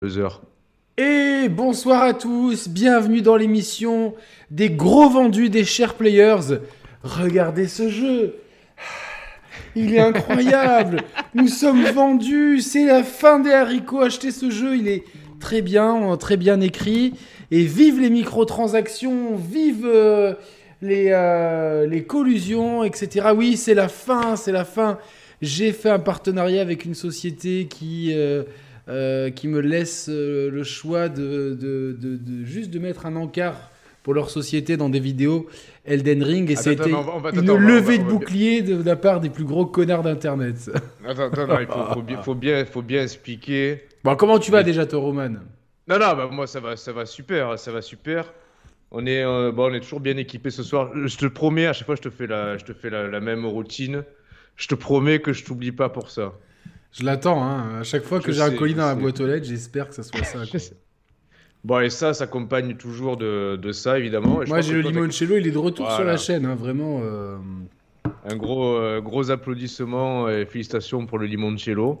deux. Et bonsoir à tous, bienvenue dans l'émission des gros vendus des chers players. Regardez ce jeu, il est incroyable. Nous sommes vendus, c'est la fin des haricots. Achetez ce jeu, il est très bien, très bien écrit. Et vive les microtransactions, vive euh, les, euh, les collusions, etc. Oui, c'est la fin, c'est la fin. J'ai fait un partenariat avec une société qui, euh, euh, qui me laisse euh, le choix de, de, de- de- juste de mettre un encart pour leur société dans des vidéos Elden Ring. Et Attends, ça a été attends, on va- une attends, on va- levée de bouclier de, la part des plus gros connards d'Internet. Attends, attends, non, il faut, faut bien, faut, bien, faut bien expliquer. bon, comment tu vas déjà, toi, Roman? Non, non, bah, moi ça va, ça va super, ça va super. On est, euh, bon, on est toujours bien équipé ce soir. Je te promets, à chaque fois je te fais la, je te fais la, la même routine. Je te promets que je t'oublie pas pour ça. Je l'attends, hein. à chaque fois que j'ai un colis dans la boîte aux lettres, j'espère que ça soit ça. quoi. Bon, et ça s'accompagne toujours de, de ça, évidemment. Et Moi, j'ai le limoncello, il est de retour sur la chaîne, hein, vraiment. euh, Un gros, euh, gros applaudissement et félicitations pour le limoncello.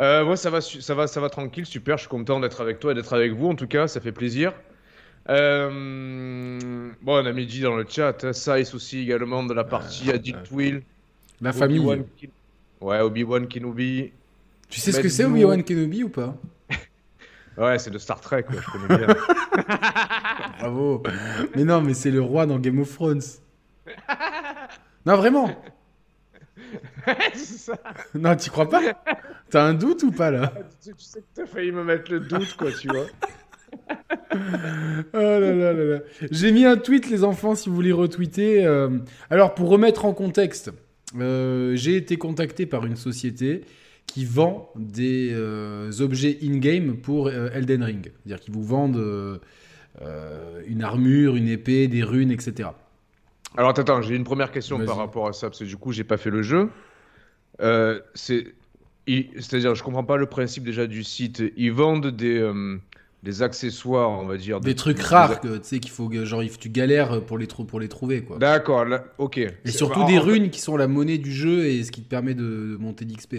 Euh, moi, ça va, ça va, ça va tranquille, super. Je suis content d'être avec toi et d'être avec vous. En tout cas, ça fait plaisir. Euh, bon, on a Mehdi dans le chat. Hein, Saïs aussi également de la partie Addict Will. La famille. Ken- Ouais, Obi-Wan Kenobi. Tu sais ce que c'est. Obi-Wan Kenobi ou pas? Ouais, c'est de Star Trek, ouais, je connais bien. Bravo. mais non, mais c'est le roi dans Game of Thrones. Non, vraiment. c'est ça. Non, tu crois pas? T'as un doute ou pas là? Tu, tu sais que t'as failli me mettre le doute, quoi, tu vois. Oh là là là là. J'ai mis un tweet, les enfants, si vous voulez retweeter. euh, Alors, pour remettre en contexte, euh, j'ai été contacté par une société qui vend des euh, objets in-game pour euh, Elden Ring. C'est-à-dire qu'ils vous vendent une armure, une épée, des runes, etc. Alors attends, attends, j'ai une première question par rapport à ça, parce que du coup, j'ai pas fait le jeu. C'est, c'est-à-dire, je comprends pas le principe déjà du site. Ils vendent des, des accessoires, on va dire. Des de- trucs rares, tu sais, qu'il faut que genre, tu galères pour les, pour les trouver, quoi. D'accord, ok. Et surtout des fait- runes qui sont la monnaie du jeu et ce qui te permet de monter d'XP.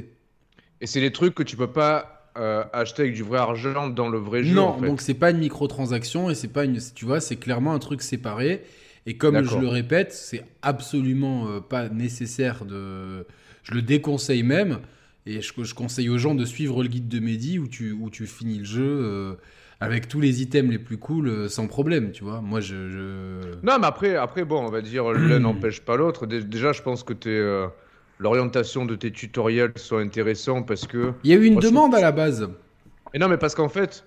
Et c'est des trucs que tu peux pas euh, acheter avec du vrai argent dans le vrai jeu. Non, en fait. donc c'est pas une microtransaction et c'est pas une. Tu vois, c'est clairement un truc séparé. Et comme je le répète, c'est absolument euh, pas nécessaire de. Je le déconseille même. Et je, je conseille aux gens de suivre le guide de Mehdi où tu, où tu finis le jeu euh, avec tous les items les plus cool euh, sans problème, tu vois. Moi, je. je- Non, mais après, après bon, on va dire l'un n'empêche pas l'autre. Dé- Déjà, je pense que t'es, euh, l'orientation de tes tutoriels sont intéressants parce que. Il y a eu une Moi, demande à la base. Et non, mais parce qu'en fait,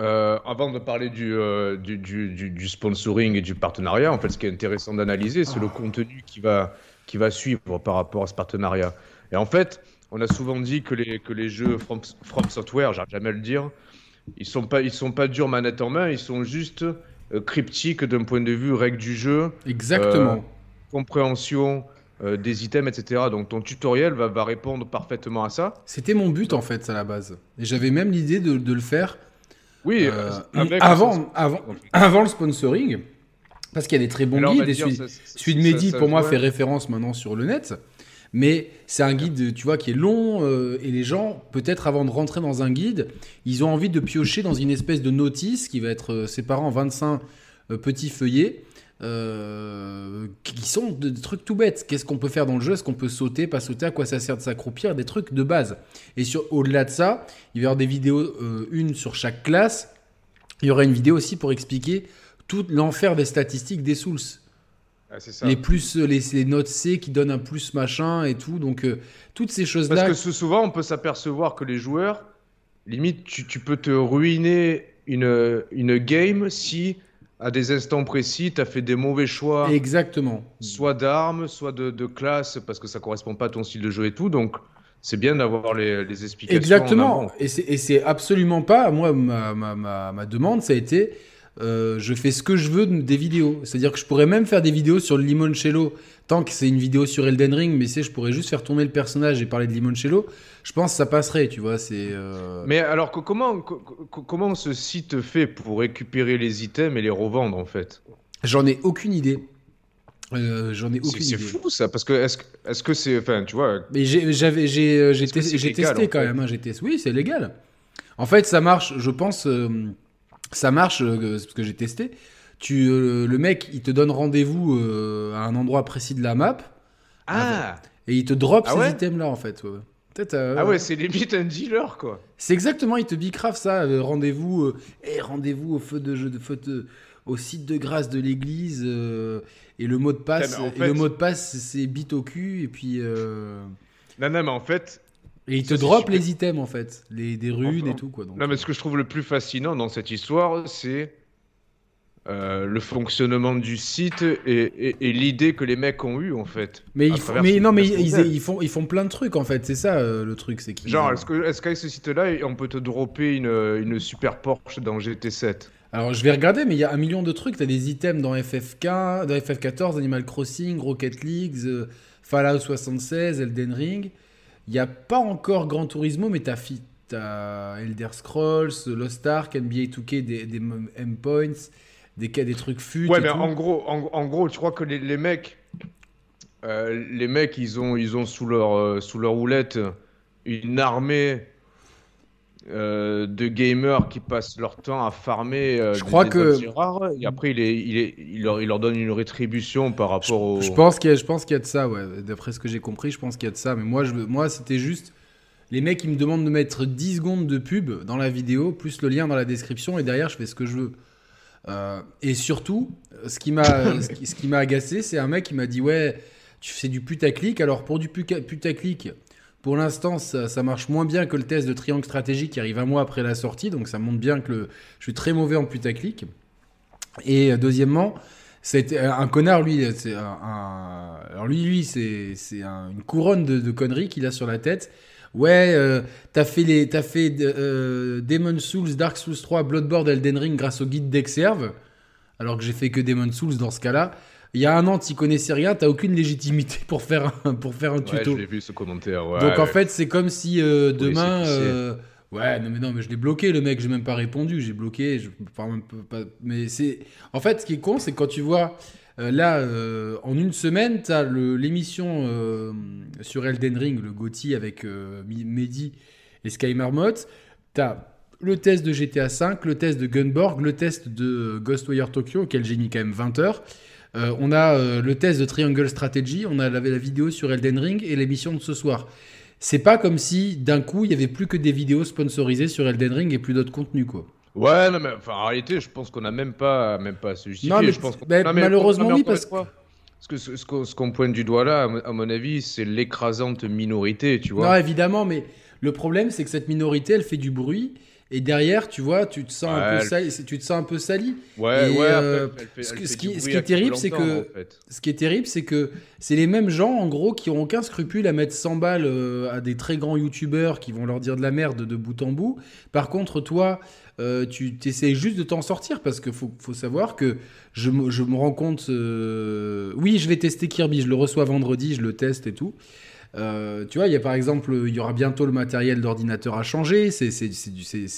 euh, avant de parler du, euh, du, du- sponsoring et du partenariat, en fait, ce qui est intéressant d'analyser, c'est le contenu qui va, qui va suivre par rapport à ce partenariat. Et en fait, on a souvent dit que les, que les jeux From, From Software, j'arrive jamais à le dire, ils sont pas, ils sont pas durs manette en main, ils sont juste euh, cryptiques d'un point de vue règle du jeu, Exactement. compréhension euh, des items, etc. Donc ton tutoriel va, va répondre parfaitement à ça. C'était mon but en fait à la base. Et j'avais même l'idée de, de le faire Oui, euh, euh, avant, avant, avant le sponsoring. Parce qu'il y a des très bons guides. Et celui, de Mehdi, ça pour moi, fait référence maintenant sur le net. Mais c'est un guide, tu vois, qui est long. euh, et les gens, peut-être avant de rentrer dans un guide, ils ont envie de piocher dans une espèce de notice qui va être séparée en 25 euh, petits feuillets. euh, qui sont de- des trucs tout bêtes. Qu'est-ce qu'on peut faire dans le jeu? Est-ce qu'on peut sauter, pas sauter? À quoi ça sert de s'accroupir? Des trucs de base. Et sur, au-delà de ça, il y avoir des vidéos, euh, une sur chaque classe. Il y aura une vidéo aussi pour expliquer tout l'enfer des statistiques des Souls. Ah, ça. Les plus, euh, les, les notes C qui donnent un plus machin et tout. Donc, euh, toutes ces Parce choses-là. que sou- souvent, on peut s'apercevoir que les joueurs, limite, tu, tu peux te ruiner une, une game si, à des instants précis, tu as fait des mauvais choix, Exactement. soit d'armes, soit de, de classe, parce que ça correspond pas à ton style de jeu et tout. Donc, c'est bien d'avoir les, les explications. en Exactement. avant. Et c'est- et c'est absolument pas. Moi, ma, ma, ma, ma demande, ça a été. Euh, je fais ce que je veux de- des vidéos. C'est-à-dire que je pourrais même faire des vidéos sur le limoncello. Tant que c'est une vidéo sur Elden Ring, mais c'est, je pourrais juste faire tourner le personnage et parler de limoncello. Je pense que ça passerait, tu vois. C'est. euh, Mais alors, comment, co- co- comment ce site fait pour récupérer les items et les revendre, en fait? J'en ai aucune idée. Euh, J'en ai C'est aucune c'est fou, ça, parce que est-ce que est-ce que c'est... Enfin, tu vois, Mais j'ai- j'avais, j'ai, légal, testé quand fait? même. hein, j'ai testé. Oui, c'est légal. En fait, ça marche, je pense, euh, ça marche, euh, parce que j'ai testé. Tu, euh, le mec, il te donne rendez-vous euh, à un endroit précis de la map, Ah, et il te drop Ah ces ouais items-là, en fait. ouais, euh, ah ouais, c'est limite un dealer, quoi. C'est exactement, il te bicrave ça. euh, rendez-vous, euh, eh, rendez-vous au feu de jeu de feu de- au site de grâce de l'église et le mot de passe. Et le mot de passe, c'est bite au cul et puis Non, non, mais en fait, et il te drop les items en fait, les des runes et tout quoi. Donc, non, mais ce que je trouve le plus fascinant dans cette histoire, c'est euh, le fonctionnement du site et, et- et l'idée que les mecs ont eue, en fait. mais ils font, mais non, mais ils, font, ils font plein de trucs en fait. C'est ça euh, le truc, c'est qu'ils Genre, est-ce que- est-ce qu'avec ce site-là, on peut te dropper une, une super Porsche dans GT7 Alors je vais regarder, mais il y a un million de trucs. T'as des items dans FF15, dans FF14, Animal Crossing, Rocket League, euh, Fallout 76, Elden Ring. Il n'y a pas encore Gran Turismo, mais t'as fi- t'as Elder Scrolls, Lost Ark, NBA 2K, des, des M-Points, des, cas- des trucs fut. Ouais, mais tout. en gros, en, en gros, tu crois que les, les mecs, euh, les mecs, ils ont, ils ont sous leur, euh, sous leur houlette une armée euh, de gamers qui passent leur temps à farmer euh, Je des- crois des que- rares, et après, il, est, il, est, il, leur, il leur donne une rétribution par rapport au. Je pense qu'il y, a- je pense qu'il y a de ça, ouais. D'après ce que j'ai compris, je pense qu'il y a de ça. Mais moi, je, moi c'était juste. Les mecs, ils me demandent de mettre 10 secondes de pub dans la vidéo, plus le lien dans la description, et derrière, je fais ce que je veux. Euh, et surtout, ce qui m'a ce qui, ce qui agacé, c'est un mec qui m'a dit Ouais, tu fais du putaclic. Alors, pour du putaclic, pour l'instant, ça, marche moins bien que le test de triangle stratégique qui arrive un mois après la sortie. Donc, ça montre bien que je suis très mauvais en putaclic. Et euh, deuxièmement, c'est un connard, lui, alors lui, lui, c'est c'est un- une couronne de, conneries qu'il a sur la tête. Ouais, euh, t'as fait les, t'as fait euh, Demon Souls, Dark Souls 3, Bloodborne, Elden Ring grâce au guide d'Exerve, alors que j'ai fait que Demon Souls dans ce cas-là. Il y a un an, t'y connaissais rien, t'as aucune légitimité pour faire un, pour faire un tuto. je l'ai vu ce commentaire. ouais, Donc en fait, c'est comme si euh, demain. euh, Ouais, non mais non, mais je l'ai bloqué le mec, j'ai même pas répondu, j'ai bloqué, je parle même pas. Mais c'est. En fait, ce qui est con, c'est quand tu vois euh, là, euh, en une semaine, t'as le- l'émission euh, sur Elden Ring, le GOTY avec Mehdi et Sky Marmot. T'as le test de GTA V, le test de Gunborg, le test de Ghostwire Tokyo, auquel j'ai mis quand même 20 heures. Euh, on a euh, le test de Triangle Strategy, on a la, la vidéo sur Elden Ring et l'émission de ce soir. C'est pas comme si d'un coup il y avait plus que des vidéos sponsorisées sur Elden Ring et plus d'autres contenus quoi. Ouais, non, mais enfin, en réalité, je pense qu'on n'a même pas, même pas à se justifier. Non, mais je pense bah, Non, mais- malheureusement, non, mais oui, parce parce que ce, ce qu'on pointe du doigt là, à mon- à mon avis, c'est l'écrasante minorité, tu vois. Non évidemment, mais le problème c'est que cette minorité elle fait du bruit et derrière tu vois tu te sens un peu sali, tu te sens un peu sali. Ouais, Et, ouais, euh, elle fait- ce elle que- fait ce qui- ce est terrible, c'est que- en fait. Ce qui est terrible, c'est que c'est les mêmes gens, en gros, qui ont aucun scrupule à mettre 100 balles euh, à des très grands youtubeurs qui vont leur dire de la merde de bout en bout. Par contre, toi, euh, tu essayes juste de t'en sortir parce qu'il faut, faut savoir que je, me- je me rends compte. euh, Oui, je vais tester Kirby, je le reçois vendredi, je le teste et tout. Euh, tu vois, il y a par exemple, il y aura bientôt le matériel d'ordinateur à changer, c'est c'est- c'est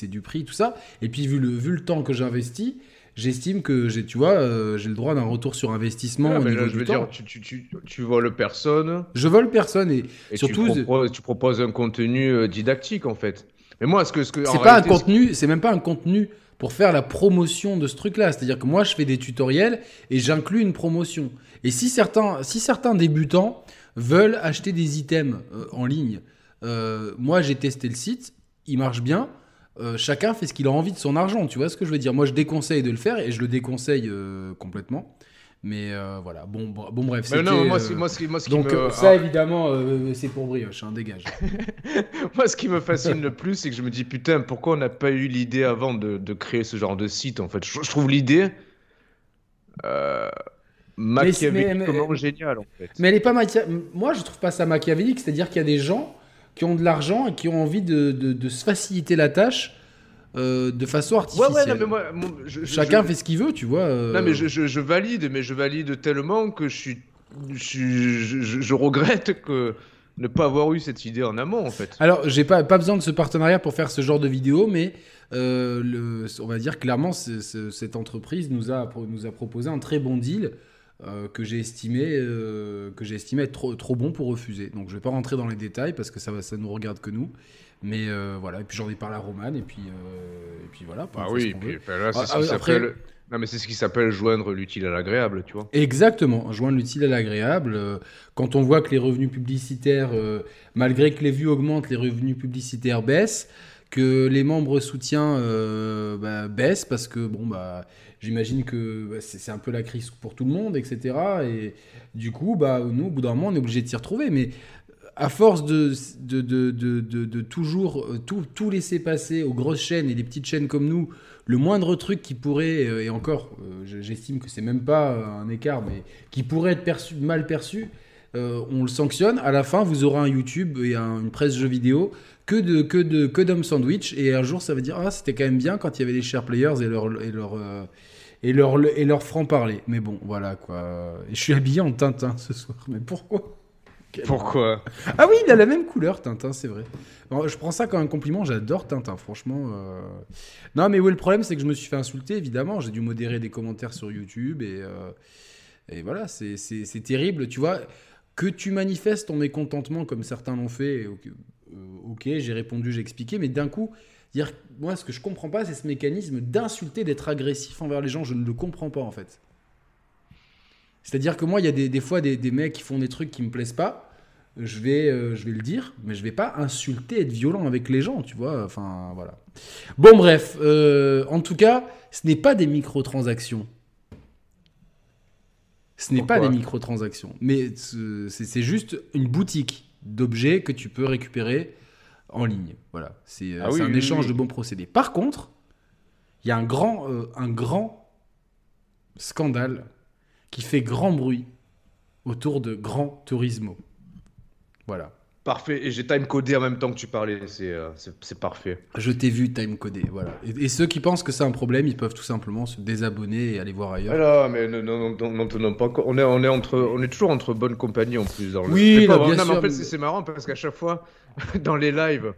du, du prix, tout ça. Et puis, vu le, vu le temps que j'investis, j'estime que j'ai, tu vois, euh, j'ai le droit d'un retour sur investissement Ouais, au mais niveau là, je du veux temps. dire, tu, tu, tu, tu voles personne Je vole personne et et Surtout, tu, proposes, tu proposes un contenu euh, didactique en fait. Mais moi, ce que. Ce c'est pas un réalité, contenu, c'est même pas un contenu pour faire la promotion de ce truc-là. C'est-à-dire que moi, je fais des tutoriels et j'inclus une promotion. Et si certains, si certains débutants veulent acheter des items euh, en ligne, euh, moi, j'ai testé le site, il marche bien. euh, chacun fait ce qu'il a envie de son argent, tu vois ce que je veux dire. Moi, je déconseille de le faire et je le déconseille complètement. Mais voilà, bon, bon, bref. Mais non, moi, ce qui- moi, ce qui, moi, ce qui donc me, ça, évidemment, c'est pour brioche, hein, dégage. moi, ce qui me fascine le plus, c'est que je me dis putain, pourquoi on n'a pas eu l'idée avant de, de créer ce genre de site en fait? Je, je trouve l'idée euh, machiavéliquement géniale en fait. Mais elle est pas. Moi, je trouve pas ça machiavélique. C'est-à-dire qu'il y a des gens qui ont de l'argent et qui ont envie de, de- de se faciliter la tâche euh, de façon artificielle. ouais, non, mais moi, mon- je- je- Chacun je- fait ce qu'il veut, tu vois. euh. Non, mais je, je- valide, mais je valide tellement que je suis. Je, regrette que ne pas avoir eu cette idée en amont, en fait. Alors, j'ai pas, pas besoin de ce partenariat pour faire ce genre de vidéo, mais euh, le, on va dire clairement, cette entreprise nous a, nous a proposé un très bon deal euh, que j'ai estimé, euh, que j'ai estimé être trop, trop bon pour refuser. Donc, je vais pas rentrer dans les détails parce que ça, ça nous regarde que nous. Mais euh, voilà, et puis j'en ai parlé à Roman, et puis, et puis voilà. Ah oui, et puis, enfin, là, c'est Ah, ce ah, qui après- s'appelle. Non, mais c'est ce qui s'appelle joindre l'utile à l'agréable, tu vois. Exactement, joindre l'utile à l'agréable. Quand on voit que les revenus publicitaires, malgré que les vues augmentent, les revenus publicitaires baissent, que les membres soutiens euh, bah, baissent parce que bon bah j'imagine que bah, c'est un peu la crise pour tout le monde, etc. Et du coup bah nous au bout d'un moment on est obligé de s'y retrouver, mais à force de, de, de, de, toujours euh, tout, tout laisser passer aux grosses chaînes et les petites chaînes comme nous, le moindre truc qui pourrait, euh, et encore, euh, je- j'estime que c'est même pas un écart, mais qui pourrait être perçu, mal perçu, on le sanctionne. À la fin, vous aurez un YouTube et un- une presse jeux vidéo que de que de que d'hommes sandwich. Et un jour, ça va dire ah c'était quand même bien quand il y avait les share players et leur et leur et leur franc parler. Mais bon, voilà quoi. Et je suis habillé en Tintin ce soir. Mais pourquoi? Pourquoi? ah oui, il a la même couleur, Tintin, c'est vrai. Je prends ça comme un compliment, j'adore Tintin, franchement. euh. Non, mais est le problème, c'est que je me suis fait insulter, évidemment. J'ai dû modérer des commentaires sur YouTube et, euh, et voilà, c'est- terrible. Tu vois, que tu manifestes ton mécontentement comme certains l'ont fait, ok, euh, ok, j'ai répondu, j'ai expliqué, mais d'un coup, dire, moi, ce que je comprends pas, c'est ce mécanisme d'insulter, d'être agressif envers les gens. Je ne le comprends pas, en fait. C'est-à-dire que moi, il y a des, des fois des, des mecs qui font des trucs qui me plaisent pas. Je vais, euh, je vais le dire, mais je vais pas insulter, être violent avec les gens, tu vois. Enfin, voilà. Bon, bref. euh, en tout cas, ce n'est pas des microtransactions. Ce n'est pas des microtransactions, mais ce- c'est c'est juste une boutique d'objets que tu peux récupérer en ligne. Voilà, c'est euh, Ah oui, un oui, échange oui. de bons procédés. Par contre, il y a un grand, euh, un grand scandale qui fait grand bruit autour de Gran Turismo. Voilà. Parfait. Et j'ai time codé en même temps que tu parlais. C'est euh, parfait. Je t'ai vu timecodé, voilà. Et, et ceux qui pensent que c'est un problème, ils peuvent tout simplement se désabonner et aller voir ailleurs. Ah non, mais non, non, non, pas. On est, on est entre, on est toujours entre bonnes compagnies en plus. Dans le... Oui, pas là, bien Non, mais en sûr, fait, mais- c'est marrant parce qu'à chaque fois, dans les lives,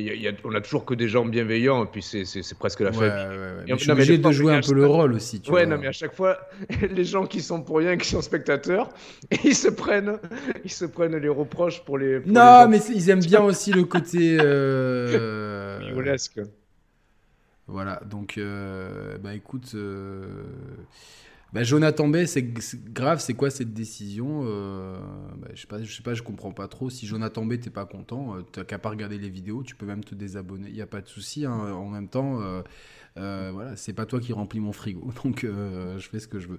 y a- il y a- on a toujours que des gens bienveillants et puis c'est presque la Ouais, fête. ouais, ouais. Et Mais on- je suis non, mais obligé de jouer un peu le rôle aussi. Tu Ouais, vois. non, mais à chaque fois, les gens qui sont pour rien, qui sont spectateurs, ils se prennent, ils se prennent les reproches pour les. pour Non, les mais ils aiment bien aussi le côté. euh. Voilà, donc, euh, bah écoute, euh, bah, Jonathan Bay, c'est grave, c'est quoi cette décision Euh, bah, Je sais pas, je sais pas, je comprends pas trop. Si Jonathan Bay, t'es pas content, euh, t'as qu'à pas regarder les vidéos, tu peux même te désabonner, il y a pas de souci. hein. En même temps, euh, euh, voilà, c'est pas toi qui remplis mon frigo, donc je fais ce que je veux.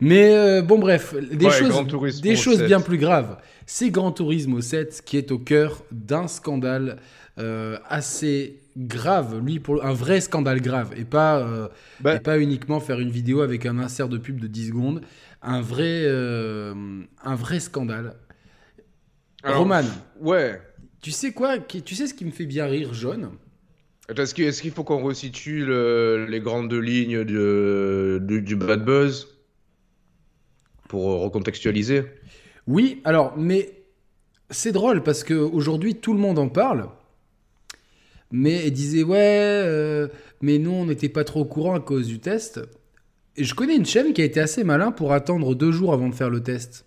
Mais bon, bref, des Ouais, choses, des choses 7. bien plus graves. C'est Gran Turismo 7 qui est au cœur d'un scandale euh, assez grave, lui pour un vrai scandale grave. Et pas euh, Bah, et pas uniquement faire une vidéo avec un insert de pub de 10 secondes, un vrai euh, un vrai scandale. alors, Roman, Ouais. tu sais quoi Tu sais ce qui me fait bien rire, jaune Est-ce qu'il est-ce qu'il faut qu'on resitue le- les grandes lignes de- du, du Bad Buzz? Pour recontextualiser? Oui, alors, mais c'est drôle parce que aujourd'hui tout le monde en parle. Mais il disait ouais, euh, mais nous on n'était pas trop au courant à cause du test. Et je connais une chaîne qui a été assez malin pour attendre deux jours avant de faire le test.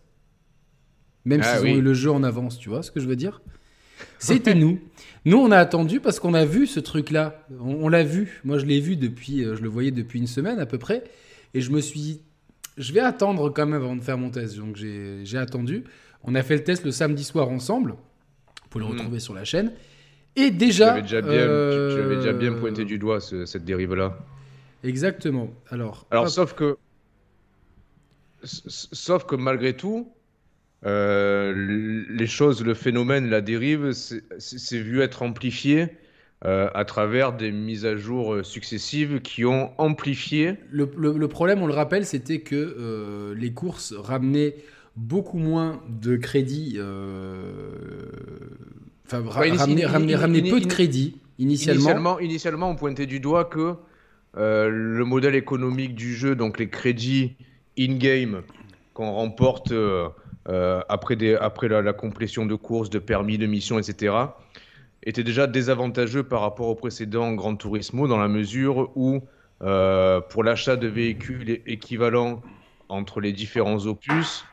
Même Ah s'ils oui. ont eu le jeu en avance, tu vois ce que je veux dire? C'était nous. Nous on a attendu parce qu'on a vu ce truc-là. On, on l'a vu. Moi je l'ai vu depuis, euh, je le voyais depuis une semaine à peu près. Et je me suis dit, je vais attendre quand même avant de faire mon test. Donc j'ai attendu. On a fait le test le samedi soir ensemble. Vous pouvez le Mhm. retrouver sur la chaîne. Et Tu déjà. avais déjà bien, euh, tu, tu avais déjà bien pointé du doigt ce- cette dérive-là. Exactement. Alors. Alors, hop. sauf que, sauf que malgré tout, euh, les choses, le phénomène, la dérive, c'est vu être amplifié euh, à travers des mises à jour successives qui ont amplifié. Le, le- le problème, on le rappelle, c'était que les courses ramenaient beaucoup moins de crédits. Enfin, ra- Ouais, ramenaient ini- peu de crédits initialement. Initialement, initialement, on pointait du doigt que euh, le modèle économique du jeu, donc les crédits in-game qu'on remporte euh, euh, après, des, après la, la complétion de courses, de permis, de missions, etc., était déjà désavantageux par rapport au précédent Gran Turismo dans la mesure où, pour l'achat de véhicules équivalents entre les différents opus,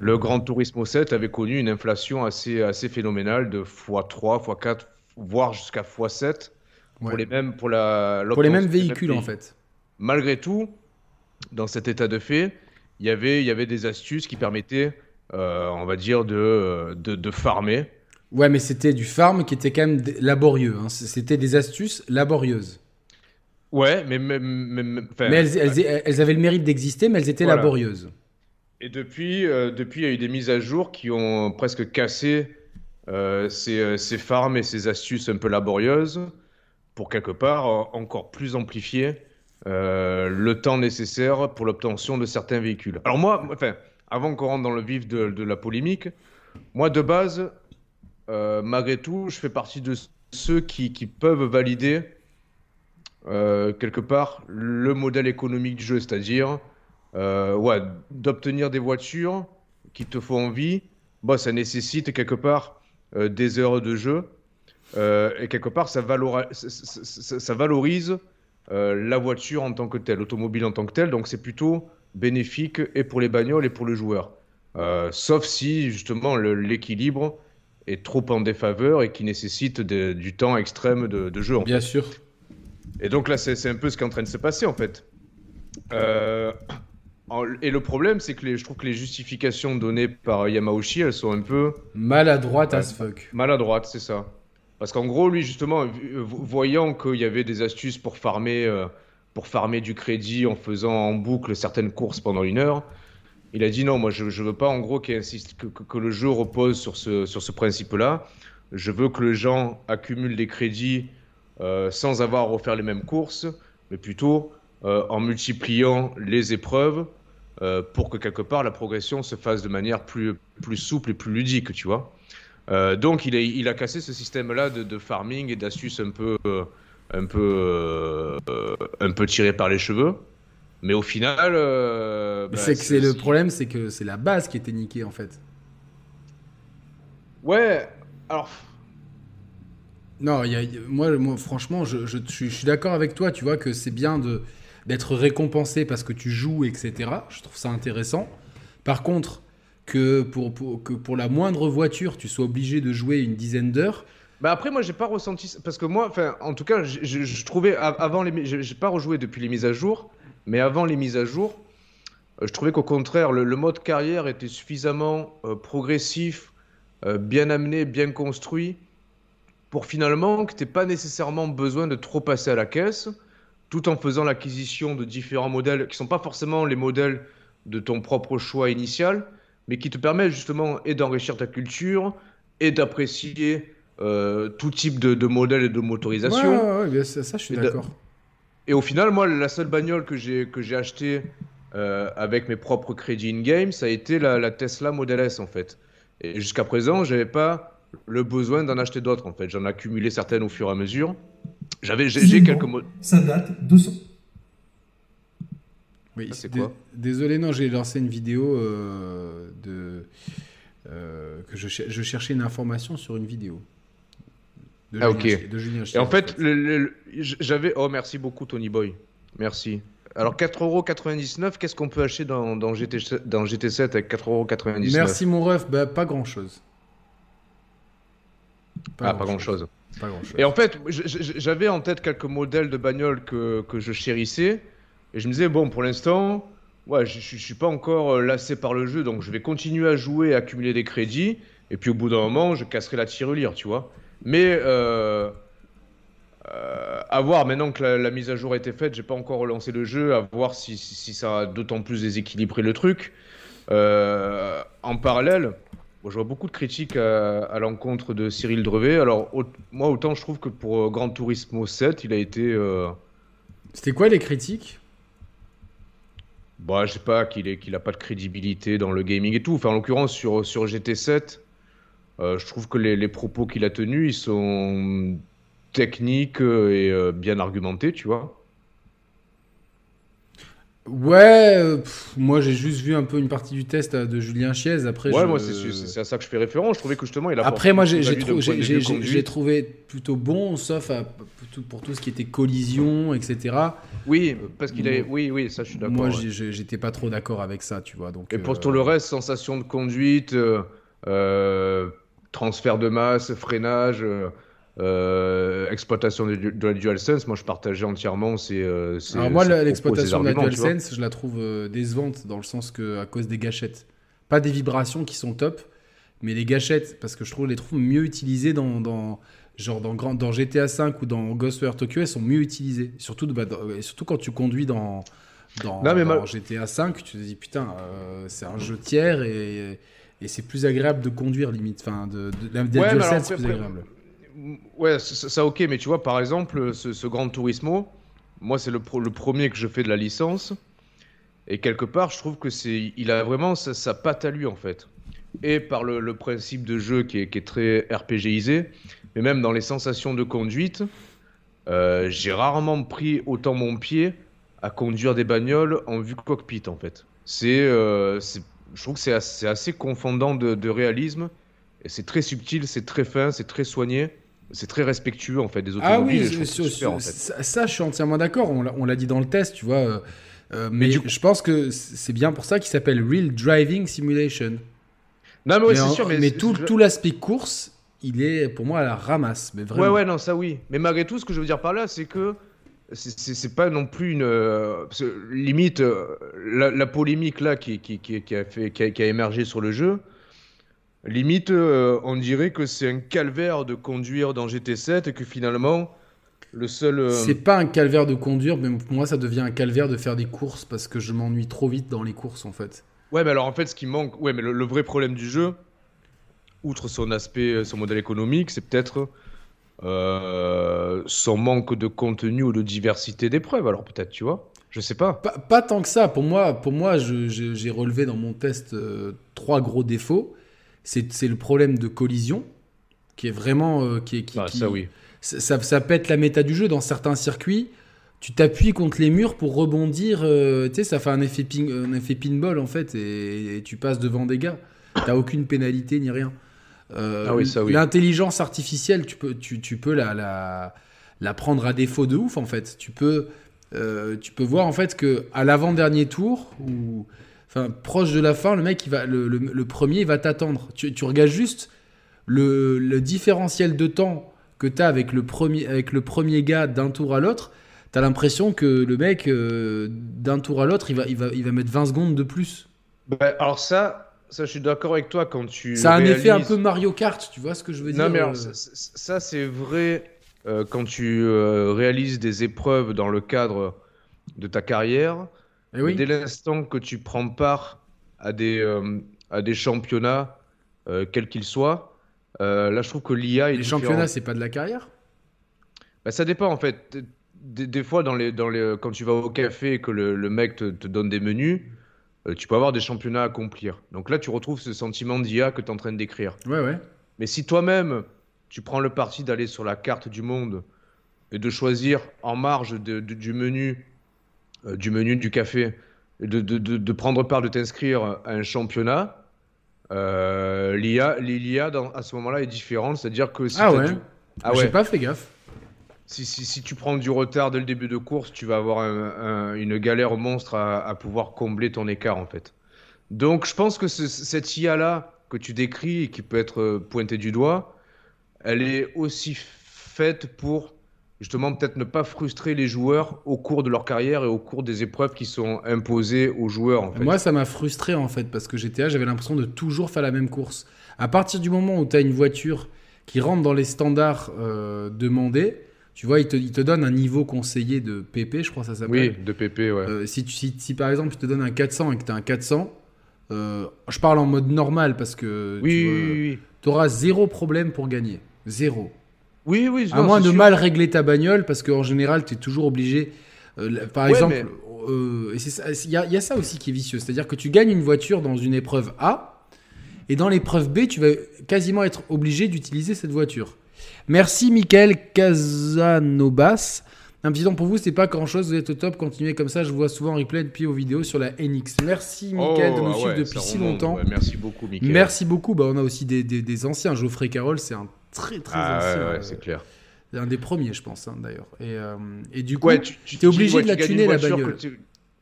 le Gran Turismo 7 avait connu une inflation assez, assez phénoménale de x3, x4, voire jusqu'à x7 pour les mêmes pour la Pour les mêmes véhicules, en fait. Malgré tout, dans cet état de fait, il y avait, il y avait des astuces qui permettaient, euh, on va dire, de, de, de farmer. Ouais, mais c'était du farm qui était quand même laborieux. hein. C'était des astuces laborieuses. Ouais, mais enfin, Mais elles, elles- elles avaient le mérite d'exister, mais elles étaient Voilà. laborieuses. Et depuis, euh, depuis, il y a eu des mises à jour qui ont presque cassé euh, ces, euh, ces farms et ces astuces un peu laborieuses pour quelque part encore plus amplifier le temps nécessaire pour l'obtention de certains véhicules. Alors moi, enfin, avant qu'on rentre dans le vif de, la polémique, moi de base, malgré tout, je fais partie de ceux qui, peuvent valider quelque part le modèle économique du jeu, c'est-à-dire euh, ouais, d'obtenir des voitures qui te font envie, bah, ça nécessite quelque part euh, des heures de jeu. Euh, et quelque part, ça, valora- ça, ça- ça- ça valorise la voiture en tant que telle, l'automobile en tant que telle. Donc c'est plutôt bénéfique et pour les bagnoles et pour le joueur. Sauf si justement l'équilibre est trop en défaveur et qui nécessite de- du temps extrême de, de jeu. en Bien sûr. et donc là, c'est un peu ce qui est en train de se passer en fait. Euh, et le problème, c'est que les, je trouve que les justifications données par Yamauchi, elles sont un peu Maladroite Ouais. as fuck. maladroites, c'est ça. Parce qu'en gros, lui, justement, euh, voyant qu'il y avait des astuces pour farmer, euh, pour farmer du crédit en faisant en boucle certaines courses pendant une heure, il a dit non, moi je, je veux pas en gros qu'il insiste, que, que- que le jeu repose sur ce, sur ce principe-là. Je veux que les gens accumulent des crédits euh, sans avoir à refaire les mêmes courses, mais plutôt euh, en multipliant les épreuves euh, pour que quelque part la progression se fasse de manière plus, plus souple et plus ludique, tu vois. Euh, donc il a, il a cassé ce système-là de, de farming et d'astuces un peu, euh, un, peu, un peu tiré par les cheveux. Mais au final, bah, c'est que c'est le problème, c'est que c'est la base qui était niquée en fait. Ouais, alors Non, y a- moi, moi, franchement, je, je, je suis- je suis d'accord avec toi, tu vois, que c'est bien de d'être récompensé parce que tu joues, etc. Je trouve ça intéressant. Par contre, que pour, pour- que pour la moindre voiture, tu sois obligé de jouer une dizaine d'heures, Bah après moi j'ai pas ressenti parce que moi en tout cas je, trouvais avant les j'ai pas rejoué depuis les mises à jour mais avant les mises à jour euh, je trouvais qu'au contraire le, le mode carrière était suffisamment euh, progressif euh, bien amené bien construit pour finalement que t'aies pas nécessairement besoin de trop passer à la caisse tout en faisant l'acquisition de différents modèles qui sont pas forcément les modèles de ton propre choix initial mais qui te permettent justement et d'enrichir ta culture et d'apprécier euh, tout type de, de modèles et de Ouais, motorisation. ouais, ouais, bien, ça, ça, je suis d'accord. Et au final, moi, la seule bagnole que j'ai que j'ai achetée euh, avec mes propres crédits in-game, ça a été la, la Tesla Model S, en fait. Et jusqu'à présent, j'avais pas le besoin d'en acheter d'autres, en fait. J'en ai accumulé certaines au fur et à mesure. J'avais, j'ai quelques mo- Ça date de son. Oui, c'est quoi? Désolé, non, j'ai lancé une vidéo euh, de euh, que je, je cherchais une information sur une vidéo. De Ah, Julien ok. Chiez- de Julien Et en fait, le- le- le- j'avais. Oh, merci beaucoup, Tony Boy. Merci. Alors, 4,99€, qu'est-ce qu'on peut acheter dans, dans, GT, dans GT7 avec 4,99€ Merci mon ref, bah, pas grand chose. Ah, pas grand-chose. Et en fait, j'avais en tête quelques modèles de bagnoles que, je chérissais. Et je me disais, bon, pour l'instant, ouais, je, je suis pas encore euh, lassé par le jeu, donc je vais continuer à jouer, accumuler des crédits. Et puis au bout d'un moment, je casserai la tirelire, tu vois. Mais euh, euh, à voir, maintenant que la, mise à jour a été faite, j'ai pas encore relancé le jeu, à voir si, ça a d'autant plus déséquilibré le truc. En parallèle, je vois beaucoup de critiques à, à l'encontre de Cyril Drevet. Alors, au- moi, autant je trouve que pour euh, Gran Turismo 7, il a été. Euh, C'était quoi les critiques? Bah, je sais pas, qu'il est, qu'il a pas de crédibilité dans le gaming et tout. Enfin, en l'occurrence, sur, sur GT7, euh, je trouve que les, les propos qu'il a tenus, ils sont techniques euh, et euh, bien argumentés, tu vois. Ouais, euh, pff, moi j'ai juste vu un peu une partie du test euh, de Julien Chiez. Après, ouais, je- moi, c'est, c'est- c'est à ça que je fais référence. Je trouvais que justement, il a Après, moi, j'ai trou- j'ai- j'ai- trouvé plutôt bon, sauf à- pour tout- ce qui était collision, etc. Oui, parce qu'il est. Oui, oui, ça, je suis d'accord. Moi, ouais. j'étais pas trop d'accord avec ça, tu vois. Donc, Et pour euh, tout le reste, sensation de conduite, euh, transfert de masse, freinage, euh, exploitation de, de la DualSense, moi je partageais entièrement ces. euh, ces- Alors moi, l'exploitation de la. DualSense, je la trouve euh, décevante dans le sens que à cause des gâchettes. Pas des vibrations qui sont top, mais les gâchettes, parce que je trouve les trouve mieux utilisées dans, dans genre dans, grand, dans GTA 5 ou dans Ghostwire Tokyo, elles sont mieux utilisées. Surtout, de- bah, dans- surtout quand tu conduis dans, dans, Non, mais dans mal- GTA 5, tu te dis putain, euh, c'est un jeu tiers et, et c'est plus agréable de conduire limite. Enfin, de, de, Ouais, mais alors DualSense, c'est plus agréable. Ouais, ça, ok, mais tu vois, par exemple, ce, ce Grand Turismo, moi c'est le, le premier que je fais de la licence, et quelque part, je trouve que c'est, il a vraiment sa, sa patte à lui en fait. Et par le, principe de jeu qui est, qui est très RPGisé, mais même dans les sensations de conduite, euh, j'ai rarement pris autant mon pied à conduire des bagnoles en vue cockpit en fait. C'est, euh, je trouve que c'est assez, assez confondant de, réalisme, c'est très subtil, c'est très fin, c'est très soigné. C'est très respectueux en fait des Ah automobiles. oui, trouve sur- ça super, sur- en fait. ça, ça, je suis entièrement d'accord. On l'a dit dans le test, tu vois. euh, euh, mais du je pense que c'est bien pour ça qu'il s'appelle Real Driving Simulation. Non mais ouais, c'est sûr, mais, tout, l'aspect course, il est pour moi à la ramasse. Mais vraiment. Ouais ouais non ça oui. Mais malgré tout, ce que je veux dire par là, c'est que c'est- pas non plus une euh, limite euh, la, la polémique là qui, qui, qui, qui a fait qui a, qui a émergé sur le jeu. Limite, euh, on dirait que c'est un calvaire de conduire dans GT7 et que finalement le seul. euh, C'est pas un calvaire de conduire, mais pour moi, ça devient un calvaire de faire des courses parce que je m'ennuie trop vite dans les courses en fait. Ouais, mais alors en fait, ce qui manque, ouais, mais le, le vrai problème du jeu, outre son aspect, son modèle économique, c'est peut-être euh, son manque de contenu ou de diversité d'épreuves. Alors peut-être, tu vois, je sais pas. Pas, pas tant que ça. Pour moi, pour moi j'ai relevé dans mon test euh, trois gros défauts. C'est le problème de collision, qui est vraiment. euh, qui, est- qui, Ah, qui- ça oui. ça, ça- pète la méta du jeu dans certains circuits. Tu t'appuies contre les murs pour rebondir. euh, tu sais, ça fait un effet, ping, un effet pinball en fait, et, et tu passes devant des gars. T'as aucune pénalité ni rien. Euh, Ah oui, ça, oui. L'intelligence artificielle, tu peux, tu, tu peux la, la, la prendre à défaut de ouf en fait. Tu peux, tu peux voir en fait que à l'avant-dernier tour ou enfin proche de la fin, le mec il va, le, le- le premier il va t'attendre. Tu, tu regardes juste le, le différentiel de temps que tu as avec le premier, avec le premier gars d'un tour à l'autre, tu as l'impression que le mec, euh, d'un tour à l'autre, il va, il, va, il va mettre 20 secondes de plus. Bah, alors ça, ça, je suis d'accord avec toi quand tu. Ça a un effet un peu Mario Kart, tu vois ce que je veux dire Non, mais euh, alors, ça, ça- ça, c'est vrai euh, quand tu euh, réalises des épreuves dans le cadre de ta carrière. Oui. Dès l'instant que tu prends part à des, euh, à des championnats, euh, quels qu'ils soient, euh, là je trouve que l'IA Les championnats, c'est pas de la carrière? Bah, ça dépend en fait. Des, des fois, dans les, dans les, quand tu vas au café et que le, le mec te, te donne des menus, tu peux avoir des championnats à accomplir. Donc là, tu retrouves ce sentiment d'IA que tu es en train de décrire. Ouais, ouais. Mais si toi-même, tu prends le parti d'aller sur la carte du monde et de choisir en marge de- de- du menu, euh, du menu du café, de, de- de- de prendre part, de t'inscrire à un championnat, euh, l'IA, l'IA dans- à ce moment-là est différente. C'est-à-dire que si Ah t'as ouais. du- Ah J'ai ouais. pas fait gaffe. Si, si, si tu prends du retard dès le début de course, tu vas avoir un- un- une galère monstre à, à pouvoir combler ton écart en fait. Donc je pense que ce- cette IA-là que tu décris et qui peut être pointée du doigt, elle est aussi faite pour justement peut-être ne pas frustrer les joueurs au cours de leur carrière et au cours des épreuves qui sont imposées aux joueurs en fait. Moi, ça m'a frustré en fait, parce que GTA, j'avais l'impression de toujours faire la même course. À partir du moment où tu as une voiture qui rentre dans les standards euh, demandés, tu vois, il te, il te donne un niveau conseillé de PP, je crois que ça s'appelle. oui, de PP, ouais. Euh, si, tu- si, si par exemple, il te donne un 400 et que tu as un 400, euh, je parle en mode normal parce que oui, oui, oui, tu auras zéro problème pour gagner. Zéro. Oui, oui, À non, moins c'est de sûr. mal régler ta bagnole, parce qu'en général, tu es toujours obligé. euh, par Ouais, exemple, mais- euh, et c'est ça- il y, a- il y a ça aussi qui est vicieux. C'est-à-dire que tu gagnes une voiture dans une épreuve A, et dans l'épreuve B, tu vas quasiment être obligé d'utiliser cette voiture. Merci, Michael Casanovas. Un petit temps pour vous, c'est pas grand chose, vous êtes au top, continuez comme ça, je vous vois souvent en replay depuis vos vidéos sur la NX. Merci, Michael, de nous ah suivre ouais, depuis si remonte, longtemps. ouais, merci beaucoup, Mickaël. Merci beaucoup, bah, on a aussi des, des- des anciens. Geoffrey Carroll, c'est un très très Ah, ancien. ouais, euh, c'est clair. un des premiers, je pense, hein, d'ailleurs. Et, euh, et du coup, Ouais, tu, tu- t'es obligé ouais, de la tuner, une la bagnole.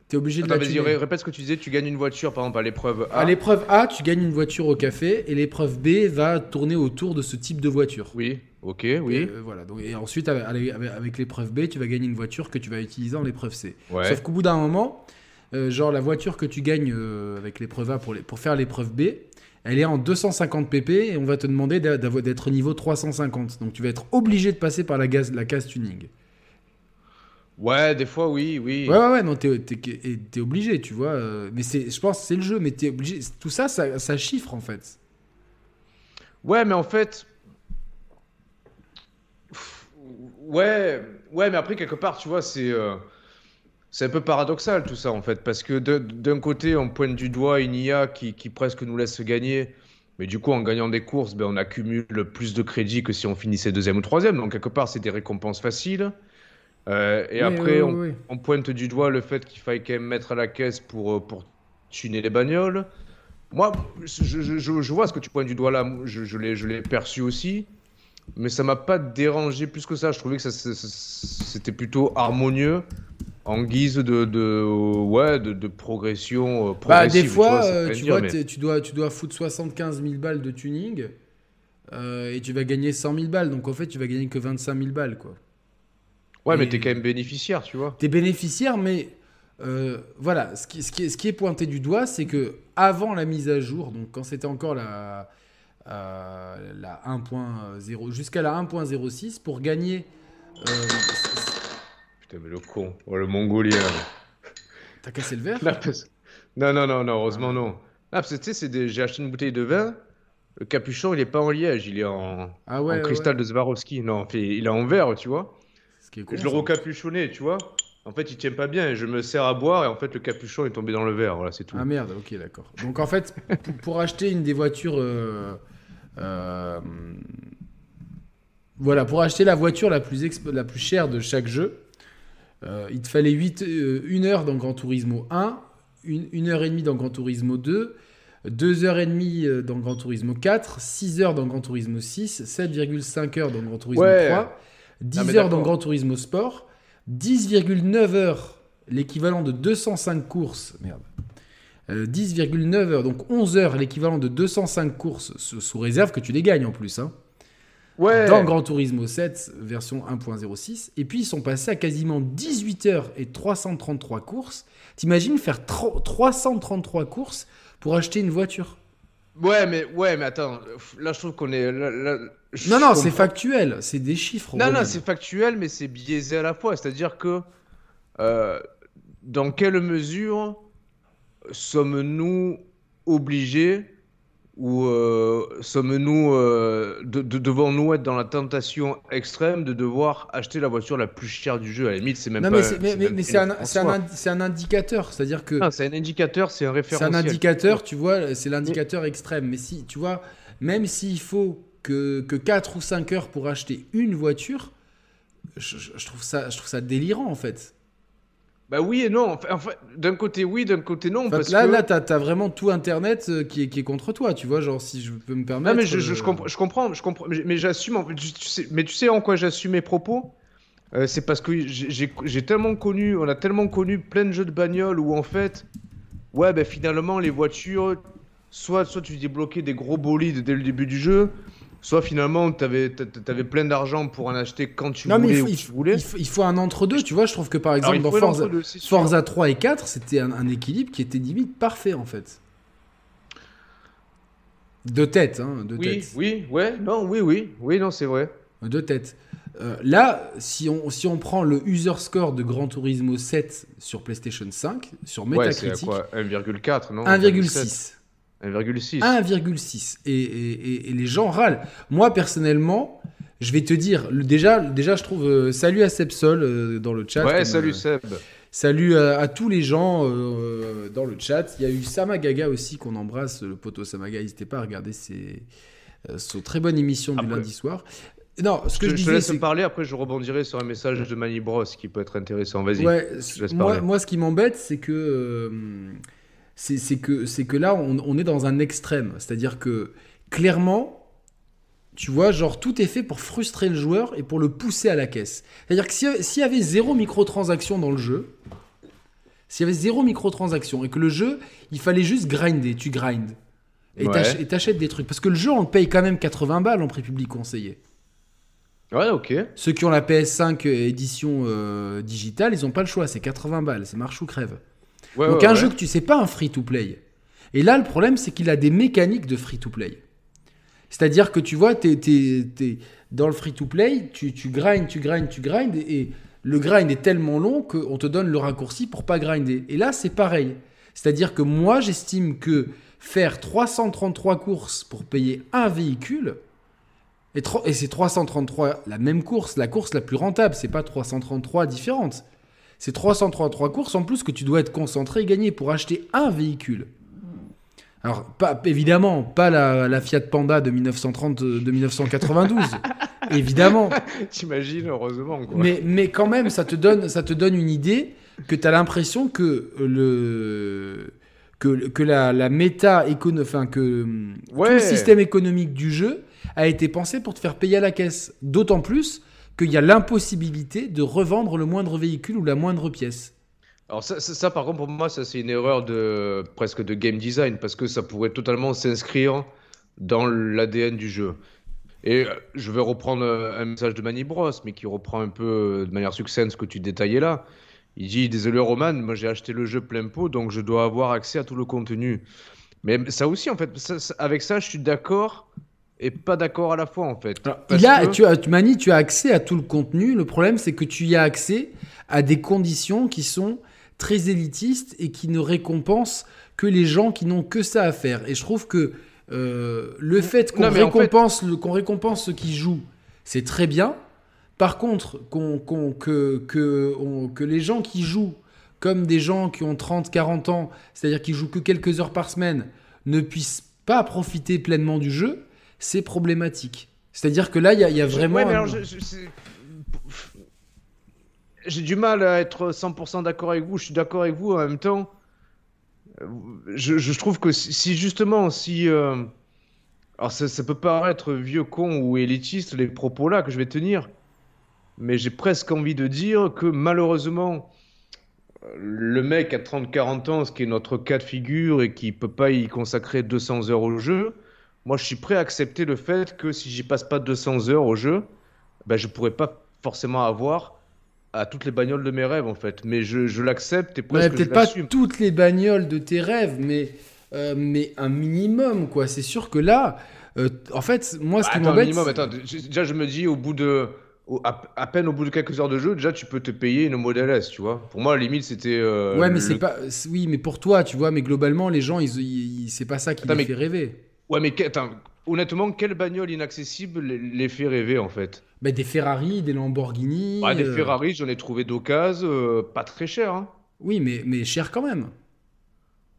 t'es obligé de la vas-y, répète ce que tu disais. Tu gagnes une voiture, par exemple, à l'épreuve A. À l'épreuve A, tu gagnes une voiture au café et l'épreuve B va tourner autour de ce type de voiture. Oui. Ok, oui. Et, euh, voilà. Donc, et ensuite, avec, avec- avec l'épreuve B, tu vas gagner une voiture que tu vas utiliser en l'épreuve C. Ouais. Sauf qu'au bout d'un moment, euh, genre la voiture que tu gagnes euh, avec l'épreuve A pour, les- pour faire l'épreuve B, elle est en 250 pp et on va te demander d'être niveau 350. Donc tu vas être obligé de passer par la, gaz, la case tuning. Ouais, des fois, oui, oui. Ouais, ouais, ouais, non, t'es t'es- t'es obligé, tu vois. euh, mais c'est, je pense que c'est le jeu, mais t'es obligé. Tout ça, ça, ça chiffre en fait. Ouais, mais en fait. Ouais, ouais, mais après, quelque part, tu vois, c'est. euh, C'est un peu paradoxal tout ça en fait, parce que d'un côté on pointe du doigt une IA qui, qui presque nous laisse gagner, mais du coup en gagnant des courses, ben, on accumule plus de crédits que si on finissait deuxième ou troisième, donc quelque part c'est des récompenses faciles. Euh, et Oui, après oui, on, oui, oui. on pointe du doigt le fait qu'il faille quand même mettre à la caisse pour, euh, pour tuner les bagnoles. Moi, je, je- je- je vois ce que tu pointes du doigt là, je, je l'ai perçu aussi, mais ça m'a pas dérangé plus que ça. Je trouvais que c'était plutôt harmonieux en guise de, de, ouais, de, de progression euh, Bah, progressive. des fois, euh, tu dire, vois, mais- t'es- tu, dois, tu dois foutre 75 000 balles de tuning euh, et tu vas gagner 100 000 balles. Donc en fait, tu vas gagner que 25 000 balles, quoi. Ouais, mais et- t'es quand même bénéficiaire, tu vois. T'es bénéficiaire, mais euh, voilà, ce qui, ce, qui est, ce qui est pointé du doigt, c'est que avant la mise à jour, donc quand c'était encore la, euh, la 1.0, jusqu'à la 1.06, pour gagner. euh, Putain, mais le con, oh, le mongolien. T'as cassé le verre Là, parce- Non, non, non, non, heureusement non. Ah, parce que tu sais, c'est des- j'ai acheté une bouteille de vin. Le capuchon, il est pas en liège, il est en, Ah en ouais, ouais, cristal ouais. de Swarovski. Non, en fait, il est en verre, tu vois. Ce qui est con, je le ça. recapuchonnais, tu vois. En fait, il tient pas bien et je me sers à boire et en fait, le capuchon est tombé dans le verre. Voilà, c'est tout. Ah merde, ok, d'accord. Donc en fait, pour, pour acheter une des voitures. euh, euh, voilà, pour acheter la voiture la plus, exp- la plus chère de chaque jeu, euh, il te fallait 8, euh, une heure dans Gran Turismo 1, une, une heure et demie dans Gran Turismo 2, 2 heures et demie euh, dans Gran Turismo 4, 6 heures dans Gran Turismo 6, 7,5 heures dans Gran Turismo Ouais. 3, 10 Ah, mais heures dans. Gran Turismo Sport, 10,9 heures, l'équivalent de 205 courses. Merde. Euh, 10,9 heures, donc 11 heures, l'équivalent de 205 courses, sous, sous réserve que tu les gagnes en plus. Hein, Ouais. dans Gran Turismo 7, version 1.06. Et puis ils sont passés à quasiment 18 heures et 333 courses. T'imagines faire tro- 333 courses pour acheter une voiture? Ouais, mais ouais, mais attends. Là, je trouve qu'on est. là- là- je Non, non, c'est factuel, c'est des chiffres. Non, non, c'est factuel, mais c'est biaisé à la fois. C'est-à-dire que euh, dans quelle mesure sommes-nous obligés ou euh, sommes-nous euh, de, de- devons-nous être dans la tentation extrême de devoir acheter la voiture la plus chère du jeu? À la limite, c'est même Non, pas. mais c'est mais- c'est un, c'est un soi. indi- c'est un indicateur, c'est-à-dire que Non, c'est un indicateur, c'est un c'est référentiel. un indicateur, tu vois, c'est l'indicateur extrême. Mais si, tu vois, même s'il faut que, que 4 ou 5 heures pour acheter une voiture, je, je- je trouve ça, je trouve ça délirant en fait. Bah oui et non. Enfin, d'un côté oui, d'un côté non. Enfin, parce là, que... là t'as as vraiment tout Internet euh, qui est, qui est contre toi, tu vois, genre si je peux me permettre. Non mais je, je, je euh, comprends, je comprends, je comprends, mais j'assume. en fait, tu, sais, mais tu sais en quoi j'assume mes propos? Euh, C'est parce que j'ai- tellement connu, on a tellement connu plein de jeux de bagnole où en fait, ouais, ben finalement les voitures, soit soit tu débloquais des gros bolides dès le début du jeu, soit finalement t'avais avais plein d'argent pour en acheter quand tu Non, mais voulais il faut, il tu faut- voulais. il faut- il faut un entre-deux, tu vois. Je trouve que par exemple, dans Forza, l'entre-deux, c'est sûr. Forza 3 et 4, c'était un, un équilibre qui était limite parfait en fait. De tête, hein, de Oui, tête. oui, ouais, non, oui, oui, oui, non, c'est vrai. De tête. Euh, là, si on, si on prend le user score de Gran Turismo 7 sur PlayStation 5, sur Ouais, Metacritic, quoi 1,4, non 1,6. 1,6. 1,6. Et, et- et- et les gens râlent. Moi, personnellement, je vais te dire, déjà, déjà je trouve. euh, salut à Sepsol euh, dans le chat. Ouais, comme, salut euh, Seb. Salut à, à tous les gens euh, dans le chat. Il y a eu Samagaga aussi qu'on embrasse, le poteau Samaga. N'hésitez pas à regarder ses, son très bonne émission du Après- lundi soir. Non, ce que je, je, je te laisse parler, après je rebondirai sur un message de Manny Bros qui peut être intéressant. Vas-y. Ouais, moi, moi, ce qui m'embête, c'est que, euh, c'est que, là, on, on est dans un extrême. C'est-à-dire que, clairement, tu vois, genre, tout est fait pour frustrer le joueur et pour le pousser à la caisse. C'est-à-dire que si- s'il y avait zéro microtransaction dans le jeu, s'il y avait zéro microtransaction et que le jeu, il fallait juste grinder, tu grindes. Et Ouais. t'achètes des trucs. Parce que le jeu, on le paye quand même 80 balles en prix public conseillé. Ouais, ok. Ceux qui ont la PS5 édition euh, digitale, ils ont pas le choix, c'est 80 balles, c'est marche ou crève. Ouais, Donc ouais, un ouais. jeu que tu sais pas un free-to-play. Et là, le problème, c'est qu'il a des mécaniques de free-to-play. C'est-à-dire que tu vois, t'es, t'es- t'es- dans le free-to-play, tu, tu grindes, tu grindes, tu grindes, et le grind est tellement long qu'on te donne le raccourci pour pas grinder. Et là, c'est pareil. C'est-à-dire que moi, j'estime que faire 333 courses pour payer un véhicule, et, et c'est 333 la même course, la course la plus rentable, c'est pas 333 différentes. C'est 333 courses en plus que tu dois être concentré et gagner pour acheter un véhicule. Alors, pas, évidemment, pas la, la Fiat Panda de 1930, euh, de 1992. évidemment. T'imagines, heureusement. Quoi. Mais, mais quand même, ça te donne, ça te donne une idée que tu as l'impression que le que, que la, la méta écono, enfin que tout le système économique du jeu a été pensé pour te faire payer à la caisse. D'autant plus qu'il y a l'impossibilité de revendre le moindre véhicule ou la moindre pièce. Alors ça, par contre, pour moi, ça c'est une erreur de presque de game design parce que ça pourrait totalement s'inscrire dans l'ADN du jeu. Et euh, je vais reprendre euh, un message de Manny Bros, mais qui reprend un peu euh, de manière succincte ce que tu détaillais là. Il dit Désolé, Roman, moi j'ai acheté le jeu plein pot, donc je dois avoir accès à tout le contenu. Mais ça aussi, en fait, avec ça, je suis d'accord et pas d'accord à la fois, en fait. Il a, que- tu as, Mani, tu as accès à tout le contenu. Le problème, c'est que tu y as accès à des conditions qui sont très élitistes et qui ne récompensent que les gens qui n'ont que ça à faire. Et je trouve que euh, le fait qu'on en fait- récompense, qu'on récompense ceux qui jouent, c'est très bien. Par contre, que, que, on- que les gens qui jouent comme des gens qui ont 30, 40 ans, c'est-à-dire qui jouent que quelques heures par semaine, ne puissent pas profiter pleinement du jeu, c'est problématique. C'est-à-dire que là, il y a, y vraiment. ouais, mais un- alors, je- je- c'est- J'ai du mal à être 100% d'accord avec vous. Je suis d'accord avec vous en même temps. Je, je trouve que si, justement, si. euh, Alors, ça, ça peut paraître vieux con ou élitiste, les propos là que je vais tenir. Mais j'ai presque envie de dire que malheureusement, le mec à 30-40 ans, ce qui est notre cas de figure et qui peut pas y consacrer 200 heures au jeu, moi je suis prêt à accepter le fait que si j'y passe pas 200 heures au jeu, ben, je pourrais pas forcément avoir à toutes les bagnoles de mes rêves en fait. Mais je, je l'accepte et Ouais, presque peut-être pas toutes les bagnoles de tes rêves, mais, euh, mais un minimum, quoi. C'est sûr que là, euh, en fait, moi, ce qui m'embête. minimum, attends, déjà je me dis au bout de. au- à, à peine au bout de quelques heures de jeu, déjà tu peux te payer une Model S, tu vois. Pour moi, la limite c'était. euh, Ouais, mais le- c'est pas. Oui, mais pour toi, tu vois, mais globalement, les gens, ils, ils- c'est pas ça qui Attends, les mais- fait rêver. Ouais, mais attends, honnêtement, quelle bagnole inaccessible les, fait rêver en fait? Bah, des Ferrari, des Lamborghini. Ouais, Des euh, Ferrari, j'en ai trouvé d'occasion, euh, pas très cher. Hein. Oui, mais, mais cher quand même.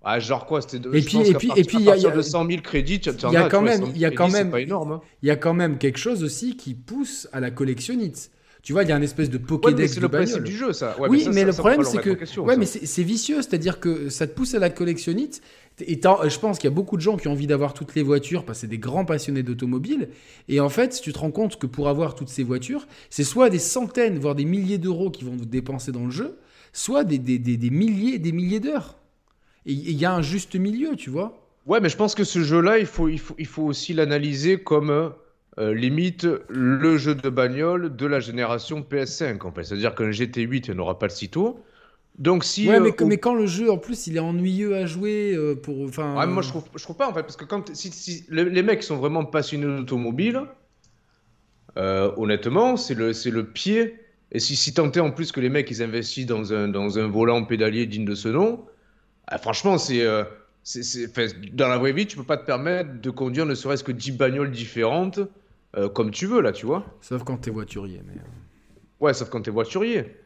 Ah, genre quoi c'était de- Et puis- et puis- partir- et puis, il y a- de 100 000 crédits, tu il y a quand même- 100 000 il y a quand même- énorme. hein. Il y a quand même quelque chose aussi qui pousse à la collectionnite. Tu vois, il y a une espèce de Ouais, mais Pokédex c'est le principe du jeu, ça. Ouais, oui, ça, mais ça, le ça, problème, c'est que ouais, ça. mais c'est c'est vicieux, c'est-à-dire que ça te pousse à la collectionnite. Et t'as- je pense qu'il y a beaucoup de gens qui ont envie d'avoir toutes les voitures parce que c'est des grands passionnés d'automobile. Et en fait, tu te rends compte que pour avoir toutes ces voitures, c'est soit des centaines, voire des milliers d'euros qui vont dépenser dans le jeu, soit des, des, des, des milliers des milliers d'heures. Et il y a un juste milieu, tu vois. Ouais, mais je pense que ce jeu-là, il faut, aussi l'analyser comme euh, limite le jeu de bagnole de la génération PS5. En fait. C'est-à-dire qu'un GT8, il n'y en aura pas le sitôt. Donc si... ouais, euh, mais, quand le jeu, en plus, il est ennuyeux à jouer euh, pour. Enfin, Ouais, moi, je trouve, je trouve pas, en fait, parce que quand, si, si les, les mecs sont vraiment passionnés d'automobile, euh, honnêtement, c'est le, c'est le pied. Et si, si tant est en plus que les mecs, ils investissent dans un, dans un volant pédalier digne de ce nom, ah, franchement, c'est, euh, dans la vraie vie, tu peux pas te permettre de conduire ne serait-ce que 10 bagnoles différentes euh, comme tu veux, là, tu vois. Sauf quand t'es voiturier. Mais... euh. Ouais, sauf quand t'es voiturier.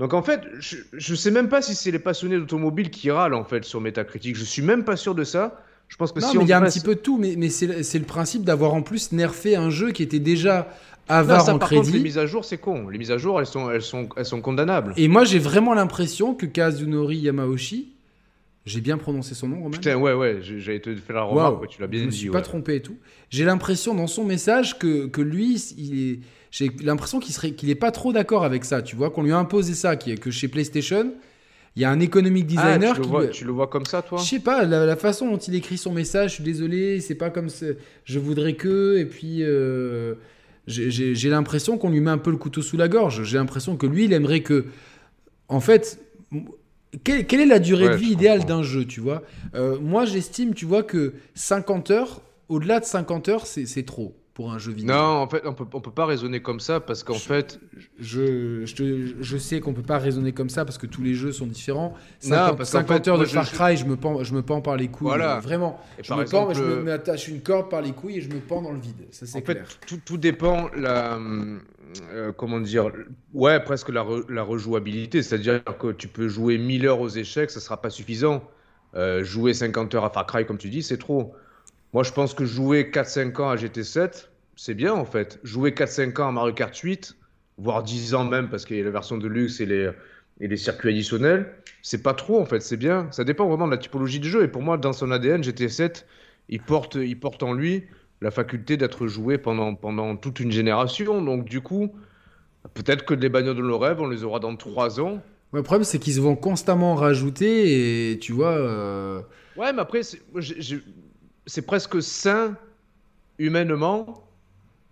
Donc en fait, je, je sais même pas si c'est les passionnés d'automobile qui râlent en fait sur Metacritic. Je suis même pas sûr de ça. Je pense que Non, si mais on il y a un petit peu de tout, mais, mais c'est le principe d'avoir en plus nerfé un jeu qui était déjà Non, avare ça, en par contre, les crédit. mises à jour, c'est con. Les mises à jour, elles sont, elles sont, elles sont condamnables. Et moi, j'ai vraiment l'impression que Kazunori Yamaoshi, j'ai bien prononcé son nom, Roman Putain, ouais, ouais, j'avais te fait la remarque, ouais, tu l'as je bien me dit. suis ouais. pas trompé et tout. J'ai l'impression dans son message que, que lui, il est- j'ai l'impression qu'il serait, qu'il est pas trop d'accord avec ça. Tu vois, qu'on lui a imposé ça, qui est que chez PlayStation, il y a un economic Ah, designer tu, le qui vois, tu le vois comme ça, toi? Je sais pas, la, la façon dont il écrit son message, je suis désolé, c'est pas comme. Je voudrais que, et puis. euh, J'ai- l'impression qu'on lui met un peu le couteau sous la gorge. J'ai l'impression que lui, il aimerait que. En fait, quelle, quelle est la durée Ouais, de vie idéale d'un jeu, tu vois? Euh, Moi, j'estime, tu vois, que 50 heures, au-delà de 50 heures, c'est trop pour un jeu vidéo. Non, en fait, on peut, on peut pas raisonner comme ça parce qu'en fait, Je, je, te- je sais qu'on peut pas raisonner comme ça parce que tous les jeux sont différents. Non, 50, parce qu'en 50 fait, heures de Far Cry, je me pends, je me pends par les couilles. Voilà. Vraiment. Et Je me, pends, exemple, je me m'attache une corde par les couilles et je me pends dans le vide. Ça, c'est En fait, clair. tout, tout dépend la, euh, comment dire, ouais, presque la, re- la rejouabilité. C'est-à-dire que tu peux jouer 1000 heures aux échecs, ça sera pas suffisant. Euh, jouer 50 heures à Far Cry, comme tu dis, c'est trop. Moi, je pense que jouer 4-5 ans à GT7, c'est bien en fait. Jouer 4-5 ans à Mario Kart 8, voire 10 ans même, parce qu'il y a la version de luxe et les, et les circuits additionnels, c'est pas trop en fait, c'est bien. Ça dépend vraiment de la typologie du jeu. Et pour moi, dans son ADN, GT7, il porte, il porte en lui la faculté d'être joué pendant, pendant toute une génération. Donc, du coup, peut-être que les bagnoles de nos rêves, on les aura dans 3 ans. Ouais, le problème, c'est qu'ils vont constamment rajouter et tu vois. euh, Ouais, mais après, j'ai- c'est presque sain, humainement,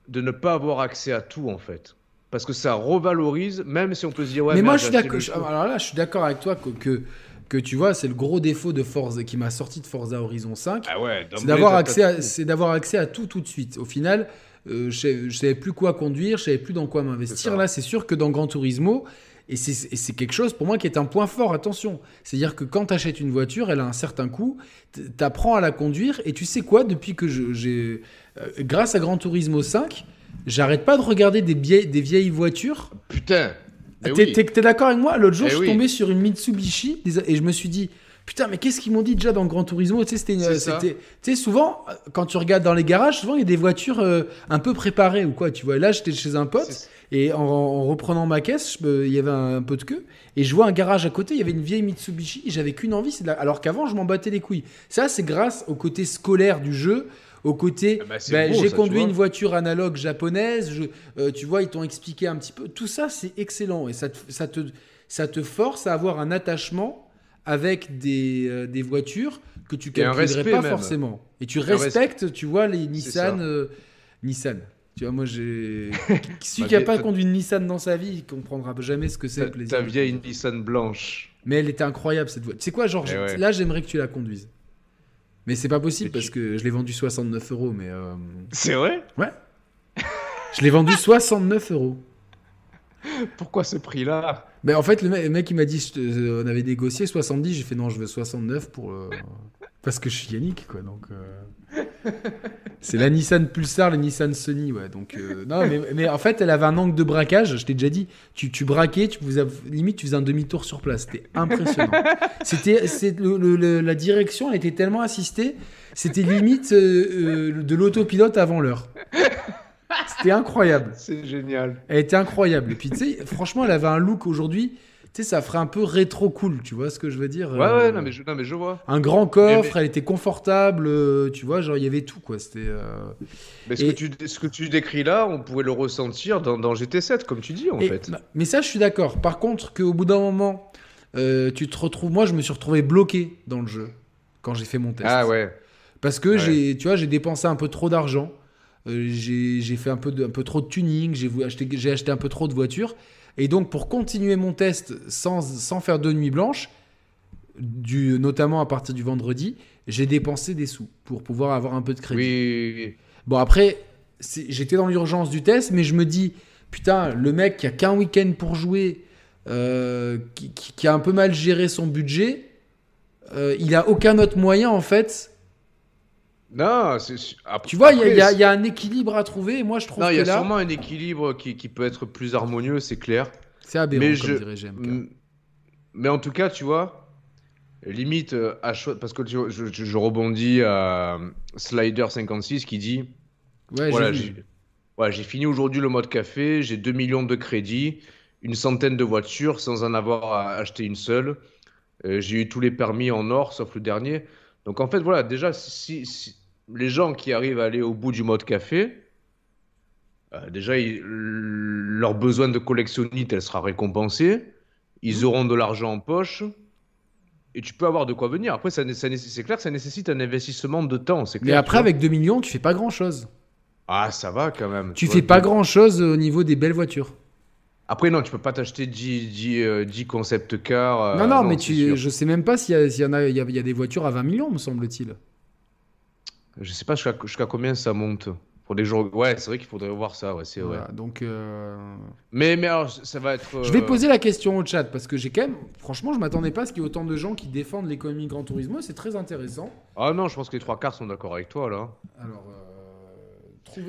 de ne pas avoir accès à tout, en fait. Parce que ça revalorise, même si on peut se dire, ouais, mais moi, je suis d'accord. je-. Alors là, je suis d'accord avec toi que, que, que tu vois, c'est le gros défaut de Forza qui m'a sorti de Forza Horizon 5. Ah ouais, c'est d'avoir accès, à, tout. c'est d'avoir accès à tout tout de suite. Au final, euh, je, savais, je savais plus quoi conduire, je savais plus dans quoi m'investir. Là, c'est sûr que dans Gran Turismo, et c'est quelque chose pour moi qui est un point fort, attention. C'est-à-dire que quand tu achètes une voiture, elle a un certain coût, tu apprends à la conduire, et tu sais quoi, depuis que j'ai. euh, grâce à Gran Turismo 5, j'arrête pas de regarder des, vieilles- des vieilles voitures Putain mais T'es oui. d'accord avec moi? L'autre jour, Eh je suis oui. tombé sur une Mitsubishi et je me suis dit, putain, mais qu'est-ce qu'ils m'ont dit déjà dans Gran Turismo? Tu sais, souvent, euh, quand tu regardes dans les garages, souvent il y a des voitures euh, un peu préparées ou quoi, tu vois. Et là, j'étais chez un pote et en, en reprenant ma caisse, je il y avait un, peu de queue et je vois un garage à côté, il y avait une vieille Mitsubishi et j'avais qu'une envie, c'est de la- alors qu'avant, je m'en battais les couilles. Ça, c'est grâce au côté scolaire du jeu. Au côté, Ah bah, ben, j'ai conduit une voiture analogue japonaise, je, euh, tu vois, ils t'ont expliqué un petit peu. Tout ça, c'est excellent et ça te, ça, te, ça te force à avoir un attachement avec des, euh, des voitures que tu un calculerais respect pas même. forcément. Et tu respect. respectes, tu vois, les Nissan. euh, Nissan. Tu vois, moi, j'ai. Celui Ma qui n'a pas conduit une Nissan dans sa vie, il comprendra jamais ce que c'est le plaisir. ta vieille Nissan blanche. Mais elle était incroyable cette voiture. Tu sais quoi, genre, Eh ouais. là, j'aimerais que tu la conduises. Mais c'est pas possible parce tu- que je l'ai vendu 69 euros, mais. euh, C'est vrai? Je l'ai vendu 69 euros. Pourquoi ce prix-là? Mais en fait, le mec, le mec, il m'a dit, je euh, on avait négocié 70, j'ai fait non, je veux 69 pour euh, parce que je suis Yannick, quoi. Donc euh, c'est la Nissan Pulsar, la Nissan Sunny, ouais. Donc euh, non, mais, mais en fait, elle avait un angle de braquage. Je t'ai déjà dit, tu, tu braquais, tu faisais, limite, tu faisais un demi-tour sur place. C'était impressionnant. C'était, c'est le- le- le- la direction, elle était tellement assistée, c'était limite euh, euh, de l'autopilote avant l'heure. C'était incroyable. C'est génial. Elle était incroyable. Et puis, tu sais, franchement, elle avait un look aujourd'hui. Tu sais, ça ferait un peu rétro cool, tu vois ce que je veux dire Ouais, Euh, ouais, non mais, je, non, mais je vois. Un grand coffre, Mais- elle était confortable, euh, tu vois, genre, il y avait tout, quoi. C'était. euh, Mais ce, Et- que tu, ce que tu décris là, on pourrait le ressentir dans, dans GT7, comme tu dis, en et- fait. bah, mais ça, je suis d'accord. Par contre, qu'au bout d'un moment, euh, tu te retrouves. Moi, je me suis retrouvé bloqué dans le jeu quand j'ai fait mon test. Ah ouais. Parce que Ouais. j'ai, tu vois, j'ai dépensé un peu trop d'argent. Euh, j'ai, j'ai fait un peu, de, un peu trop de tuning. J'ai, acheté, j'ai acheté un peu trop de voitures. Et donc, pour continuer mon test sans, sans faire de nuit blanche, du, notamment à partir du vendredi, j'ai dépensé des sous pour pouvoir avoir un peu de crédit. oui, oui. Bon, après, j'étais dans l'urgence du test, mais je me dis, putain, le mec qui a qu'un week-end pour jouer, euh, qui a un peu mal géré son budget, euh, il a aucun autre moyen, en fait. Non, c'est. Tu vois, il y a- y, y un équilibre à trouver, et moi, je trouve Non, il y a là, sûrement un équilibre qui, qui peut être plus harmonieux, c'est clair. c'est aberrant, mais comme je- dirait GMK. Mais en tout cas, tu vois, limite, euh, à cho- parce que tu vois, je, je- je rebondis à Slider56 qui dit Ouais, voilà, j'ai j'ai vu. voilà, j'ai fini aujourd'hui le mode café, j'ai 2 millions de crédits, une centaine de voitures sans en avoir à acheter une seule. Euh, j'ai eu tous les permis en or, sauf le dernier. Donc en fait, voilà, déjà, si, si- les gens qui arrivent à aller au bout du mode café, euh, déjà, ils- leur besoin de collectionnite, elle sera récompensée. Ils auront de l'argent en poche. Et tu peux avoir de quoi venir. Après, ça, c'est clair que ça nécessite un investissement de temps. Mais après, tu avec 2 millions, tu fais pas grand-chose. Ah, ça va quand même. Tu vois, fais pas de- grand chose au niveau des belles voitures. Après, non, tu peux pas t'acheter 10, 10, euh, 10 concept cars. euh, non, non, mais tu, je sais même pas s'il y, a- y en a, il y a, il y a des voitures à 20 millions, me semble-t-il. Je sais pas jusqu'à combien ça monte. Pour des jours. Ouais, c'est vrai qu'il faudrait voir ça, ouais, c'est vrai. Donc, euh, Mais, mais alors, ça va être. je vais euh, poser la question au chat parce que j'ai quand même, franchement, je m'attendais pas à ce qu'il y ait autant de gens qui défendent l'économie Gran Turismo. C'est très intéressant. Ah non, je pense que les trois quarts sont d'accord avec toi, là. Alors, euh,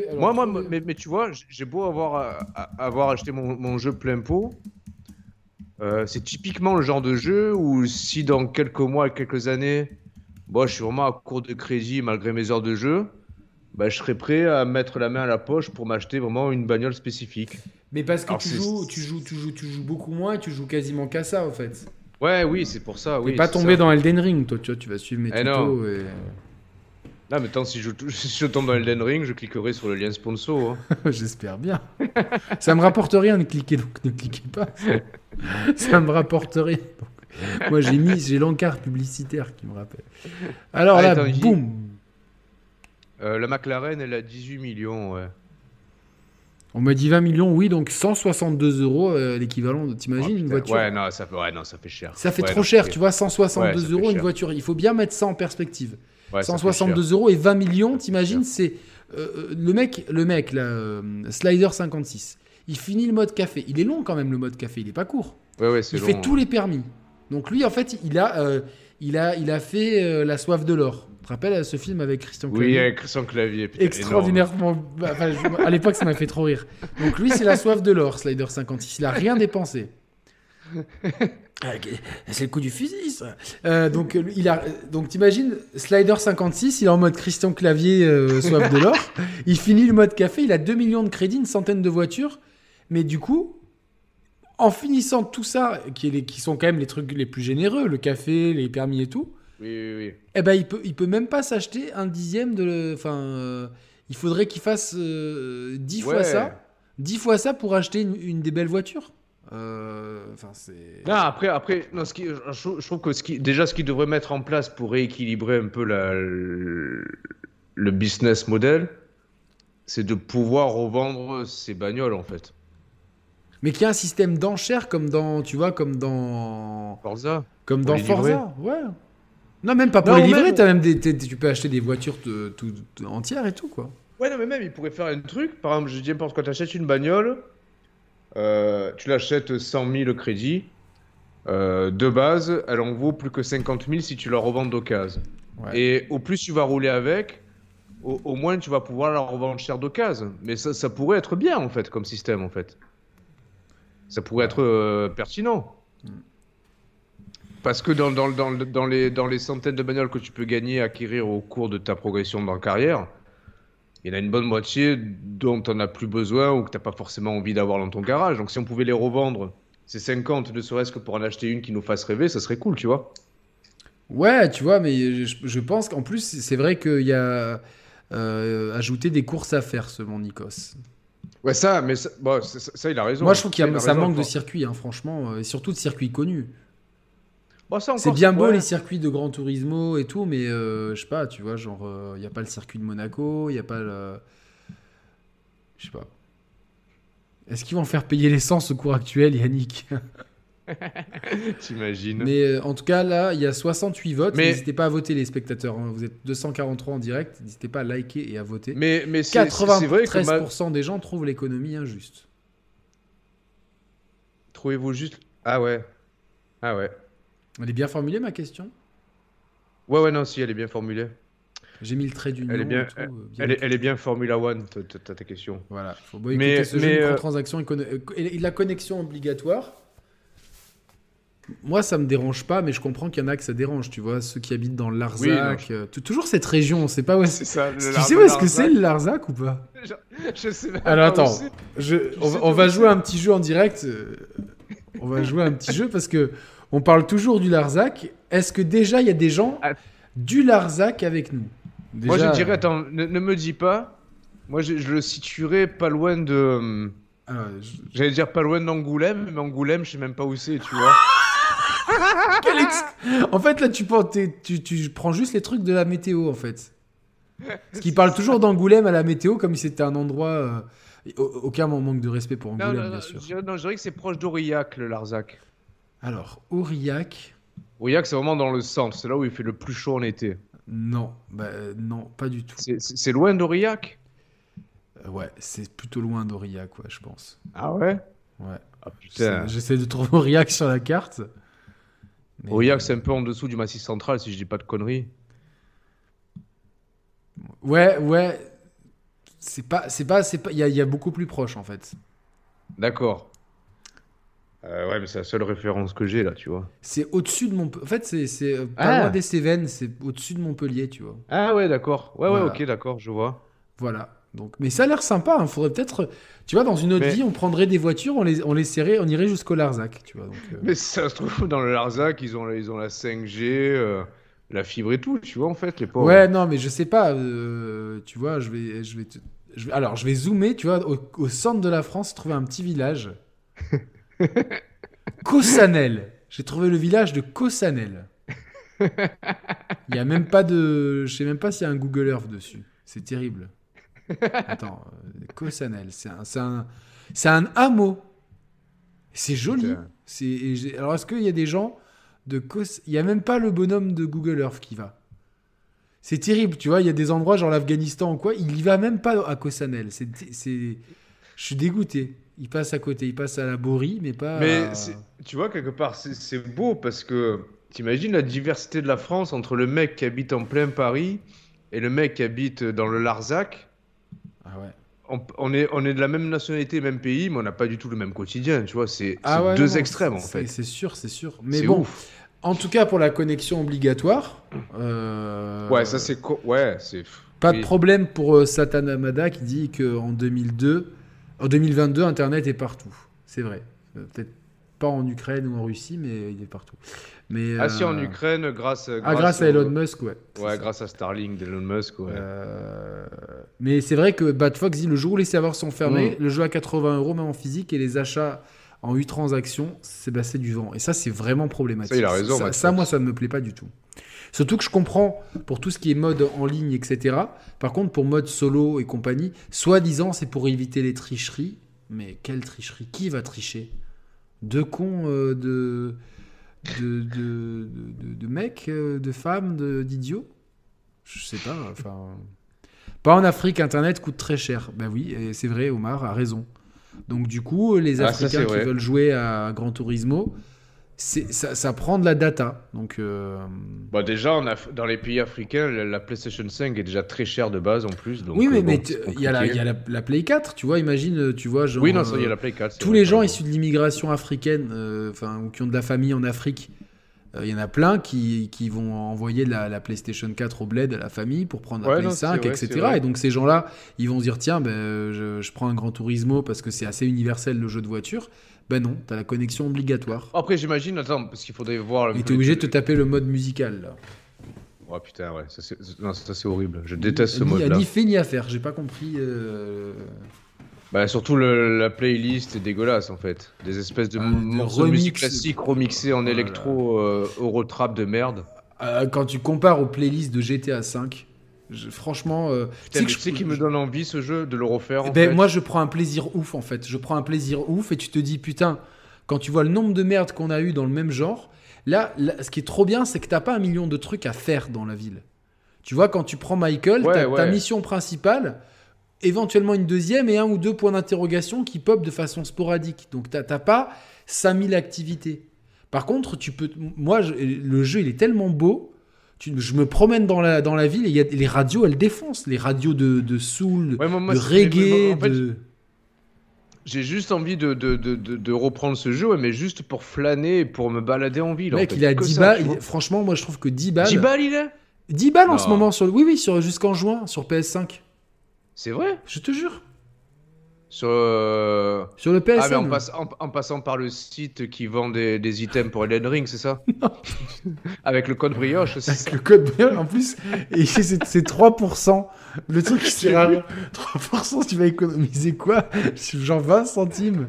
alors, moi, moi, mais, mais tu vois, j'ai beau avoir, euh, avoir acheté mon, mon jeu plein pot. euh, c'est typiquement le genre de jeu où si dans quelques mois, quelques années, bon, je suis vraiment à court de crédit malgré mes heures de jeu, bah, je serais prêt à mettre la main à la poche pour m'acheter vraiment une bagnole spécifique. Mais parce que Alors, tu joues, tu joues, tu joues, tu joues beaucoup moins et tu joues quasiment qu'à ça en fait. Ouais, oui, c'est pour ça. T'es Oui, pas c'est tombé ça. dans Elden Ring, toi, tu vois, tu vas suivre mes Eh tutos. Et... Non, mais tant si je, si je tombe dans Elden Ring, je cliquerai sur le lien sponsor. hein. J'espère bien. ça me rapporte rien de cliquer, donc ne cliquez pas. ça me rapporte rien. Donc, moi, j'ai mis, j'ai l'encart publicitaire qui me rappelle. Alors Ah, là, attends, boum. Euh, la McLaren, elle a 18 millions, ouais. On m'a dit 20 millions, oui, donc 162 euros, euh, l'équivalent. T'imagines Oh, une voiture Ouais, non, ça fait, ouais, non, ça fait cher. Ça fait Ouais, trop non, cher, tu vois, 162 Ouais, ça fait euros une cher. voiture. Il faut bien mettre ça en perspective. Ouais, ça fait 162 cher. euros et 20 millions, t'imagines, c'est euh, euh, le mec, le mec là, euh, Slider 56. Il finit le mode café. Il est long quand même le mode café, il est pas court. Ouais, ouais, c'est Il long, fait hein. tous les permis. Donc lui, en fait, il a, euh, il a, il a fait la soif de l'or. Tu te rappelles ce film avec Christian Oui, Clavier avec Christian Clavier. putain. Extraordinairement. bah, enfin, je- à l'époque, ça m'a fait trop rire. Donc lui, c'est la soif de l'or, Slider 56. Il a rien dépensé. Ah. C'est le coup du fusil, ça. Euh, donc, euh, il a, donc, t'imagines, Slider 56, il est en mode Christian Clavier, euh, soif de l'or. Il finit le mode café, il a 2 millions de crédits, une centaine de voitures. Mais du coup, en finissant tout ça, qui, est les- qui sont quand même les trucs les plus généreux, le café, les permis et tout, Oui, oui, oui. eh ben, il peut, il peut même pas s'acheter un dixième de. Enfin, euh, il faudrait qu'il fasse euh, 10 fois ça. 10 fois ça pour acheter une, une des belles voitures. Euh. Non, après, après non, ce qui, je, je trouve que ce qui, déjà, ce qu'ils devraient mettre en place pour rééquilibrer un peu la, le, le business model, c'est de pouvoir revendre ces bagnoles, en fait. Mais qu'il y a un système d'enchères comme dans. Tu vois, comme dans. Forza. Comme dans livrer. Forza. Ouais. Non, même pas pour Non, les livrer, même- t'as même des, tu peux acheter des voitures te- tout- tout- entières et tout, quoi. Ouais, non, mais même, ils pourraient faire un truc. Par exemple, je dis n'importe quoi, tu achètes une bagnole, euh, tu l'achètes 100 000 crédits. euh, de base, elle en vaut plus que 50 000 si tu la revends d'occasion. Ouais. Et au plus tu vas rouler avec, au, au moins tu vas pouvoir la revendre cher d'occasion. Mais ça, ça pourrait être bien en fait comme système en fait. Ça pourrait être euh, pertinent. Parce que dans, dans, dans, dans les, dans les centaines de bagnoles que tu peux gagner, acquérir au cours de ta progression dans la carrière, il y en a une bonne moitié dont tu n'en as plus besoin ou que tu n'as pas forcément envie d'avoir dans ton garage. Donc si on pouvait les revendre, ces 50, ne serait-ce que pour en acheter une qui nous fasse rêver, ça serait cool, tu vois. Ouais, tu vois, mais je, je pense qu'en plus, c'est vrai qu'il y a euh, ajouté des courses à faire selon Nikos. Ouais, ça, mais ça, bon, ça, il a raison. Moi, je trouve qu'il y il a, a ça raison, manque de circuits, hein, franchement, euh, et surtout de circuits connus. Bon, C'est bien beau ouais. les circuits de Gran Turismo et tout, mais euh, je sais pas, tu vois, genre, il n'y a pas le circuit de Monaco, il n'y a pas le. Je sais pas. Est-ce qu'ils vont faire payer l'essence au cours actuel, Yannick? T'imagines. Mais euh, en tout cas, là, il y a 68 votes. Mais- N'hésitez pas à voter, les spectateurs. hein. Vous êtes 243 en direct. N'hésitez pas à liker et à voter. Mais, mais c'est c'est- c'est vrai que 93% ma- des gens trouvent l'économie injuste. Trouvez-vous juste. Ah ouais. Ah ouais. Elle est bien formulée, ma question? Ouais, ouais, non, si, elle est bien formulée. J'ai mis le trait d'union. Elle est bien- et tout, euh, bien Elle est, elle est bien Formula One, ta- ta question. Voilà, il faut Mais- ce jeu mais, de euh, et, conne- euh, et la connexion obligatoire. Moi, ça me dérange pas, mais je comprends qu'il y en a que ça dérange, tu vois, ceux qui habitent dans le Larzac. euh, toujours cette région, on sait pas où est-ce ça. Tu sais où est-ce que c'est le Larzac ou pas? Je sais même Alors pas où attends, je, on, sais va- on jouer un petit jeu en direct. euh, On va jouer un petit jeu parce que on parle toujours du Larzac. Est-ce que déjà il y a des gens Ah. du Larzac avec nous? Moi, je dirais, attends, ne, ne me dis pas. Moi, je, je le situerais pas loin de. je- J'allais dire pas loin d'Angoulême, mais Angoulême, je sais même pas où c'est, tu vois. Quel ex- En fait, là, tu, tu, tu prends juste les trucs de la météo, en fait. Parce qu'il parle toujours d'Angoulême à la météo comme si c'était un endroit. euh, au- Aucun manque de respect pour Angoulême, non, bien non, sûr. je, non, je dirais que c'est proche d'Aurillac, le Larzac. Alors, Aurillac. Aurillac, c'est vraiment dans le centre. C'est là où il fait le plus chaud en été. Non, bah, non, pas du tout. C'est- loin d'Aurillac? Euh, ouais, c'est plutôt loin d'Aurillac, ouais, je pense. Ah ouais? Ouais. Ah putain. J'essaie de trouver Aurillac sur la carte. Mais- Aurillac, c'est un peu en dessous du Massif central, si je dis pas de conneries. Ouais, ouais. C'est pas, c'est pas, c'est pas. Il y, a- il y a beaucoup plus proche en fait. D'accord. Euh, ouais, mais c'est la seule référence que j'ai là, tu vois. C'est au-dessus de Montpellier. En fait, c'est, euh, pas Ah. loin des Cévennes. C'est au-dessus de Montpellier, tu vois. Ah ouais, d'accord. Ouais, Voilà. ouais, ok, d'accord, je vois. Voilà. Donc, mais ça a l'air sympa. Il faudrait peut-être, tu vois, dans une autre Mais- vie, on prendrait des voitures, on les, on les serrait, on irait jusqu'au Larzac, tu vois. Donc, euh, Mais ça se trouve, dans le Larzac, ils ont, ils ont la 5G, euh, la fibre et tout, tu vois, en fait, les pauvres. Ouais, non, mais je sais pas. euh, tu vois, je vais, je vais, te- je vais- alors, je vais zoomer. Tu vois, au, au centre de la France, trouver un petit village. Cossanel. J'ai trouvé le village de Cossanel. Il y a même pas de, je sais même pas s'il y a un Google Earth dessus. C'est terrible. Attends, euh, Cossanel, c'est un, c'est un, c'est un hameau. C'est joli. C'est, alors, est-ce qu'il y a des gens de Kos... Il y a même pas le bonhomme de Google Earth qui va. C'est terrible, tu vois. Il y a des endroits, genre l'Afghanistan ou quoi, il y va même pas à Kosanel. C'est, c'est... Je suis dégoûté. Il passe à côté, il passe à la Borie, mais pas. Mais à- tu vois, quelque part, c'est- beau parce que t'imagines la diversité de la France entre le mec qui habite en plein Paris et le mec qui habite dans le Larzac. Ah ouais. On, on est, on est de la même nationalité, même pays, mais on n'a pas du tout le même quotidien, tu vois. C'est Ah ouais, deux non, extrêmes, en fait. C'est sûr, c'est sûr. Mais bon, ouf. en tout cas pour la connexion obligatoire. euh, Ouais, ça c'est ouais, c'est Pas de problème pour euh, Satan Amada qui dit qu'en 2002, en 2022, Internet est partout. C'est vrai. Euh, Peut-être pas en Ukraine ou en Russie, mais il est partout. Mais, Ah si, en euh, Ukraine, grâce, Ah, grâce à Elon Musk, ouais. Ouais, ça. grâce à Starlink d'Elon Musk, ouais. Euh, Mais c'est vrai que Bad Fox dit le jour où les serveurs sont fermés, Mm. le jeu à 80 euros, même en physique, et les achats en 8 transactions, c'est bah, du vent. Et ça, c'est vraiment problématique. Ça, il a raison, Ça, moi, ça ne me plaît pas du tout. Surtout que je comprends pour tout ce qui est mode en ligne, etc. Par contre, pour mode solo et compagnie, soi-disant, c'est pour éviter les tricheries. Mais quelle tricherie? Qui va tricher? Deux cons euh, de, de, de, de, de- de mecs, euh, de femmes, d'idiots? Je sais pas. Enfin, pas en Afrique, Internet coûte très cher. Ben oui, c'est vrai, Omar a raison. Donc du coup, les Ah, ça, Africains qui vrai. veulent jouer à Gran Turismo, ça, ça prend de la data. Donc euh, Bah déjà, dans les pays africains, la, la PlayStation 5 est déjà très chère de base en plus. Donc, oui, euh, mais bon, tu- il y a, la, il y a la, la Play 4, tu vois. Imagine, tu vois, genre, Oui, non, ça, il y a euh, la Play 4. c'est tous les gens issus de l'immigration africaine, euh, enfin, ou qui ont de la famille en Afrique, euh, il y en a plein qui, qui vont envoyer la, la PlayStation 4 au bled à la famille pour prendre la Ouais, Play non, c'est 5, vrai, c'est etc. Et donc ces gens-là, ils vont se dire tiens, ben, je, je prends un Gran Turismo parce que c'est assez universel le jeu de voiture. Ben non, t'as la connexion obligatoire. Après, j'imagine, attends, parce qu'il faudrait voir. un Et t'es obligé le- de te taper le mode musical. Là. Oh putain, ouais, ça c'est horrible. Je déteste ce mode-là. ni fait ni à faire, j'ai pas compris. euh, Bah, surtout le- la playlist est dégueulasse en fait. Des espèces de Ah, de morceaux de musique classique remixés en Voilà. électro euh, Eurotrap de merde. Euh, quand tu compares aux playlists de GTA V, je- franchement, euh, que tu sais qui me donne envie ce jeu de le refaire en ben, fait moi je prends un plaisir ouf en fait. Je prends un plaisir ouf et tu te dis putain, quand tu vois le nombre de merdes qu'on a eu dans le même genre, là, là, ce qui est trop bien, c'est que t'as pas un million de trucs à faire dans la ville. Tu vois, quand tu prends Michael, Ouais, ta mission principale, éventuellement une deuxième et un ou deux points d'interrogation qui pop de façon sporadique. Donc t'as t'as pas 5000 activités. Par contre, tu peux, moi, je- le jeu il est tellement beau. Tu- je me promène dans la, dans la ville et y a, les radios elles défoncent. Les radios de, de soul, Ouais, moi- moi, de reggae, en fait, de... J'ai juste envie de, de, reprendre ce jeu, mais juste pour flâner, et pour me balader en ville. Mec, en fait. il a Que 10 ça, balles. il-. Franchement, moi je trouve que 10 balles. 10 balles il est? 10 balles en ce moment sur oui oui sur jusqu'en juin sur PS5. C'est vrai? Je te jure. Sur. euh, Sur le PSN. Ah, mais en, passe- en- en passant par le site qui vend des, des items pour Elden Ring, c'est ça Avec le code brioche, ça Avec le code Brian, en plus, et c'est c'est 3%. Le truc qui sert à rien. 3%, tu vas économiser quoi? Genre 20 centimes.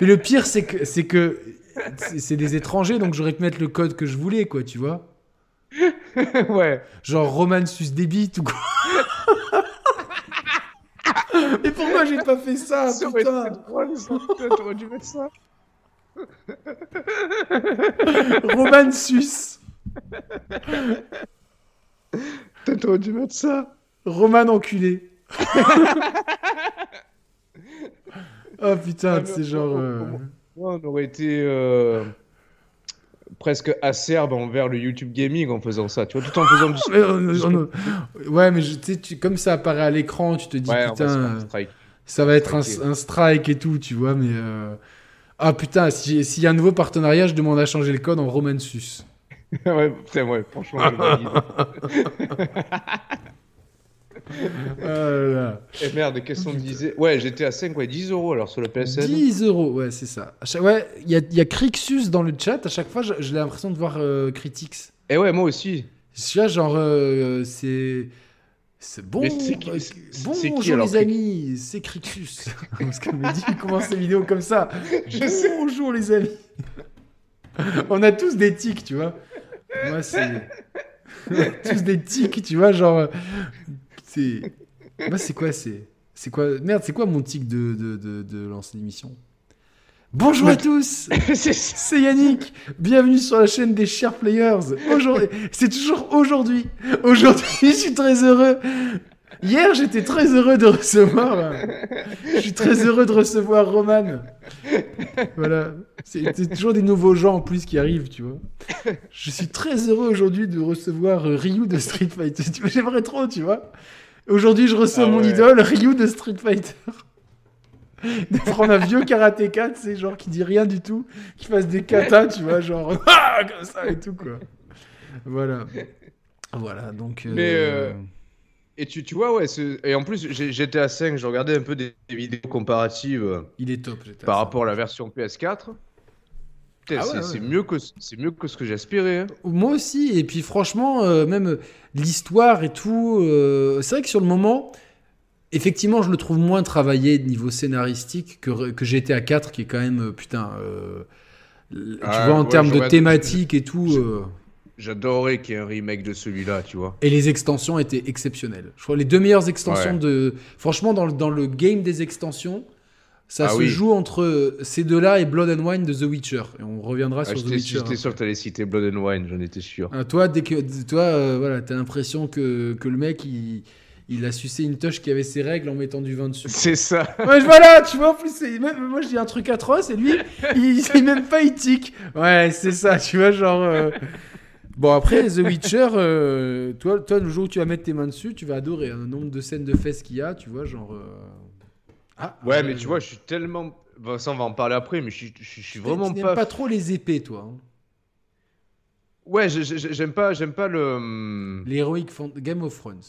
Mais le pire, c'est que c'est que c'est des étrangers, donc j'aurais pu mettre le code que je voulais, quoi, tu vois? ouais. Genre Roman sus des bites ou quoi? Mais pourquoi j'ai pas fait ça, Ça putain T'aurais dû mettre ça. Roman Putain, T'aurais dû mettre ça. Roman enculé Oh putain, Ah, c'est genre... on- euh, on aurait été euh, presque acerbe envers le YouTube Gaming en faisant ça, tu vois, tout en faisant du. Mais on- on- Ouais, mais je- tu comme ça apparaît à l'écran, tu te dis Ouais, putain, strike. ça va être un, un strike et tout, tu vois, mais. euh, Ah putain, si- s'il y a un nouveau partenariat, je demande à changer le code en Roman sus. ouais, putain, ouais, franchement, je Ah là là. Et merde, qu'est-ce qu'on disait? Ouais, j'étais à 5, ouais, 10 euros alors sur le PSN. 10 euros, ouais, c'est ça. Ouais, il y a, y a Crixus dans le chat, à chaque fois, je- j'ai l'impression de voir euh, Critics. Et ouais, moi aussi. Tu vois, genre, euh, c'est. C'est bon, Mais c'est qui- euh, bonjour les amis, c'est Crixus. Parce qu'on me dit commence ses vidéos comme ça. Je sais. Bonjour les amis. On a tous des tics, tu vois. Moi, c'est. On a tous des tics, tu vois, genre. C'est. Moi, c'est quoi C'est. C'est quoi Merde, c'est quoi mon tic de, de, de, de lancer l'émission? Bonjour à tous c'est Yannick, bienvenue sur la chaîne des Chers Players. Aujourd'hui, c'est toujours aujourd'hui. Aujourd'hui, je suis très heureux. Hier, j'étais très heureux de recevoir. euh, Je suis très heureux de recevoir Roman. Voilà, c'est toujours des nouveaux gens en plus qui arrivent, tu vois. Je suis très heureux aujourd'hui de recevoir euh, Ryu de Street Fighter. J'aimerais trop, tu vois. Aujourd'hui, je reçois Ah mon ouais. idole, Ryu de Street Fighter. De prendre un vieux karatéka, tu sais, genre qui dit rien du tout, qui fasse des katas, tu vois, genre ah, comme ça et tout, quoi. Voilà. Voilà, donc. Mais, euh, Et tu, tu vois, ouais, c'est- et en plus, j'étais à 5, je regardais un peu des, des vidéos comparatives euh, Il est top, à par rapport à la version PS4. Ah ouais, c'est ouais. mieux, que, c'est mieux que ce que j'aspirais. hein. Moi aussi, et puis franchement, euh, même l'histoire et tout, euh, c'est vrai que sur le moment, effectivement, je le trouve moins travaillé de niveau scénaristique que, que GTA 4, qui est quand même, euh, putain, euh, tu Ah, vois, en ouais, termes de thématique et tout. J'adorerais qu'il y ait un remake de celui-là, tu vois. Et les extensions étaient exceptionnelles. Je crois les deux meilleures extensions de. Franchement, dans le, dans le game des extensions, ça Ah se oui. joue entre ces deux-là et Blood and Wine de The Witcher. Et on reviendra Ah, sur The Witcher. j'étais hein. sûr que t'allais citer Blood and Wine, j'en étais sûr. Ah, toi, dès que toi, euh, voilà, t'as l'impression que, que le mec, il, il a sucé une touche qui avait ses règles en mettant du vin dessus. C'est ça. Ouais, voilà, tu vois, en plus, même- moi je dis un truc atroce et lui, il c'est même pas éthique. Ouais, c'est ça, tu vois, genre. euh, Bon, après, The Witcher, euh, toi, toi, le jour où tu vas mettre tes mains dessus, tu vas adorer. Un nombre de scènes de fesses qu'il y a, tu vois, genre. Ah, Ouais, euh, mais tu vois, je suis tellement. Bon, ça, on va en parler après, mais je suis, je je suis vraiment tu pas. pas trop les épées, toi. hein. Ouais, j'ai- j'ai- j'aime pas, j'aime pas le. Heroic Fan- Game of Thrones.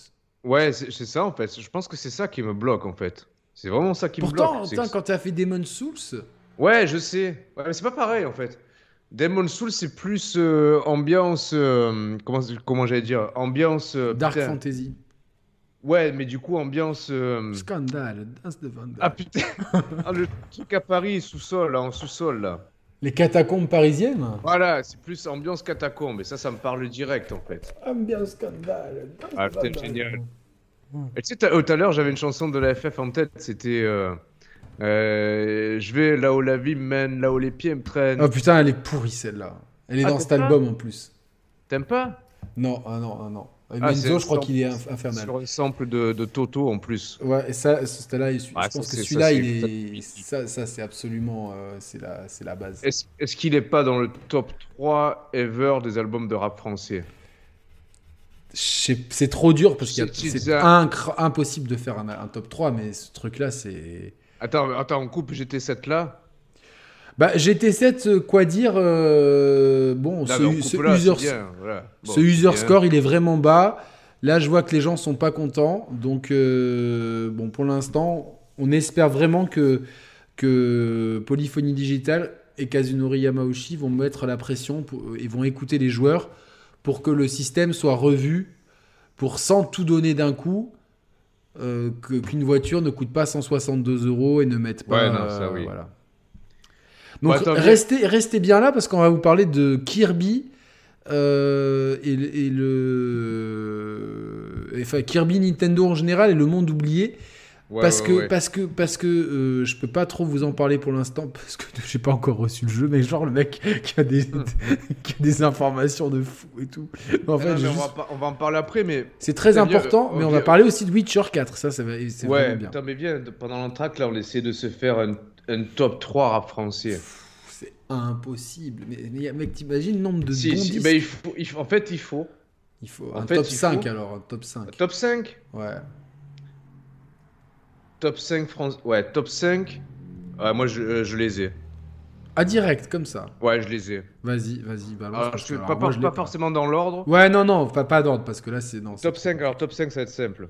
Ouais, c'est c'est ça en fait. Je pense que c'est ça qui me bloque en fait. C'est vraiment ça qui me Pourtant, bloque. c'est putain, quand t'as fait Demon's Souls, Ouais, je sais. Ouais, mais c'est pas pareil en fait. Demon Soul, c'est plus euh, ambiance. euh, comment comment j'allais dire Ambiance. euh, Dark putain. Fantasy. Ouais, mais du coup, ambiance. euh, Scandale, Danse de Vandal. Ah putain Ah, Le truc à Paris, sous-sol, là, en sous-sol, là. Les catacombes parisiennes Voilà, c'est plus ambiance catacombe, et ça, ça me parle direct, en fait. Ambiance scandale. Danse Ah, putain, génial. Et tu sais, t'as- tout à l'heure, j'avais une chanson de la FF en tête, c'était... euh, euh, je vais là où la vie me mène, là où les pieds me traînent. Oh putain, elle est pourrie celle-là. Elle est Ah, dans cet album en plus. T'aimes pas? Non, ah non, ah non. Ah, Menzo, je crois qu'il est inf- infernal. Sur un sample de, de Toto, en plus. Ouais, et ça, ce style-là, il- je Ah, ça, pense que celui-là, ça, il c'est- est. Ça, ça c'est absolument. euh, c'est la, la base. Est-ce qu'il est pas dans le top 3 ever des albums de rap français? C'est trop dur parce qu'il y a- C'est- impossible de faire un, un top 3, mais ce truc-là, c'est. Attends, attends, on coupe GT7 là Bah, GT7, euh, quoi dire euh, Bon, Là, ce, là, user, c'est bien, voilà. Bon, ce c'est user bien. score, il est vraiment bas. Là, je vois que les gens sont pas contents. Donc, euh, bon, pour l'instant, on espère vraiment que, que Polyphonie Digital et Kazunori Yamauchi vont mettre la pression pour- et vont écouter les joueurs pour que le système soit revu pour sans tout donner d'un coup. euh, qu'une voiture ne coûte pas 162 euros et ne mette pas. Ouais, non, ça, oui. voilà. Donc attends, restez, restez bien là parce qu'on va vous parler de Kirby euh, et, le- et le. Enfin, Kirby Nintendo en général et le monde oublié. Ouais, parce, ouais, que, ouais. parce que parce que euh, je peux pas trop vous en parler pour l'instant parce que j'ai pas encore reçu le jeu mais genre le mec qui a des qui a des informations de fou et tout en fait non, on, va pas- on va en parler après, mais c'est très important mais on va parler aussi de Witcher 4 ça ça va c'est ouais, vraiment bien putain, mais bien, pendant l'entraque, là, on essaie de se faire un, un top 3 rap français. c'est impossible mais, mais mec t'imagines le nombre de Si, bons si, disques bah, il faut, il faut- en fait, il faut. il faut en un fait, top il 5 faut- alors un top 5 Top 5 ouais Top 5 France. Ouais, top 5. Ouais, moi, je, euh, je les ai. à direct comme ça Ouais, je les ai. vas-y vas-y balance Alors, je alors pas, moi, pas- je pas forcément dans l'ordre. ouais non non pas, pas d'ordre parce que là c'est- Top 5, alors top 5, ça va être simple.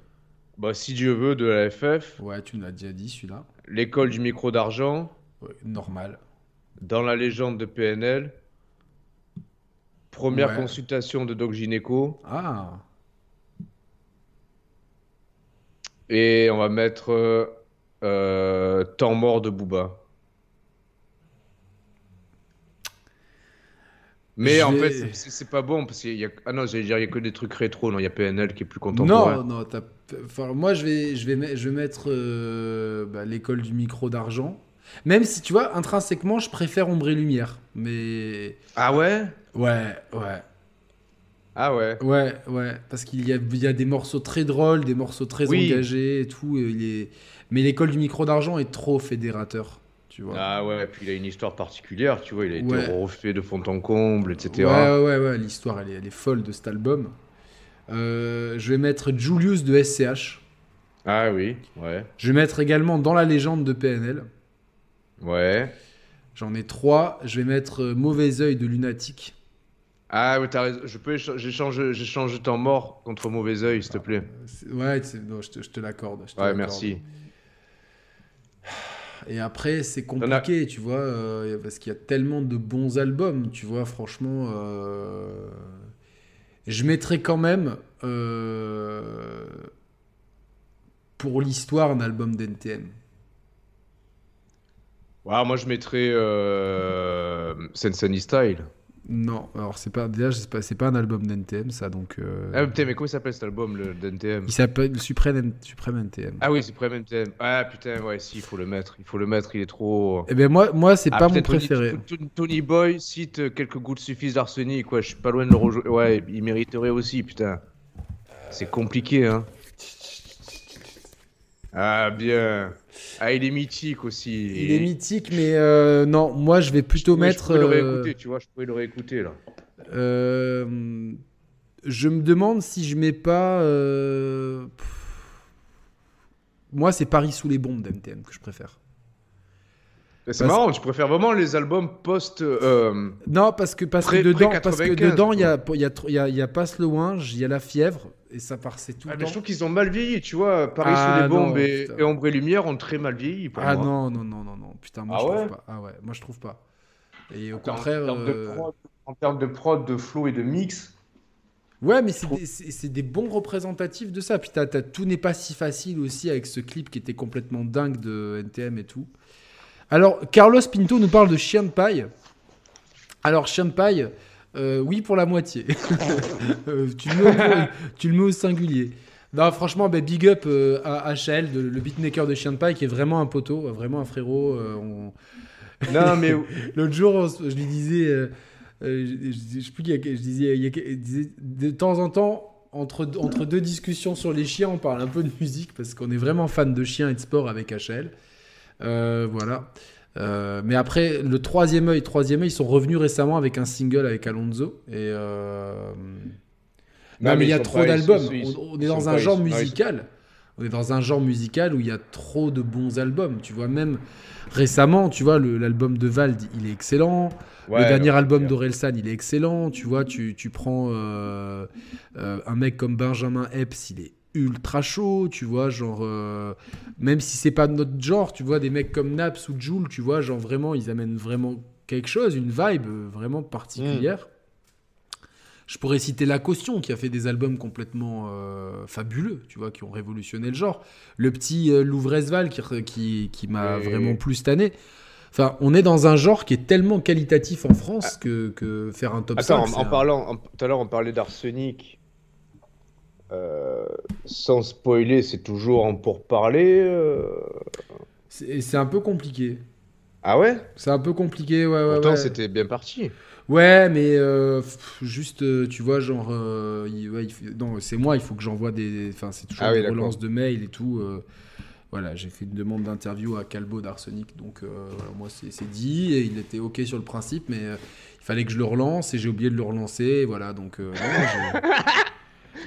Bah, si Dieu veut, de la FF. ouais tu nous l'as déjà dit celui-là L'école du micro d'argent. Ouais, normal Dans la légende de PNL. Première Ouais. consultation de Doc Gynéco. ah Et on va mettre euh, euh, Temps mort de Booba. Mais en fait, c'est- pas bon parce qu'il y a. Ah non, j'allais dire, il y a que des trucs rétro. Non, il y a PNL qui est plus contemporain. Non, non, enfin, moi je vais, je vais, met- je vais mettre euh, bah, l'école du micro d'argent. Même si tu vois, intrinsèquement, je préfère Ombre et Lumière. Mais Ah ouais? Ouais, ouais, Ah ouais? ouais, ouais, parce qu'il y a, il y a des morceaux très drôles, des morceaux très Oui. engagés et tout. et il est... Mais l'école du micro d'argent est trop fédérateur, tu vois. Ah ouais, puis il a une histoire particulière, tu vois, il a été refait de fond en comble, etc. Ouais, ouais, ouais, l'histoire elle est, elle est folle de cet album. Euh, je vais mettre Julius de SCH. Ah oui, ouais. Je vais mettre également Dans la légende de PNL. Ouais. J'en ai trois. Je vais mettre euh, Mauvais œil de Lunatic. Ah oui, t'as raison. Je peux écha- j'échange j'échange temps mort contre mauvais œil, s'il te plaît. C'est- Ouais, non, je te, je te l'accorde. Ouais, merci. Et après, c'est compliqué, tu vois, euh, parce qu'il y a tellement de bons albums, tu vois, franchement. euh, Je mettrais quand même, euh, pour l'histoire, un album d'NTM. Ouais, moi je mettrais. Sensei Style. Non, alors c'est pas déjà c'est pas, un album d'NTM ça donc euh, Ah putain, mais comment il s'appelle cet album, le d'NTM il s'appelle Supreme, Supreme NTM. Ah oui, c'est Prime NTM. Ah putain, ouais, si, il faut le mettre. Il faut le mettre, il est trop. Eh ben moi moi c'est Ah, pas mon préféré. Tony, Tony Boy cite euh, quelques gouttes suffisent d'arsenic, quoi. Je suis pas loin de le rejoindre. Ouais, il mériterait aussi, putain. C'est compliqué, hein. Ah, bien. Ah, il est mythique aussi. Il est mythique mais euh, non, moi je vais plutôt mettre Je pourrais le euh, réécouter, tu vois, je pourrais le réécouter, là. euh, je me demande si je mets pas euh, moi c'est Paris sous les bombes d'NTM que je préfère. C'est Parce- marrant, tu préfères vraiment les albums post. euh, Non, parce que, parce Pré- que dedans, parce que 95, dedans, il y a, y, a, y, a, y a Passe le Ouinge, il y a la fièvre, et ça passait tout Ah, le temps. je trouve qu'ils ont mal vieilli, tu vois. Paris Ah, sous les bombes non, et, et Ombre et Lumière ont très mal vieilli pour Ah moi. non, non, non, non, non, putain, moi Ah je ouais trouve pas. Ah ouais, moi je trouve pas. Et au En contraire. termes de euh, prod- en termes de prod, de flow et de mix. Ouais, mais c'est des, des bons représentatifs de ça. Puis t'as- t'as tout n'est pas si facile aussi avec ce clip qui était complètement dingue de NTM et tout. Alors, Carlos Pinto nous parle de Chien de paille. Alors, Chien de paille, euh, oui pour la moitié. Euh, tu, le mets au, tu le mets au singulier. Non, franchement, bah, big up euh, à HL, de- le beatmaker de Chien de paille, qui est vraiment un poteau, vraiment un frérot. euh, on- Non, mais L'autre jour, je lui disais, je, je- sais plus, disais, je disais, de temps en temps, entre, entre deux discussions sur les chiens, on parle un peu de musique parce qu'on est vraiment fan de chiens et de sport avec HL. Euh, voilà. Euh, mais après, le troisième œil, troisième œil, ils sont revenus récemment avec un single avec Alonso. Et euh, non, mais il y a trop d'albums. On, est dans un genre musical. On est dans un genre musical où il y a trop de bons albums. Tu vois, même récemment, tu vois, l'album de Vald, il est excellent. Ouais, le dernier album d'Orelsan, il est excellent. Tu vois, tu, tu prends euh, un mec comme Benjamin Epps, il est ultra chaud. Tu vois, genre, euh, même si c'est pas notre genre, tu vois, des mecs comme Naps ou Joule, tu vois, genre vraiment, ils amènent vraiment quelque chose, une vibe euh, vraiment particulière. Je pourrais citer La Caution, qui a fait des albums complètement euh, fabuleux, tu vois, qui ont révolutionné le genre. Le petit euh, Louvresval, qui, qui, qui m'a Oui, vraiment oui. plu cette année. Enfin, on est dans un genre qui est tellement qualitatif en France que, que faire un top Attends, 5. en, en parlant, tout à l'heure on parlait d'Arsenic. Euh, sans spoiler, c'est toujours en pourparler. euh. C'est un peu compliqué. Ah ouais? C'est un peu compliqué, ouais, ouais. Pourtant ouais. c'était bien parti. Ouais, mais euh, pff, juste, tu vois, genre, euh, il- ouais, il faut- non, c'est moi, il faut que j'envoie des, enfin, c'est toujours Ah des relances de mails et tout. euh, voilà, j'ai fait une demande d'interview à Calbo d'Arsenic, donc euh, voilà, moi c'est dit et il était ok sur le principe, mais euh, il fallait que je le relance et j'ai oublié de le relancer, et voilà, donc. euh, non,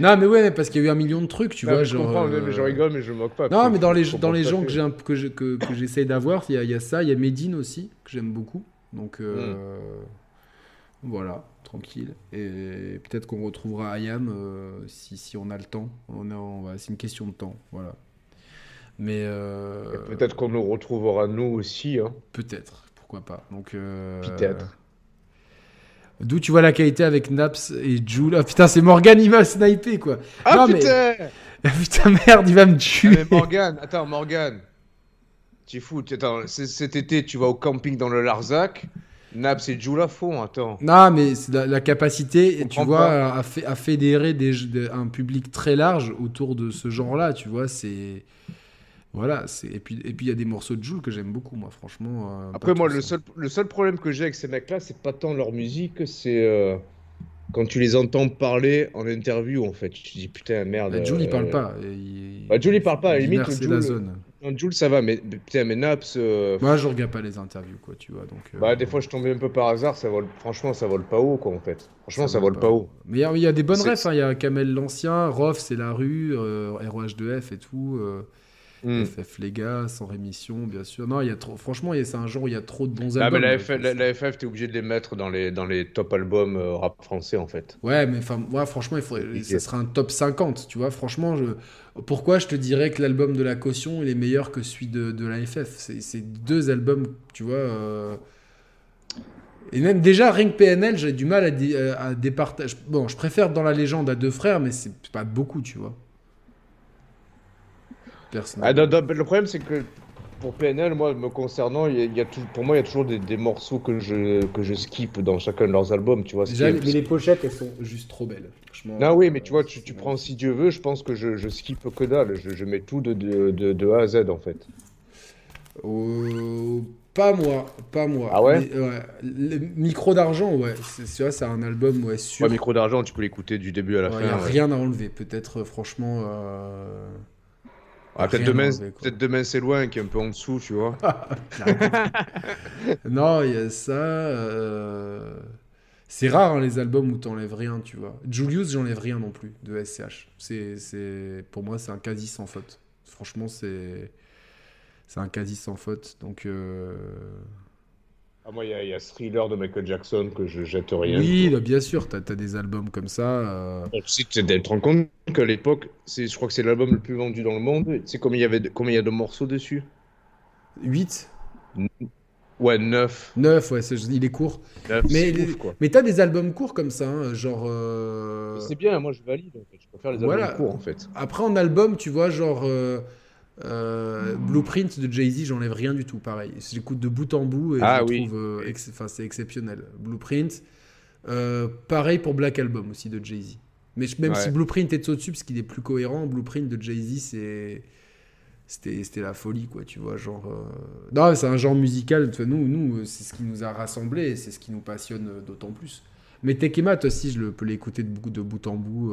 non, mais ouais, parce qu'il y a eu un million de trucs, tu Non, vois, mais je genre. comprends, euh, mais je rigole, mais je me moque pas. Non, mais dans les, dans les gens que j'essaye d'avoir, il y, a- il y a ça, il y a Medine aussi, que j'aime beaucoup. Donc euh, voilà, tranquille. Et peut-être qu'on retrouvera Ayam euh, si, si on a le temps. On a, on va- c'est une question de temps, voilà. Mais euh, Peut-être qu'on nous retrouvera nous aussi. Hein. peut-être, pourquoi pas. Donc Peut-être. D'où tu vois la qualité avec Naps et Jules. Ah putain, c'est Morgan, il va sniper quoi. Ah Non, mais- putain putain, merde, il va me Ah, tuer. mais Morgan, attends, Morgan. Tu fous, tu- attends, cet été, tu vas au camping dans le Larzac. Naps et Joule à fond, attends. Non, mais la, la capacité, tu vois, à, fé- à fédérer des, de- un public très large autour de ce genre-là, tu vois, c'est... Voilà. Et puis et puis il y a des morceaux de Jules que j'aime beaucoup, moi, franchement. euh, Après, pas moi, le seul, le seul problème que j'ai avec ces mecs-là, c'est pas tant leur musique, c'est euh, quand tu les entends parler en interview, en fait. Tu te dis, putain, merde. Bah, Jules, il euh, parle pas. et il- Bah, Jules, il parle pas, à la limite, Jules- la zone. Non, Jules, ça va, mais putain, mais Naps, euh, Moi, je regarde pas les interviews, quoi, tu vois, donc... euh, bah, des fois, je tombais un peu par hasard, ça vole, franchement, ça vole pas haut, quoi, en fait. Franchement, ça, vole vole pas haut. Mais il y a- il y, a des bonnes refs, hein, il y a Kamel l'Ancien, Rof, c'est la rue, euh, ROH2F et tout... euh, Hmm. FF les gars, sans rémission, bien sûr. Non, il y a trop. Franchement, il y a- c'est un genre où il y a trop de bons Ah, albums. mais la, F- la, la FF, t'es obligé de les mettre dans les, dans les top albums euh, rap français, en fait. Ouais, mais enfin, moi, franchement, il faudrait, ça sera un top 50, tu vois. Franchement, je... pourquoi je te dirais que l'album de la caution il est meilleur que celui de, de la FF C'est deux albums, tu vois. euh, Et même déjà, que PNL, j'ai du mal à, dé- à départager. Bon, je préfère dans la légende à deux frères, mais c'est pas beaucoup, tu vois. Ah, Personnellement. non, non, le problème, c'est que pour PNL, moi, me concernant, il y a, il y a tout- pour moi, il y a toujours des, des morceaux que je, que je skip dans chacun de leurs albums, tu vois. Déjà, est- mais les pochettes, elles sont juste trop belles. Franchement, Non, oui, mais tu euh, vois, tu, tu prends Si Dieu veut, je pense que je, je skip que dalle. Je, je mets tout de, de, de, de A à Z, en fait. Euh, pas moi, pas moi. Ah ouais Mais, ouais. Le micro d'argent, ouais. C'est tu vois, c'est un album, ouais, sûr. Ouais, micro d'argent, tu peux l'écouter du début à la Il fin. n'y a ouais. rien à enlever. Peut-être, euh, franchement. euh, Ah, peut-être demain, peut-être demain c'est loin, qui est un peu en dessous, tu vois. non, il y a ça. euh, C'est rare hein, les albums où t'enlèves rien, tu vois. Julius, j'enlève rien non plus de SCH. C'est... Pour moi, c'est un quasi sans faute. Franchement, c'est, c'est un quasi sans faute. Donc. euh, Ah, moi, il y, a- il y a Thriller de Michael Jackson que je jette rien. Oui, bah, bien sûr, t'as, t'as des albums comme ça. euh, Tu te rends compte qu'à l'époque, c'est, je crois que c'est l'album le plus vendu dans le monde. Tu sais combien il y avait de, combien il y a de morceaux dessus? 8 Ouais, 9. 9, ouais, c'est- il est court. Mais, c'est les- ouf, quoi. mais t'as des albums courts comme ça, hein, genre. euh, C'est bien, moi je valide en fait. Je préfère les albums Voilà. courts en fait. Après, en album, tu vois, genre. euh, euh, Blueprint de Jay-Z, j'enlève rien du tout, pareil. J'écoute de bout en bout et Ah je oui. trouve. euh, ex- c'est exceptionnel. Blueprint. Euh, pareil pour Black Album aussi de Jay-Z. Mais je- même Ouais. si Blueprint est au-dessus, parce qu'il est plus cohérent, Blueprint de Jay-Z, c'est. C'était, la folie, quoi, tu vois, genre... Non, c'est un genre musical, nous, nous c'est ce qui nous a rassemblés, et c'est ce qui nous passionne d'autant plus. Mais Tekemat aussi, je le, peux l'écouter de, bout- de bout en bout.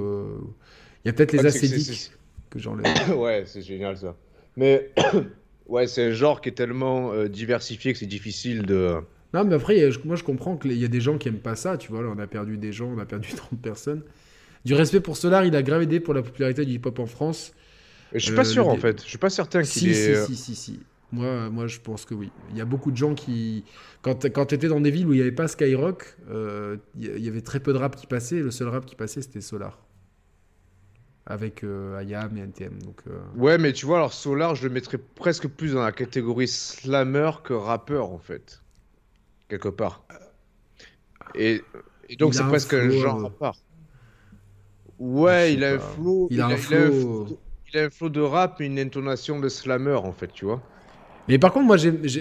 Il y a peut-être les acédiques que j'enlève. ouais, c'est génial ça. Mais ouais, c'est un genre qui est tellement euh, diversifié que c'est difficile de. Non, mais après, moi, je comprends qu'il y a des gens qui aiment pas ça, tu vois, là, on a perdu des gens, on a perdu 30 personnes. Du respect pour Solar, il a grave aidé pour la popularité du hip-hop en France. Je suis Euh, pas sûr le- en fait. Je suis pas certain qu'il Si, est. euh, si, si, si, si. Moi, euh, moi, je pense que oui. Il y a beaucoup de gens qui. Quand, quand tu étais dans des villes où il n'y avait pas Skyrock, euh, il y avait très peu de rap qui passait. Le seul rap qui passait, c'était Solar. Avec euh, IAM et NTM. Donc, euh, Ouais, mais tu vois, alors Solar, je le mettrais presque plus dans la catégorie slammer que rappeur en fait. Quelque part. Et, et donc c'est presque un genre euh, à part. Ouais, il a flow. Il a un il a un flow- flow- il a un flow de rap et une intonation de slammer en fait, tu vois. Mais par contre, moi,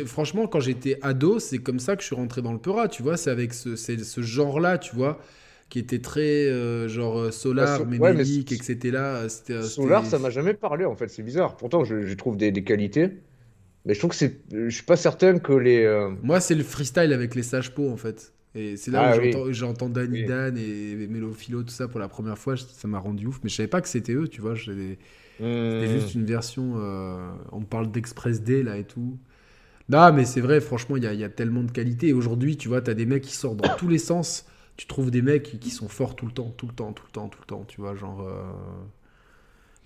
franchement, quand j'étais ado, c'est comme ça que je suis rentré dans le Peura, tu vois. C'est avec ce genre-là, tu vois, qui était très euh, genre euh, solar, Bah, so- ouais, mais mémélique, c- etc. là, C'était, euh, Solar, ça m'a jamais parlé en fait, c'est bizarre. Pourtant, je, je trouve des, des qualités, mais je trouve que c'est. Je suis pas certain que les. euh, Moi, c'est le freestyle avec les sages pots, en fait. Et c'est là Ah où oui. j'entends, Danny Oui. Dan et Mélophilo, tout ça pour la première fois. Ça m'a rendu ouf. Mais je savais pas que c'était eux, tu vois. C'était hmm, juste une version. euh, on parle d'Express D là et tout. Non, mais c'est vrai, franchement, il y a, il y a tellement de qualité. Et aujourd'hui, tu vois, tu as des mecs qui sortent dans tous les sens. Tu trouves des mecs qui, qui sont forts tout le temps, tout le temps, tout le temps, tout le temps. Tu vois, genre. euh,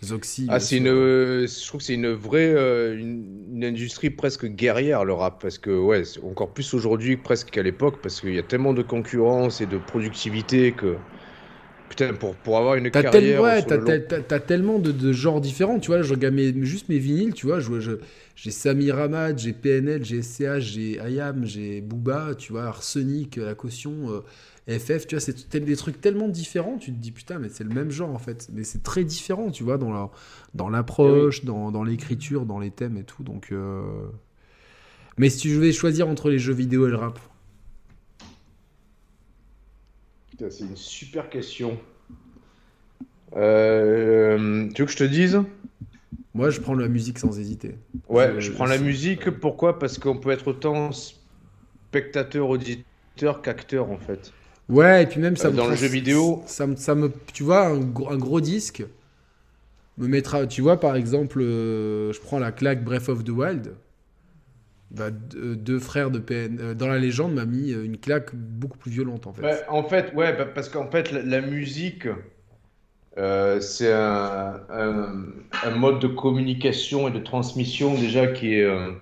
Zoxy. Ah, c'est une. euh, Je trouve que c'est une vraie. euh, une, une industrie presque guerrière le rap, parce que ouais, encore plus aujourd'hui presque qu'à l'époque, parce qu'il y a tellement de concurrence et de productivité que. Putain, pour, pour avoir une carrière. tel- ouais, t'as long- tellement de, de genres différents, tu vois. Je regarde mes- juste mes vinyles, tu vois. je- J'ai Sami Ramad, j'ai PNL, j'ai SCH, j'ai Ayam, j'ai Booba, tu vois, Arsenic, La Caution, euh, FF, tu vois. C'est des trucs tellement différents, tu te dis putain, mais c'est le même genre en fait. Mais c'est très différent, tu vois, dans la- dans l'approche, dans, dans l'écriture, dans les thèmes et tout. Donc. euh, Mais si tu devais choisir entre les jeux vidéo et le rap, Putain, c'est une super question. Euh, tu veux que je te dise? moi je prends la musique sans hésiter. Ouais, Je- je prends la musique. Pourquoi? Parce qu'on peut être autant spectateur, auditeur qu'acteur en fait. Ouais, et puis même ça Euh, me dans le jeu vidéo. ça, me- ça me tu vois un gros, un gros disque me mettra tu vois par exemple euh, je prends la claque Breath of the Wild bah, deux, deux frères de PN euh, dans la légende m'a mis euh, une claque beaucoup plus violente en fait. En fait, ouais, bah, parce qu'en fait, la, la musique, euh, c'est un, un- un mode de communication et de transmission déjà qui est euh,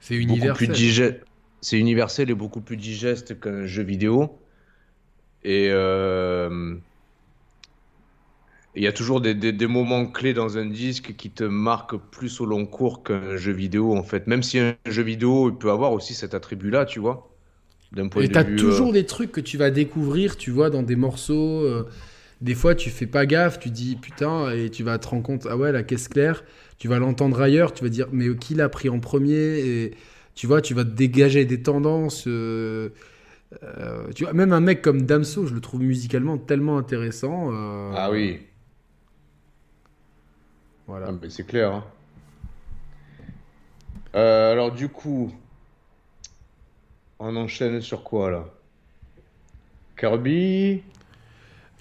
c'est beaucoup plus universel. digeste. C'est universel et beaucoup plus digeste qu'un jeu vidéo. Et euh, il y a toujours des, des- des moments clés dans un disque qui te marquent plus au long cours qu'un jeu vidéo, en fait. Même si un jeu vidéo il peut avoir aussi cet attribut-là, tu vois, d'un point Et de vue. toujours euh, des trucs que tu vas découvrir, tu vois, dans des morceaux. euh, des fois, tu fais pas gaffe, tu dis putain, et tu vas te rendre compte, ah ouais, la caisse claire, tu vas l'entendre ailleurs, tu vas dire, mais qui l'a pris en premier Et tu vois, tu vas te dégager des tendances. euh, euh, tu vois, même un mec comme Damso, je le trouve musicalement tellement intéressant. euh, Ah oui. Voilà. Ah, mais c'est clair. hein. Euh, alors du coup, on enchaîne sur quoi là? Kirby?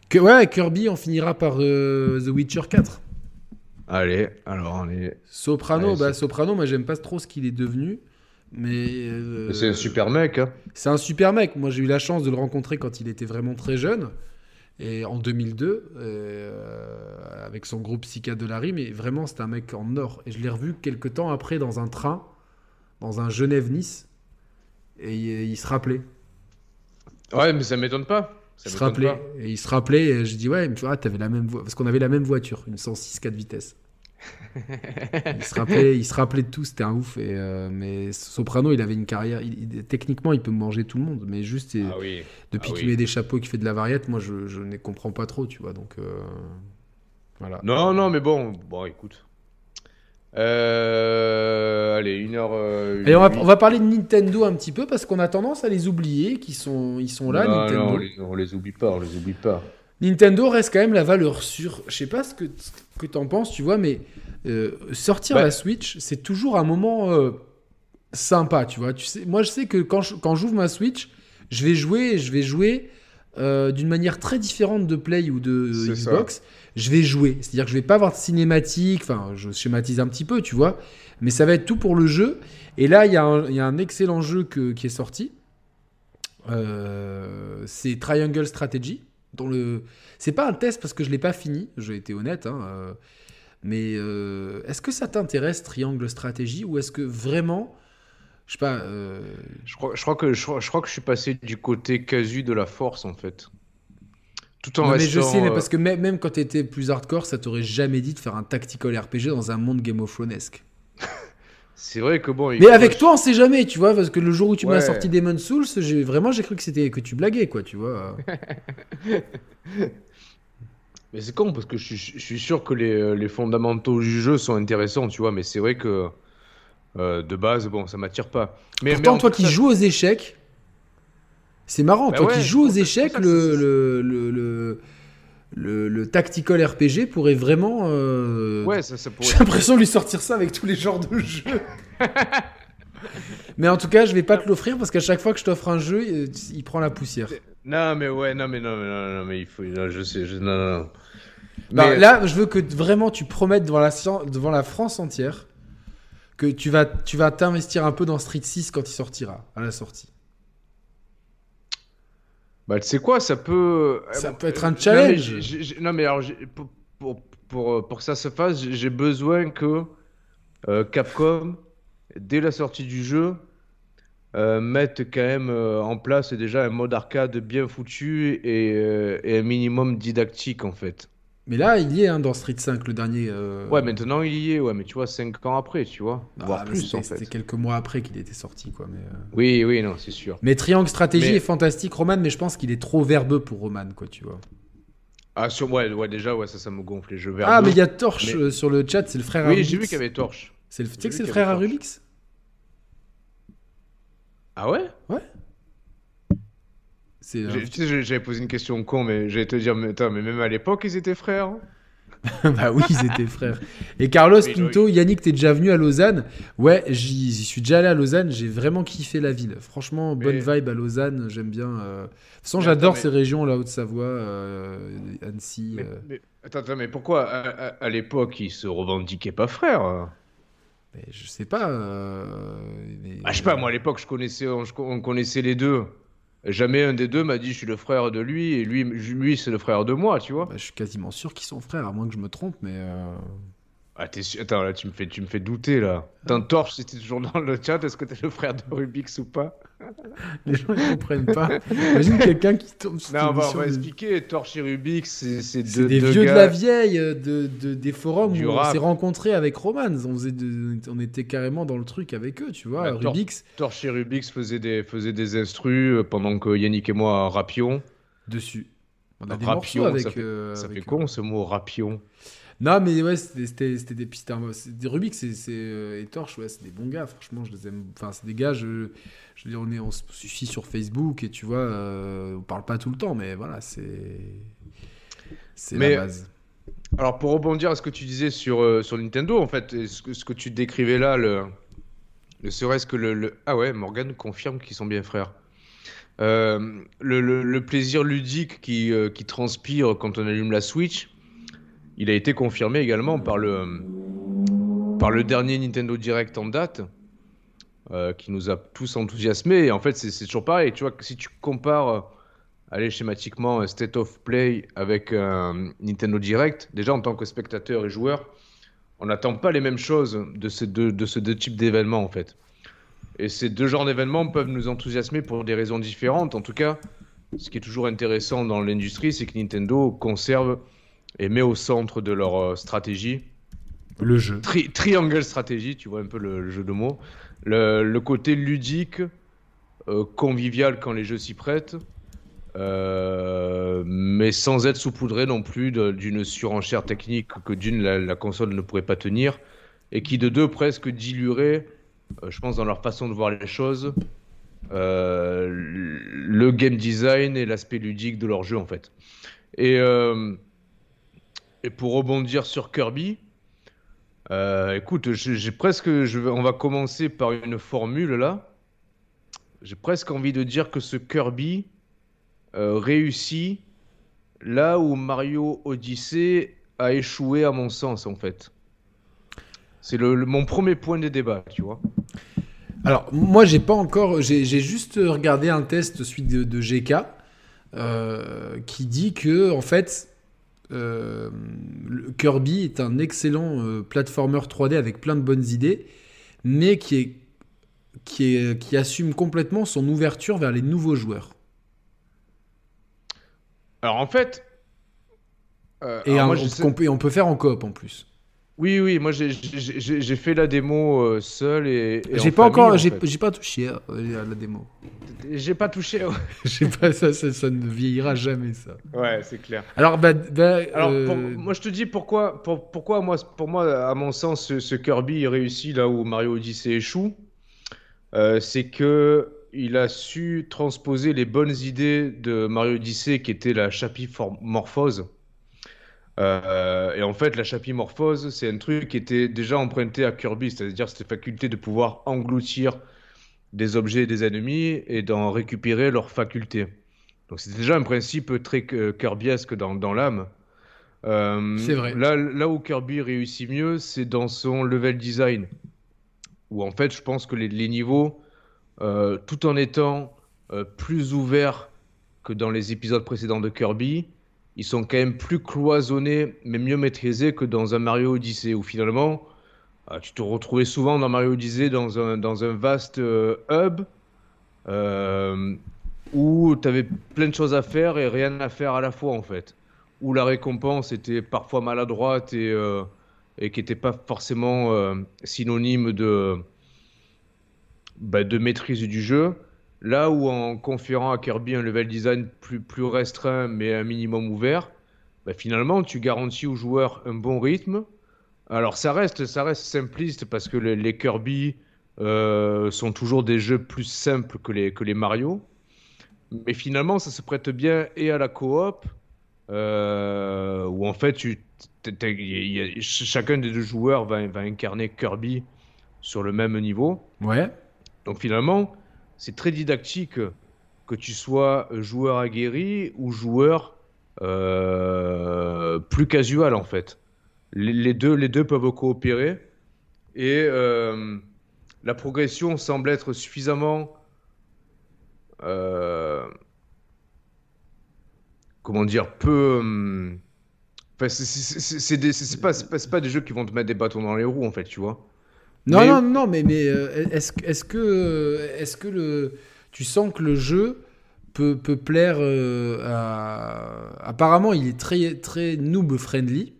Que, ouais, Kirby, on finira par The Witcher 4. Allez, alors on est... Soprano, bah, Soprano, moi j'aime pas trop ce qu'il est devenu. Mais. euh, C'est un super mec, hein. C'est un super mec. Moi, j'ai eu la chance de le rencontrer quand il était vraiment très jeune. Et en 2002, euh, avec son groupe Psychiatre de la Rime. Et vraiment, c'est un mec en or. Et je l'ai revu quelques temps après dans un train, dans un Genève-Nice. Et il, il se rappelait. Ouais, mais ça m'étonne pas. Ça Il se rappelait. pas. Et il se rappelait. Et je dis, ouais, il me fait, ah, t'avais la même voie. Parce qu'on avait la même voiture, une 106 4 vitesses. Il, se rappelait, il se rappelait de tout, c'était un ouf. Et, euh, mais Soprano, il avait une carrière. il- il- techniquement, il peut manger tout le monde. Mais juste, Ah oui. depuis Ah qu'il oui. met des chapeaux et qu'il fait de la variette, moi, je, je ne comprends pas trop, tu vois. Donc, euh, voilà. Non, non, mais bon, bon, écoute. Euh, allez, une heure. Et on va, huit. on va parler de Nintendo un petit peu parce qu'on a tendance à les oublier, qui sont, ils sont là, Non, Nintendo. non, on les, on les oublie pas, on les oublie pas. Nintendo reste quand même la valeur sûre. Je sais pas ce que, ce que t'en penses, tu vois, mais euh, sortir Bah. la Switch, c'est toujours un moment euh, sympa, tu vois. Tu sais, moi, je sais que quand je- quand j'ouvre ma Switch, je vais jouer, je vais jouer euh, d'une manière très différente de Play ou de ça. Xbox. Je vais jouer, c'est-à-dire que je vais pas avoir de cinématique. Enfin, je schématise un petit peu, tu vois, mais ça va être tout pour le jeu. Et là, il y, a un- il y a un excellent jeu que- qui est sorti. C'est Triangle Strategy. Le... C'est pas un test parce que je l'ai pas fini, j'ai été honnête. hein, euh, mais euh, est-ce que ça t'intéresse Triangle Strategy ou est-ce que vraiment, je sais pas, euh, Je crois, je crois que, je, crois, je crois que je suis passé du côté casu de la force, en fait. Tout en non, mais je restant, sais, mais parce que même, même quand t'étais plus hardcore, ça t'aurait jamais dit de faire un tactical RPG dans un monde Game of Thronesque. C'est vrai que bon. Mais avec toi, on sait jamais, tu vois, parce que le jour où tu m'as sorti Demon Souls, j'ai vraiment j'ai cru que c'était que tu blaguais, quoi, tu vois. Mais c'est con parce que je, suis- je suis sûr que les, les fondamentaux du jeu sont intéressants, tu vois. Mais c'est vrai que Euh, de base, bon, ça m'attire pas. Mais, Pourtant, mais toi qui joues aux échecs, c'est marrant. Bah toi ouais, qui joues aux échecs, le, le, le, le- le tactical RPG pourrait vraiment. euh, Ouais, ça, ça pourrait. J'ai l'impression de lui sortir ça avec tous les genres de jeux. Mais en tout cas, je vais pas te l'offrir parce qu'à chaque fois que je t'offre un jeu, il, il prend la poussière. Non, mais ouais, non, mais non, mais non, non, mais il faut. non, je sais, je... non, non, non. Non, Mais- là, je veux que vraiment tu promettes devant la, devant la France entière que tu vas tu vas t'investir un peu dans Street 6 quand il sortira, à la sortie. Bah, tu sais quoi, ça peut. Ça euh, peut être un non, mais challenge. Non, mais alors, pour, pour, pour, euh, pour que ça se fasse, j'ai- besoin que euh, Capcom, dès la sortie du jeu, euh, mette quand même euh, en place déjà un mode arcade bien foutu et, euh, et un minimum didactique en fait. Mais là, il y est hein, dans Street 5, le dernier. euh, Ouais, maintenant il y est, ouais, mais tu vois, 5 ans après, tu vois, ah, voire plus en fait. C'était quelques mois après qu'il était sorti, quoi. Mais, euh. Oui, oui, non, c'est sûr. mais Triangle Stratégie Mais- est fantastique, Roman, mais je pense qu'il est trop verbeux pour Roman, quoi, tu vois. Ah, sur... ouais, ouais, déjà, ouais, ça, ça me gonfle les jeux verts. Ah, mais il y a Torche Mais- euh, sur le chat, c'est le frère à Oui, j'ai vu qu'il y avait Torche. Tu sais que c'est le frère à Rubix? Ah ouais? C'est. Tu sais, j'avais posé une question con, mais j'allais te dire, mais, attends, mais même à l'époque, ils étaient frères. hein bah oui, ils étaient frères. Et Carlos Oui, Pinto, Yannick, t'es déjà venu à Lausanne? Ouais, j'y j'y suis déjà allé à Lausanne, j'ai vraiment kiffé la ville. Franchement, bonne Mais- vibe à Lausanne, j'aime bien. euh. De toute façon, j'adore attends, mais- ces régions, la Haute-Savoie, euh, Annecy. mais, euh. mais- attends, attends, mais pourquoi à, à- à l'époque, ils se revendiquaient pas frères hein? Mais je sais pas. euh, mais- Ah, je sais pas, moi à l'époque, je connaissais, on, je- on connaissait les deux. Jamais un des deux m'a dit je suis le frère de lui et lui, lui c'est le frère de moi, tu vois. Bah, je suis quasiment sûr qu'ils sont frères, à moins que je me trompe, mais. euh, Ah, t'es sûr- Attends, là, tu me fais, tu me fais douter là. T'en torche si t'es toujours dans le chat, est-ce que t'es le frère de Rubix ou pas? Les gens ils comprennent pas. Imagine quelqu'un qui tombe sur Non, on va, on va de- expliquer. Torche et Rubix, c'est deux, des deux vieux de la vieille euh, de, de- des forums Du où on rap. s'est rencontrés avec Romans. On, faisait de- on était carrément dans le truc avec eux, tu vois. Bah, Rubix Torche et Rubix faisaient des, faisaient des instrus euh, pendant que Yannick et moi rapions. dessus. On a des Rapion, morceaux avec. ça fait, euh, ça avec fait eux. con ce mot rapion. Non, mais ouais, c'était des pistes. c'est- Des Rubix c'est- euh, et Torch, ouais, c'est des bons gars. Franchement, je les aime. Enfin, c'est des gars, je, je veux dire, on, est, on se suffit sur Facebook et tu vois, euh, on parle pas tout le temps, mais voilà, c'est. C'est la base. Alors pour rebondir à ce que tu disais sur, euh, sur Nintendo, en fait, ce que, ce que tu décrivais là, le, serait-ce que le, le- Ah ouais, Morgan confirme qu'ils sont bien frères. Euh, le, le- plaisir ludique qui, qui transpire quand on allume la Switch, il a été confirmé également par le, par le dernier Nintendo Direct en date, euh, qui nous a tous enthousiasmés. Et en fait, c'est toujours pareil. Tu vois, si tu compares, euh, allez, schématiquement, un State of Play avec un Nintendo Direct, déjà en tant que spectateur et joueur, on n'attend pas les mêmes choses de ces deux, de ces deux types d'événements, en fait. Et ces deux genres d'événements peuvent nous enthousiasmer pour des raisons différentes. En tout cas, ce qui est toujours intéressant dans l'industrie, c'est que Nintendo conserve et met au centre de leur euh, stratégie Le jeu. tri- triangle stratégie, tu vois un peu le, le jeu de mots. Le, le côté ludique, euh, convivial quand les jeux s'y prêtent, euh, mais sans être saupoudré non plus d'une surenchère technique que d'une la, la console ne pourrait pas tenir, et qui de deux presque diluerait, euh, je pense dans leur façon de voir les choses, le game design et l'aspect ludique de leur jeu en fait. Et, et pour rebondir sur Kirby, euh, écoute, j'ai presque, on va commencer par une formule là. J'ai presque envie de dire que ce Kirby euh, réussit là où Mario Odyssey a échoué à mon sens en fait. C'est mon premier point des débats, tu vois. Alors, moi, j'ai pas encore. J'ai juste regardé un test, de, de GK, euh, qui dit que, en fait, euh, Kirby est un excellent euh, platformer 3D avec plein de bonnes idées, mais qui, est, qui, est, qui assume complètement son ouverture vers les nouveaux joueurs. Alors en fait, euh, Et alors un- moi, on, sais- peut, on peut faire en coop en plus. Oui, oui, moi j'ai- fait la démo euh, seul et. et en J'ai pas famille, encore, en j'ai fait. pas touché euh, à la démo. J'ai pas touché. ouais. J'ai pas ça, ça, ça ne vieillira jamais ça. Ouais, c'est clair. Alors bah, bah, Alors, euh, pour- moi, je te dis pourquoi, pour- pourquoi moi, pour moi, à mon sens, ce, ce Kirby réussit là où Mario Odyssey échoue. Euh, c'est que il a su transposer les bonnes idées de Mario Odyssey, qui était la chapimorphose. Euh, et en fait, la chapimorphose, c'est un truc qui était déjà emprunté à Kirby, c'est-à-dire cette faculté de pouvoir engloutir des objets et des ennemis et d'en récupérer leurs facultés. Donc c'est déjà un principe très euh, Kirbyesque dans, dans l'âme. Euh, C'est vrai. Là, là où Kirby réussit mieux, c'est dans son level design. Où en fait, je pense que les, les niveaux, euh, tout en étant plus ouverts que dans les épisodes précédents de Kirby, ils sont quand même plus cloisonnés, mais mieux maîtrisés que dans un Mario Odyssey, où finalement, euh, tu te retrouvais souvent dans Mario Odyssey dans un, dans un vaste euh, hub, euh, où tu avais plein de choses à faire et rien à faire à la fois, en fait. Où la récompense était parfois maladroite et, euh, et qui n'était pas forcément synonyme de, bah, de maîtrise du jeu. Là où en conférant à Kirby un level design plus, plus restreint mais un minimum ouvert, bah, finalement tu garantis aux joueurs un bon rythme. Alors ça reste, ça reste simpliste parce que les, les Kirby euh, sont toujours des jeux plus simples que les, que les Mario. Mais finalement ça se prête bien et à la coop, euh, où en fait tu, t'es- t'es- y a- y a- ch- chacun des deux joueurs va, va incarner Kirby sur le même niveau. ouais. Donc finalement, c'est très didactique que tu sois joueur aguerri ou joueur euh, plus casual en fait. Les, deux, les deux peuvent coopérer et euh, la progression semble être suffisamment euh, comment dire peu enfin, c'est- pas, pas, pas des jeux qui vont te mettre des bâtons dans les roues en fait tu vois Non, Mais- non, non, mais, mais euh, est-ce que- est-ce que, est que le, tu sens que le jeu peut, peut plaire euh, à... Apparemment, il est très, très noob friendly.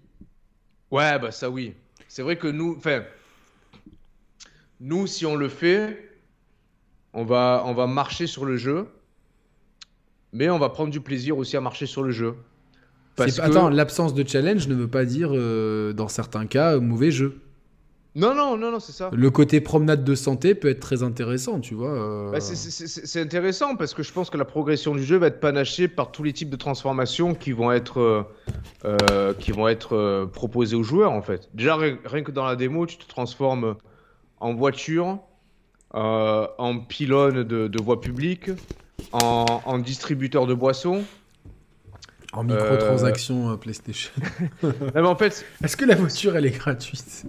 Ouais, bah ça oui. C'est vrai que nous, enfin, nous, si on le fait, on va, on va marcher sur le jeu, mais on va prendre du plaisir aussi à marcher sur le jeu. Parce que... Attends, l'absence de challenge ne veut pas dire, euh, dans certains cas, mauvais jeu. Non, non, non, non, c'est ça. Le côté promenade de santé peut être très intéressant, tu vois. euh. Bah, c'est- intéressant parce que je pense que la progression du jeu va être panachée par tous les types de transformations qui vont être, euh, euh, qui vont être euh, proposées aux joueurs en fait. Déjà, ri- rien que dans la démo, tu te transformes en voiture, en pylône de, de voie publique, en, en distributeur de boissons. En microtransaction euh, PlayStation. Non, mais en fait, Est-ce que la voiture, elle est gratuite?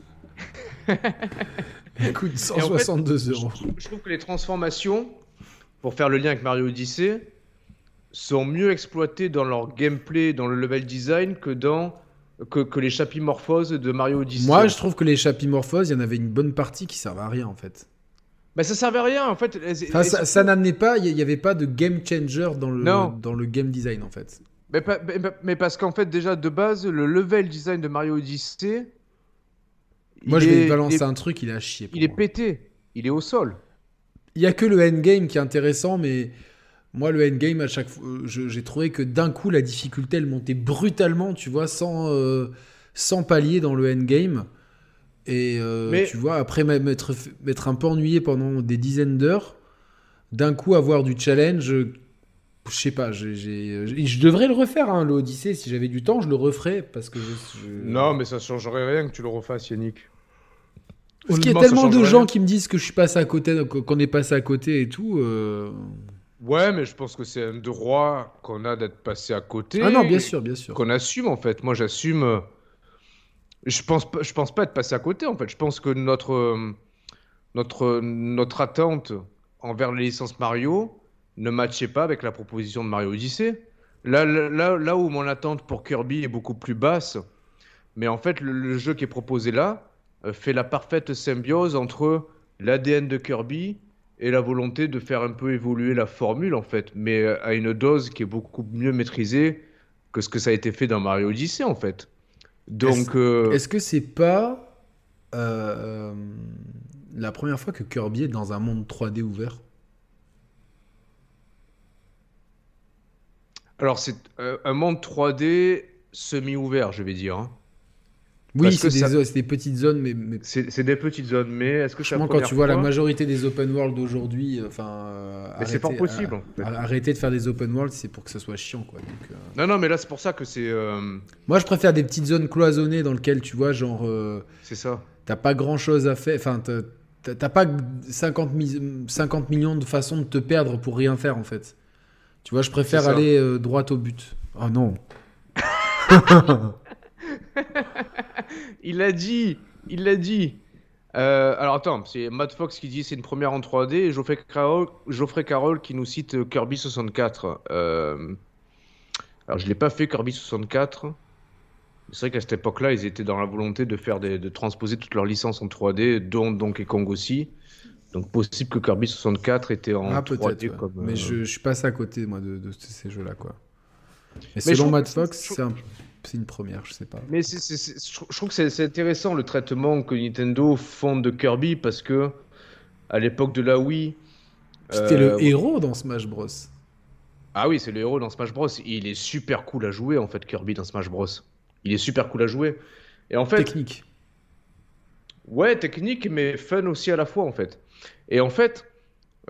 Elle coûte 162 euros. je trouve que les transformations, pour faire le lien avec Mario Odyssey, sont mieux exploitées dans leur gameplay, dans le level design, que dans que, que les chapimorphoses de Mario Odyssey. Moi, je trouve que les chapimorphoses, il y en avait une bonne partie qui servent à rien, en fait. Bah, ça servait à rien en fait. Enfin, ça, ça n'amenait pas, il n'y avait pas de game changer dans le, Non. dans le game design, en fait. Mais- mais- mais parce qu'en fait, déjà de base, le level design de Mario Odyssey. Moi, il je vais est- te balancer est, un truc, il est à chier. pour il est pété. Il est au sol. Il y a que le endgame qui est intéressant, mais moi, le endgame, à chaque fois, euh, j'ai trouvé que d'un coup, la difficulté, elle montait brutalement, tu vois, sans, euh, sans palier dans le endgame. Et euh, Mais- tu vois, après m'être m'être un peu ennuyé pendant des dizaines d'heures, d'un coup, avoir du challenge, je sais pas, j'ai- j'ai- j'ai- je devrais le refaire, hein, le Odyssey, si j'avais du temps, je le referais, parce que je... je- Non, mais ça changerait rien que tu le refasses, Yannick. Parce qu'il y a tellement de gens qui me disent que je suis passé à côté, qu'on est passé à côté et tout. euh, Ouais, mais je pense que c'est un droit qu'on a d'être passé à côté. Ah non, bien sûr, bien sûr. Qu'on assume en fait. Moi, j'assume. Je pense pas, je pense pas être passé à côté en fait. Je pense que notre notre notre attente envers les licences Mario ne matchait pas avec la proposition de Mario Odyssey. Là, là, là, où mon attente pour Kirby est beaucoup plus basse, mais en fait, le, le jeu qui est proposé là fait la parfaite symbiose entre l'ADN de Kirby et la volonté de faire un peu évoluer la formule en fait, mais euh, à une dose qui est beaucoup mieux maîtrisée que ce que ça a été fait dans Mario Odyssey en fait. Donc, euh, Est-ce que c'est pas euh, la première fois que Kirby est dans un monde 3D ouvert? Alors c'est euh, un monde 3D semi-ouvert, je vais dire. hein. Oui, c'est des, ça- petites zones, mais, mais C'est des petites zones, mais est-ce que franchement, quand tu vois la majorité des open world d'aujourd'hui, euh, enfin, euh, Mais c'est pas possible, à- en fait. à- arrêtez de faire des open world, c'est pour que ça soit chiant, quoi. Donc, euh, Non, non, mais là c'est pour ça que c'est euh, Moi, je préfère des petites zones cloisonnées dans lesquelles tu vois, genre, euh, c'est ça. t'as pas grand chose à faire. Enfin, t'as- pas 50, mi- 50 millions de façons de te perdre pour rien faire, en fait. Tu vois, je préfère aller euh, droit au but. Oh non. Il l'a dit, il l'a dit. Euh, alors attends, c'est Matt Fox qui dit c'est une première en 3D et Geoffrey Carroll, Geoffrey qui nous cite euh, Kirby 64. Euh, alors je l'ai pas fait Kirby 64. C'est vrai qu'à cette époque-là, ils étaient dans la volonté de faire des- de transposer toutes leurs licences en 3D, dont Donkey Kong aussi. Donc possible que Kirby 64 était en ah, 3D peut-être. ouais. comme. Mais euh, je, je suis passé à côté, moi, de, de ces jeux-là, quoi. Mais, Mais selon Matt Fox, c'est- c'est un- c'est une première, je sais pas. Mais je trou- je trouve que c'est intéressant le traitement que Nintendo font de Kirby parce que à l'époque de la Wii. C'était euh, le héros dans Smash Bros. Ah oui, c'est le héros dans Smash Bros. Il est super cool à jouer en fait, Kirby dans Smash Bros. Il est super cool à jouer. Et en fait, Technique. ouais, technique mais fun aussi à la fois en fait. Et en fait,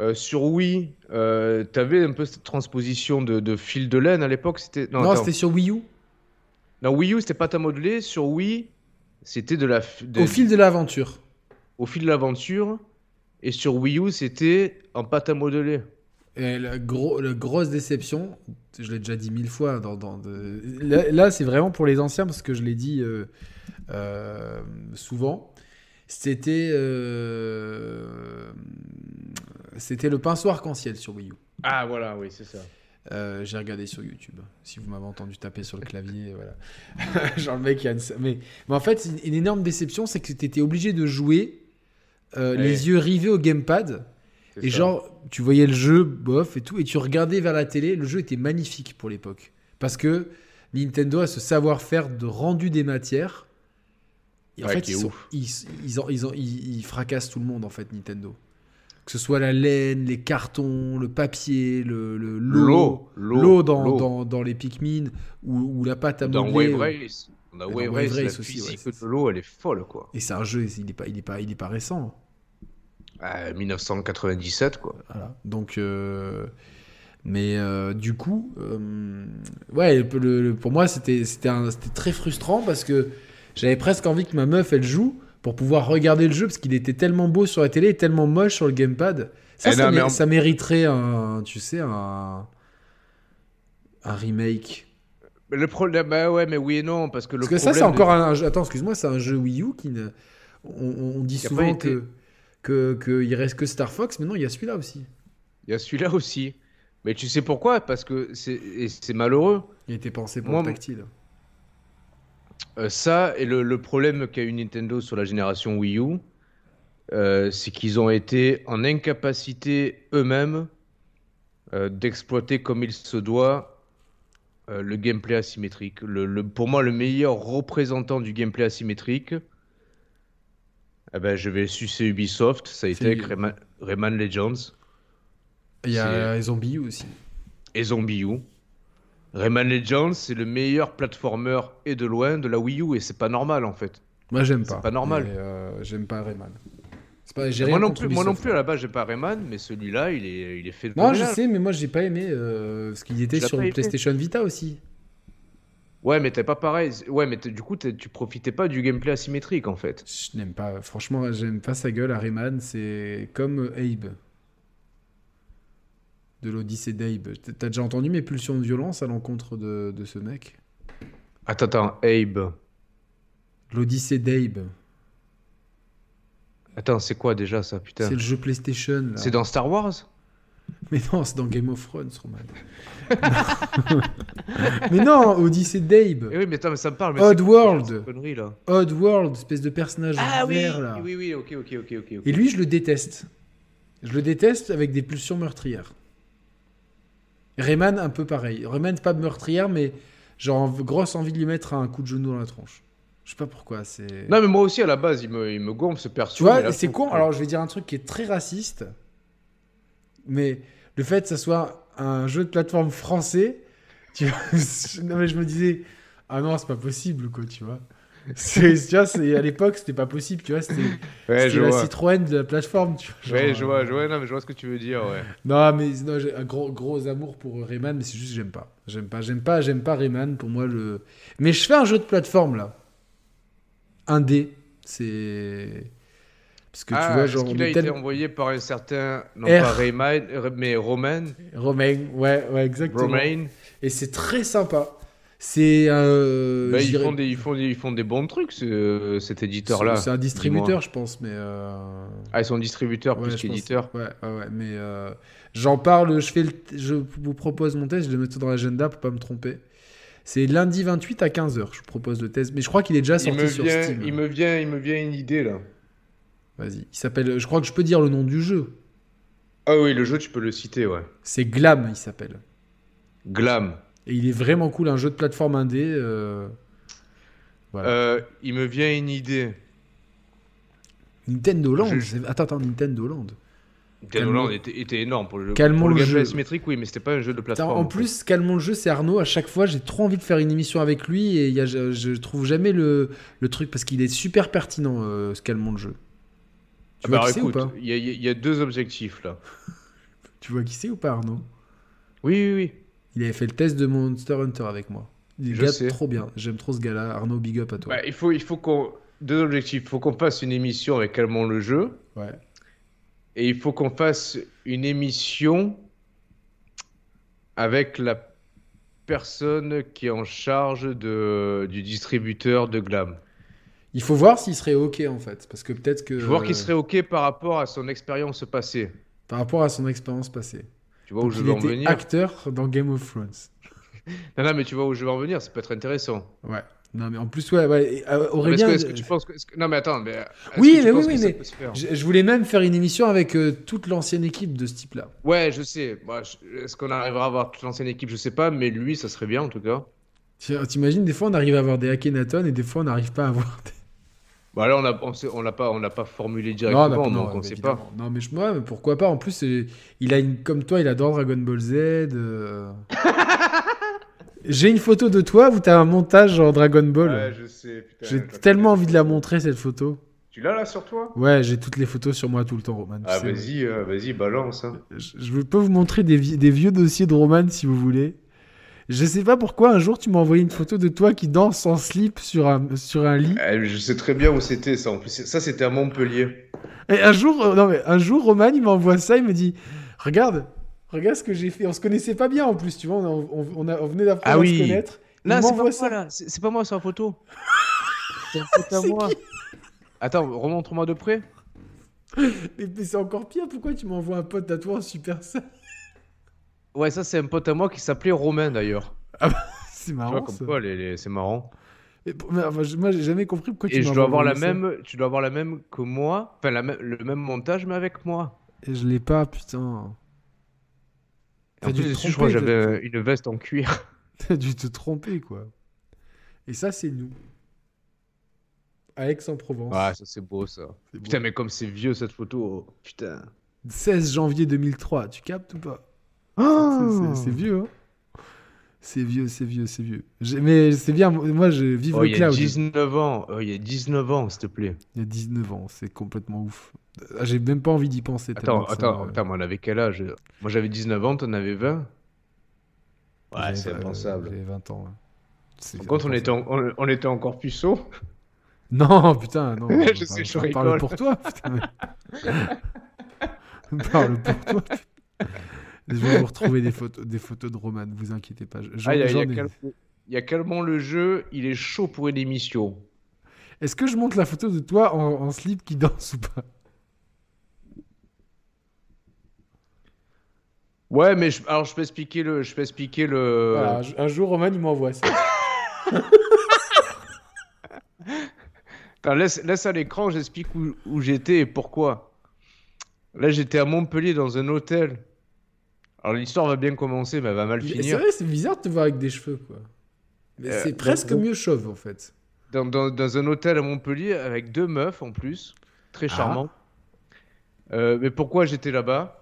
euh, sur Wii, euh, t'avais un peu cette transposition de, de fil de laine à l'époque. C'était non, c'était sur Wii U. Non, Wii U, c'était pas à modeler. Sur Wii, c'était de la de- Au fil de l'aventure. au fil de l'aventure. Et sur Wii U, c'était en pâte à modeler. Et la, gros, la grosse déception, je l'ai déjà dit mille fois, dans, dans de- là, là, c'est vraiment pour les anciens parce que je l'ai dit euh, euh, souvent. C'était euh, c'était le pinceau arc-en-ciel sur Wii U. Ah voilà, oui, c'est ça. Euh, J'ai regardé sur YouTube. Si vous m'avez entendu taper sur le clavier, voilà. Genre le mec, il y a une... mais, mais en fait, une, une énorme déception, c'est que tu étais obligé de jouer euh, Ouais. les yeux rivés au gamepad. Et ça. genre, tu voyais le jeu, bof et tout, et tu regardais vers la télé, le jeu était magnifique pour l'époque. Parce que Nintendo a ce savoir-faire de rendu des matières. Et en Ouais, fait, sont- ils- ils fracassent tout le monde, en fait, Nintendo. Que ce soit la laine, les cartons, le papier, le le- l'eau, L'eau, dans, l'eau. dans, dans les Pikmin, ou, ou la pâte à Dans modeler. Wave euh, Race. Dans Wave Wave Race, la Race aussi, physique ouais, de l'eau, elle est folle, quoi. Et c'est un jeu, il n'est pas, il est pas, il est pas récent. Ah, 1997, quoi. Voilà. Donc, euh, mais euh, du coup, ouais, le- le- le- pour moi, c'était c'était un- c'était très frustrant parce que j'avais presque envie que ma meuf elle joue pour pouvoir regarder le jeu parce qu'il était tellement beau sur la télé et tellement moche sur le gamepad. Ça, Eh ça, non, mais mé- en- ça mériterait un, tu sais, un, un remake. Le problème, bah ouais, mais oui et non, parce que le Parce que ça, c'est encore un, un jeu. Attends, excuse-moi, c'est un jeu Wii U qui ne. On, on- dit souvent été- que que qu'il reste que Star Fox, mais non, il y a celui-là aussi. Il y a celui-là aussi. Mais tu sais pourquoi? Parce que c'est malheureux. Il été pensé pour Moi, le tactile. Euh, ça et le, le problème qu'a eu Nintendo sur la génération Wii U, euh, c'est qu'ils ont été en incapacité eux-mêmes euh, d'exploiter comme il se doit le gameplay asymétrique. Le, le- pour moi, le meilleur représentant du gameplay asymétrique, eh ben, je vais sucer Ubisoft. Ça a été C'est- avec Rayman, Rayman Legends Il y a Zombie U aussi. et Zombie U. Rayman Legends, c'est le meilleur platformer et de loin de la Wii U et c'est pas normal en fait. Moi, j'aime C'est pas. pas normal. Euh, j'aime pas Rayman. Pas, Moi non, plus, moi non plus, à hein. la base, j'ai pas Rayman, mais celui-là, il est, il est fait de Non, je sais, mais moi, j'ai pas aimé. euh, parce qu'il était sur pas PlayStation Vita aussi. Ouais, mais t'es pas pareil. Ouais, mais du coup, tu profitais pas du gameplay asymétrique en fait. Je n'aime pas. Franchement, j'aime pas sa gueule à Rayman. C'est comme Abe. De l'Odyssée d'Abe. T'as déjà entendu mes pulsions de violence à l'encontre de, de ce mec? Attends, attends, Abe. L'Odyssée d'Abe. Attends, c'est quoi déjà ça, putain? C'est le jeu PlayStation. C'est dans Star Wars? Mais non, c'est dans Game of Thrones, Roman. mais non, Odyssey d'Abe. Eh oui, mais attends, mais ça me parle. Mais Odd World. connerie, là Oddworld, espèce de personnage Ah oui, vert là. oui, oui, ok, ok, ok. ok. Et lui, je le déteste. Je le déteste avec des pulsions meurtrières. Rayman, un peu pareil. Rayman, pas meurtrière, mais genre grosse envie de lui mettre un coup de genou dans la tronche. Je sais pas pourquoi, c'est. Non, mais moi aussi, à la base, il me, il me gonfle ce perso. Tu vois, c'est con. Alors, je vais dire un truc qui est très raciste. Mais le fait que ça soit un jeu de plateforme français, tu vois, non, mais je me disais, ah non, c'est pas possible, quoi, tu vois. tu vois, à l'époque, c'était pas possible, tu vois, c'était ouais, la vois. Citroën de la plateforme, tu vois. ouais, je vois, je vois, non, mais je vois ce que tu veux dire, ouais. Non, mais non, j'ai un gros, gros amour pour Rayman, mais c'est juste, j'aime pas. J'aime pas, j'aime pas, j'aime pas Rayman, pour moi, le. Mais je fais un jeu de plateforme, là. Un D, c'est. Parce que tu ah, vois, genre. Qu'il a été envoyé par un certain. Non pas Rayman, mais Romain? Romain, ouais, ouais, exactement. Romain. Et c'est très sympa. C'est. Euh, bah, ils, font des, ils, font des, ils, font des, bons trucs, ce, cet éditeur-là. C'est un distributeur, je pense, mais. Euh... Ah, ils sont distributeurs plus qu'éditeurs. Ouais, ouais, ouais, mais euh, j'en parle, je, fais le je vous propose mon test, je le mets dans l'agenda pour pas me tromper. C'est lundi 28 à 15h, je propose le test, mais je crois qu'il est déjà sorti sur Steam. Il me, vient, il me vient une idée là. Vas-y. Il s'appelle. Je crois que je peux dire le nom du jeu. Ah oui, le jeu, tu peux le citer, ouais. C'est Glam, il s'appelle. Glam. Et il est vraiment cool, un jeu de plateforme indé. Euh, euh, il me vient une idée. Nintendo Land Attends, attends, Nintendo Land. Nintendo Land était, énorme pour le jeu. Calmons le, jeu asymétrique, oui, mais c'était pas un jeu de plateforme. en plus, calmons le jeu, c'est Arnaud. À chaque fois, j'ai trop envie de faire une émission avec lui et y a, je, je, trouve jamais le, le truc parce qu'il est super pertinent, euh, ce calmons le jeu. Tu vois qui c'est ou pas? Il y, a deux objectifs là. tu vois qui c'est ou pas, Arnaud? Oui, oui, oui. Il avait fait le test de Monster Hunter avec moi. Il est trop bien. J'aime trop ce gars-là. Arnaud, big up à toi. il faut, il faut qu'on. Deux objectifs. Il faut qu'on fasse une émission avec Calmons le jeu. Ouais. Et il faut qu'on fasse une émission avec la personne qui est en charge de, du distributeur de Glam. Il faut voir s'il serait OK en fait. Parce que peut-être que. Il faut voir qu'il serait OK par rapport à son expérience passée. Par rapport à son expérience passée. Tu vois où je veux en venir acteur dans Game of Thrones. non, non, mais tu vois où je veux en venir, ça peut être intéressant. Ouais. Non, mais en plus, ouais, ouais euh, Aurélien. Est-ce que, tu penses que, Non, mais attends, mais. Oui, mais oui, oui, mais. Je, voulais même faire une émission avec euh, toute l'ancienne équipe de ce type-là. Ouais, je sais. Est-ce qu'on arrivera à avoir toute l'ancienne équipe? Je sais pas, mais lui, ça serait bien en tout cas. T'imagines, des fois, on arrive à avoir des Akhenaton et des fois, on n'arrive pas à avoir des. Bah là, on n'a on, pas, on pas formulé directement, non, donc on sait pas. Non, mais, je, moi, pourquoi pas En plus, il a une, comme toi, il adore Dragon Ball Z. Euh. J'ai une photo de toi où t'as un montage en Dragon Ball. Ouais, je sais. J'ai tellement envie de la montrer, cette photo. Tu l'as là sur toi? Ouais, j'ai toutes les photos sur moi tout le temps, Roman. Ah, vas-y, euh, vas-y, balance. Hein. Je, peux vous montrer des, des, vieux dossiers de Roman si vous voulez. Je sais pas pourquoi un jour tu m'as envoyé une photo de toi qui danse en slip sur un, sur un lit. Eh, je sais très bien où c'était ça. En plus, ça c'était à Montpellier. Et un jour, euh, non mais un jour, Roman il m'envoie ça, il me dit, regarde, regarde ce que j'ai fait. On se connaissait pas bien en plus, tu vois, on, on, on, venait d'apprendre ah à se connaître. Là, c'est pas ça. là. C'est pas moi sur la photo. c'est une photo à moi. Attends, remontre-moi de près. mais, c'est encore pire. Pourquoi tu m'envoies un pote à toi en super ça Ouais, ça, c'est un pote à moi qui s'appelait Romain d'ailleurs. Ah bah, c'est marrant. Tu vois, comme quoi, c'est marrant. Mais, moi, j'ai jamais compris pourquoi tu Et je dois avoir la même, tu dois avoir la même que moi, enfin la le même montage, mais avec moi. Et je l'ai pas, putain. En plus, je crois que j'avais une veste en cuir. T'as dû te tromper, quoi. Et ça, c'est nous. À Aix-en-Provence. Ah, ça, c'est beau, ça. Putain, mais comme c'est vieux, cette photo. Oh, putain. 16 janvier 2003, tu captes ou pas? Oh c'est vieux, hein c'est vieux, c'est vieux, c'est vieux. Mais c'est bien, moi je vis oh, le cloud. Il y a 19 ans, oh, il y a 19 ans, s'il te plaît. Il y a 19 ans, c'est complètement ouf. Ah, j'ai même pas envie d'y penser. Attends, attends, attends, moi on avait quel âge? Moi j'avais 19 ans, t'en avais 20 Ouais, c'est impensable. J'avais 20 ans. Quand on était, on, était encore puceau Non, putain, non. je sais, je parle pour toi, putain. parle pour toi. Je vais vous retrouver des photos, des photos de Roman, vous inquiétez pas. Ah, il y, a, y, le jeu, il est chaud pour une émission. Est-ce que je montre la photo de toi en, slip qui danse ou pas? Ouais, mais je, alors je peux expliquer le. Je peux expliquer le... un jour, Roman, il m'envoie ça. laisse, laisse à l'écran, j'explique où, où j'étais et pourquoi. Là, j'étais à Montpellier dans un hôtel. Alors l'histoire va bien commencer, mais elle va mal finir. C'est vrai, c'est bizarre de te voir avec des cheveux, quoi. Mais euh, c'est presque mieux chauve, en fait. dans, dans- dans un hôtel à Montpellier avec deux meufs en plus, très Ah. charmantes. Euh, mais pourquoi j'étais là-bas?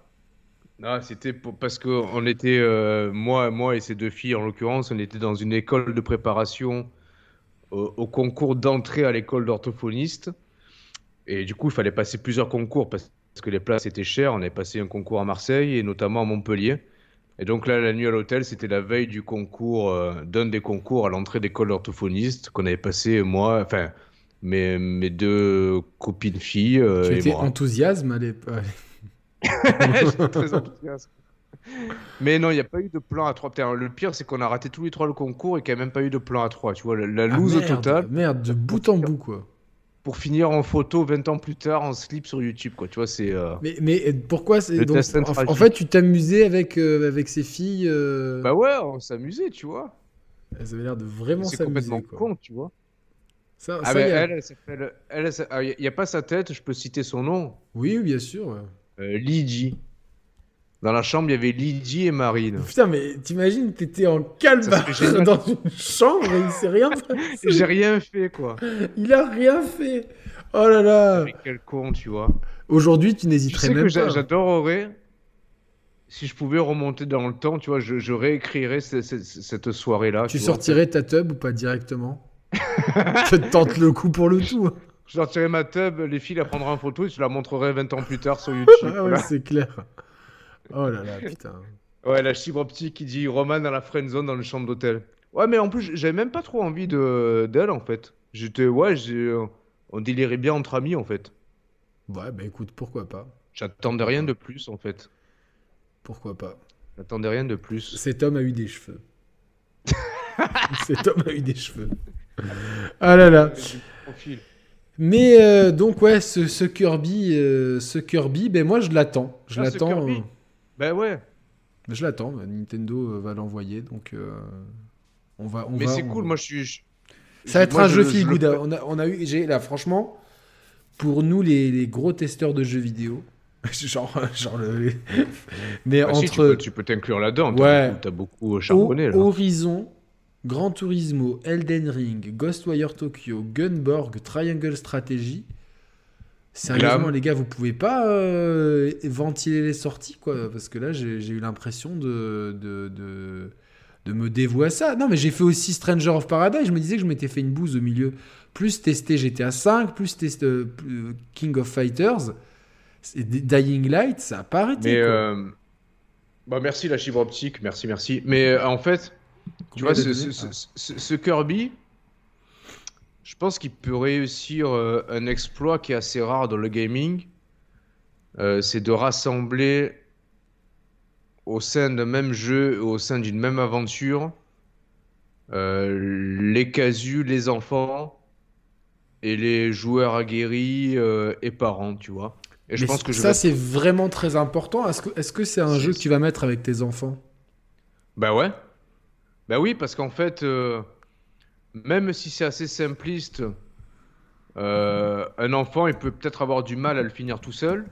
Ah, c'était parce que on était, euh, moi, moi et ces deux filles en l'occurrence, on était dans une école de préparation au, au concours d'entrée à l'école d'orthophoniste. Et du coup, il fallait passer plusieurs concours parce que les places étaient chères. On avait passé un concours à Marseille et notamment à Montpellier. Et donc là, la nuit à l'hôtel, c'était la veille du concours, euh, d'un des concours à l'entrée d'école d'orthophoniste qu'on avait passé, moi, enfin, mes, mes deux copines filles euh, Tu et étais moi. enthousiasme à l'époque. J'étais très enthousiaste. Mais non, il n'y a pas eu de plan à 3. Putain, le pire, c'est qu'on a raté tous les trois le concours et qu'il n'y a même pas eu de plan à 3. Tu vois, la, la Ah, loose merde, totale Merde, de bout en bout, quoi. Pour finir en photo 20 ans plus tard en slip sur YouTube. Quoi. Tu vois, c'est. euh, Mais, mais pourquoi c'est donc, en, en fait, tu t'amusais avec, euh, avec ces filles euh, Bah ouais, on s'amusait, tu vois. Elles avaient l'air de vraiment C'est s'amuser. complètement quoi. con, tu vois. Ça, Ah ça, bah, y a- elle, ah, Il n'y a pas sa tête, je peux citer son nom. Oui, bien sûr. ouais. Lydie. Dans la chambre, il y avait Lydie et Marine. Putain, mais t'imagines, t'étais en calme dans une chambre et il s'est rien passé. J'ai rien fait, quoi. Il a rien fait. Oh là là. Mais quel con, tu vois. Aujourd'hui, tu Tu n'hésiterais sais que même pas. j'adorerais, si je pouvais remonter dans le temps, tu vois, je, je réécrirais ce- ce- cette soirée-là. Tu sortirais ta tub ou pas directement? Je te tente le coup pour le tout. Je sortirais ma tub, les filles la prendront en photo et je la montrerai 20 ans plus tard sur YouTube. Ah ouais, c'est clair. Oh là là, putain. Ouais, la fibre optique qui dit Roman dans la friend zone dans une chambre d'hôtel. Ouais, mais en plus, j'avais même pas trop envie de d'elle en fait. J'étais, ouais, j'ai, on délirait bien entre amis en fait. Ouais, bah écoute, pourquoi pas J'attendais rien de plus en fait. Pourquoi pas J'attendais rien de plus. Cet homme a eu des cheveux. Cet homme a eu des cheveux. Ah là là. Profil. Mais euh, donc ouais, ce, ce Kirby, euh, ce Kirby, ben moi je l'attends. Je Ah, l'attends. Ben ouais. je l'attends. Nintendo euh, va l'envoyer, donc euh, on va. On Mais c'est on cool, moi je suis. je- Ça va être moi, un je jeu feel good. fais- On a, on a eu, j'ai là franchement, pour nous les, les gros testeurs de jeux vidéo, genre, genre le, mais Bah tu entre peux- tu peux t'inclure là-dedans. Ouais. T'as beaucoup, euh, charbonné là. Horizon, Gran Turismo, Elden Ring, Ghostwire Tokyo, Gunborg, Triangle Strategy. Sérieusement, Glam. les gars, vous pouvez pas euh, ventiler les sorties, quoi, parce que là, j'ai eu l'impression de, de, de, de me dévouer à ça. Non, mais j'ai fait aussi Stranger of Paradise. Je me disais que je m'étais fait une bouse au milieu. Plus tester GTA 5, plus tester euh, plus- King of Fighters, Dying Light, ça a pas arrêté. Mais quoi. euh, bah merci la fibre optique, merci, merci. Mais euh, en fait, tu vois, ce Kirby, je pense qu'il peut réussir euh, un exploit qui est assez rare dans le gaming. Euh, c'est de rassembler au sein d'un même jeu, au sein d'une même aventure, euh, les casus, les enfants et les joueurs aguerris et parents, tu vois. Et je Mais pense que ça, vais- c'est vraiment très important. Est-ce que c'est un jeu que tu vas mettre avec tes enfants? Bah ouais. Bah oui, parce qu'en fait, même si c'est assez simpliste, euh, un enfant, il peut peut-être avoir du mal à le finir tout seul.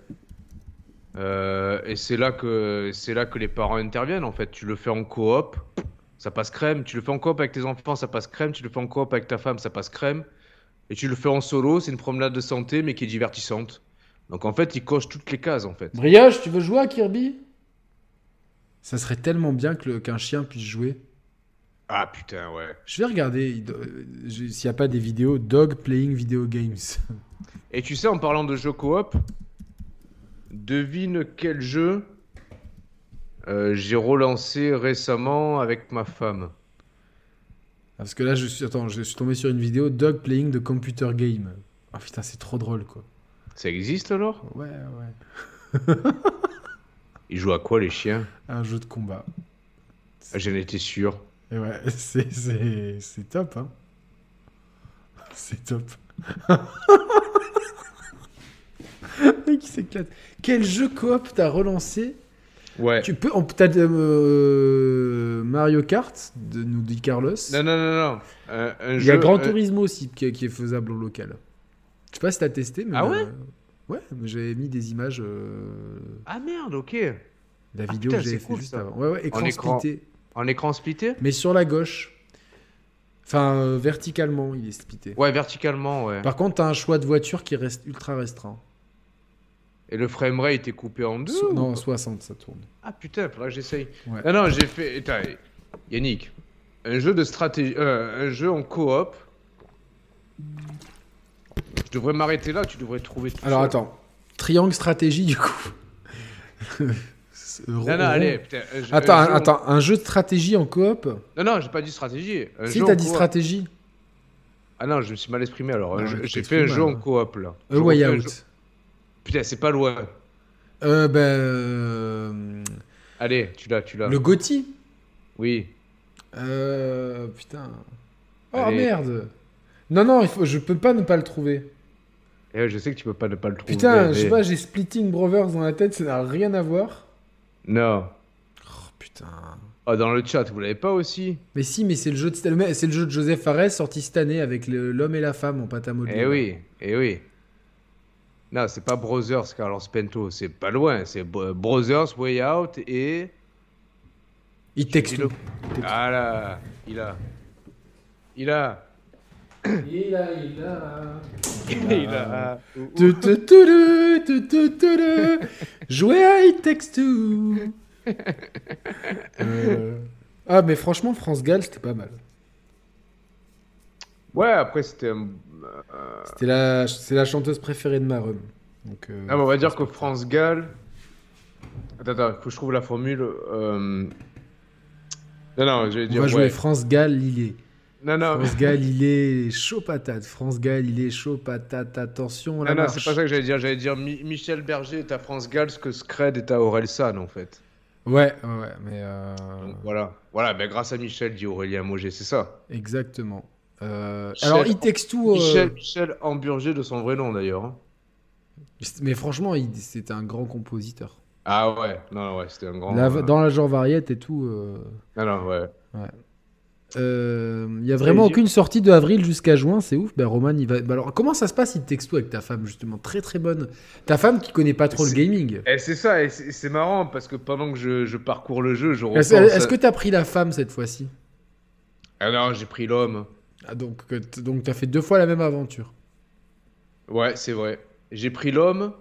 Euh, et c'est là que c'est là que les parents interviennent. En fait, tu le fais en coop, ça passe crème. Tu le fais en coop avec tes enfants, ça passe crème. Tu le fais en coop avec ta femme, ça passe crème. Et tu le fais en solo, c'est une promenade de santé, mais qui est divertissante. Donc en fait, il coche toutes les cases en fait. Brioche, tu veux jouer à Kirby? Ça serait tellement bien que le- qu'un chien puisse jouer. Ah putain, ouais. Je vais regarder s'il n'y a pas des vidéos Dog Playing Video Games. Et tu sais, en parlant de jeux coop, devine quel jeu euh, j'ai relancé récemment avec ma femme. Parce que là, je suis, attends, je suis tombé sur une vidéo Dog Playing de Computer Game. Ah putain, c'est trop drôle quoi. Ça existe alors? Ouais, ouais. Ils jouent à quoi les chiens? Un jeu de combat. Ah, J'en étais sûr. Et ouais, c'est, c'est, c'est top, hein. C'est top. Le mec, il s'éclate. Quel jeu coop t'as relancé? Ouais. Tu peux. On, t'as euh, Mario Kart, de, nous dit Carlos. Non, non, non, non. Un, un Il y a jeu- Gran un- Turismo aussi qui, est- qui est faisable en local. Je sais pas si t'as testé, mais. Ah ouais? euh, Ouais, j'avais mis des images. euh, Ah merde, ok. la Ah, vidéo putain, que j'avais fait cool, juste ça. avant. Ouais, ouais, écran, écran. splitté. En écran splitté Mais sur la gauche. Enfin, euh, verticalement, il est splitté. Ouais, verticalement, ouais. Par contre, t'as un choix de voiture qui reste ultra restreint. Et le framerate est coupé en deux So- ou non, pas 60, ça tourne. Ah putain, faudra que j'essaye. Ouais. Ah non, j'ai fait. Attends, Yannick, un jeu de stratégie, euh, un jeu en coop. Je devrais m'arrêter là, tu devrais trouver tout Alors seul. attends, triangle stratégie du coup. Non, non, allez, putain. jeu- Attends, un en- attends, un jeu de stratégie en coop Non, non, j'ai pas dit stratégie. Un Si jeu t'as dit coop. stratégie, Ah non, je me suis mal exprimé alors. Tu J'ai fait un jeu en hein. coop là. A Je Way refais un jeu- Out. Putain, c'est pas loin. Euh, ben, euh, Allez, tu l'as, tu l'as. le Gotti. Oui. Euh, putain. Oh Allez. merde. Non, non, il faut, je peux pas ne pas le trouver. Eh ouais, je sais que tu peux pas ne pas le trouver. Putain, je sais pas, j'ai Splitting Brothers dans la tête, ça n'a rien à voir. Non. Oh putain. Oh, dans le chat, vous l'avez pas aussi Mais si, mais c'est le jeu de c'est le- le jeu de Joseph Fares sorti cette année avec le- l'homme et la femme en pâte à modeler. Eh oui, eh oui. Non, c'est pas Brothers Carlos Pento, c'est pas loin. C'est Bro- Brothers Way Out et. Il texte. Dis-le. Ah là, il a. Il a. Il a, il a. Il a. Tu, tu, tu, tu, tu, tu, tu, tu. Jouer à It Takes Two. Euh, Ah, mais franchement, France Gall, c'était pas mal. Ouais, après c'était un. C'était la, c'est la chanteuse préférée de ma rhum. Donc, euh, Ah, on va dire que France Gall. Attends, attends, faut que je trouve la formule. euh, Non, non, je vais on dire. va jouer ouais. France Gall, Lillet. Non, non, France Gall, il est chaud patate. France Gall, il est chaud patate. Attention, la non, non, marche. c'est pas ça que j'allais dire. J'allais dire Mi- Michel Berger est à France Gall, ce que Scred est à Aurel San en fait. Ouais, ouais, ouais, mais euh, Donc voilà. Voilà, ben, grâce à Michel, dit Aurélien Moget, c'est ça. exactement. Euh, Michel- alors, It Takes Two, euh, Michel, Michel Hamburger de son vrai nom d'ailleurs. hein. mais franchement, il- c'était un grand compositeur. Ah ouais, non, non, ouais, c'était un grand. La- euh, dans la genre variette et tout. Non, non, ouais. Euh, Il y a vraiment aucune sortie de avril jusqu'à juin, c'est ouf. Ben Roman, il va. alors, comment ça se passe il texto avec ta femme justement? Très très bonne. Ta femme qui connaît pas trop le gaming. Et c'est ça, et c'est marrant parce que pendant que je, je parcours le jeu, je Est-ce à- que t'as pris la femme cette fois-ci? Ah non, j'ai pris l'homme. ah, Donc euh, donc t'as fait deux fois la même aventure. Ouais, c'est vrai. J'ai pris l'homme.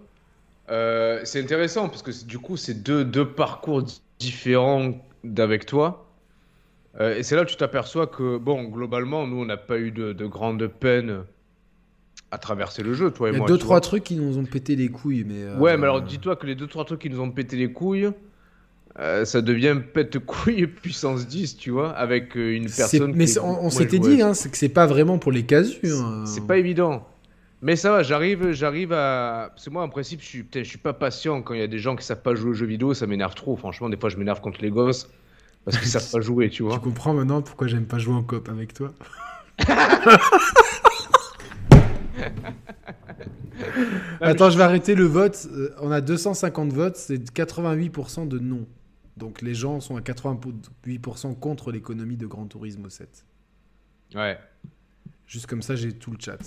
Euh, c'est intéressant parce que du coup, c'est deux, deux parcours di- différents d'avec toi. Euh, et c'est là que tu t'aperçois que, bon, globalement, nous, on n'a pas eu de, de grande peine à traverser le jeu, toi et Il y a moi. deux trois vois. trucs qui nous ont pété les couilles, mais. euh, Ouais, mais alors dis-toi que les deux, trois trucs qui nous ont pété les couilles, euh, ça devient pète-couille puissance 10, tu vois, avec une personne Mais qui on, s'était dit, hein, c'est que c'est pas vraiment pour les casus. C'est- hein. C'est pas évident. Mais ça va, j'arrive, j'arrive à. Parce que moi, en principe, je suis, je suis pas patient quand il y a des gens qui savent pas jouer aux jeux vidéo, ça m'énerve trop. Franchement, des fois, je m'énerve contre les gosses parce qu'ils savent pas jouer, tu vois. Tu comprends maintenant pourquoi j'aime pas jouer en coop avec toi Attends, je vais arrêter le vote. Euh, On a 250 votes, c'est 88% de non. Donc les gens sont à 88% contre l'économie de Gran Turismo 7. Ouais. Juste comme ça, j'ai tout le chat.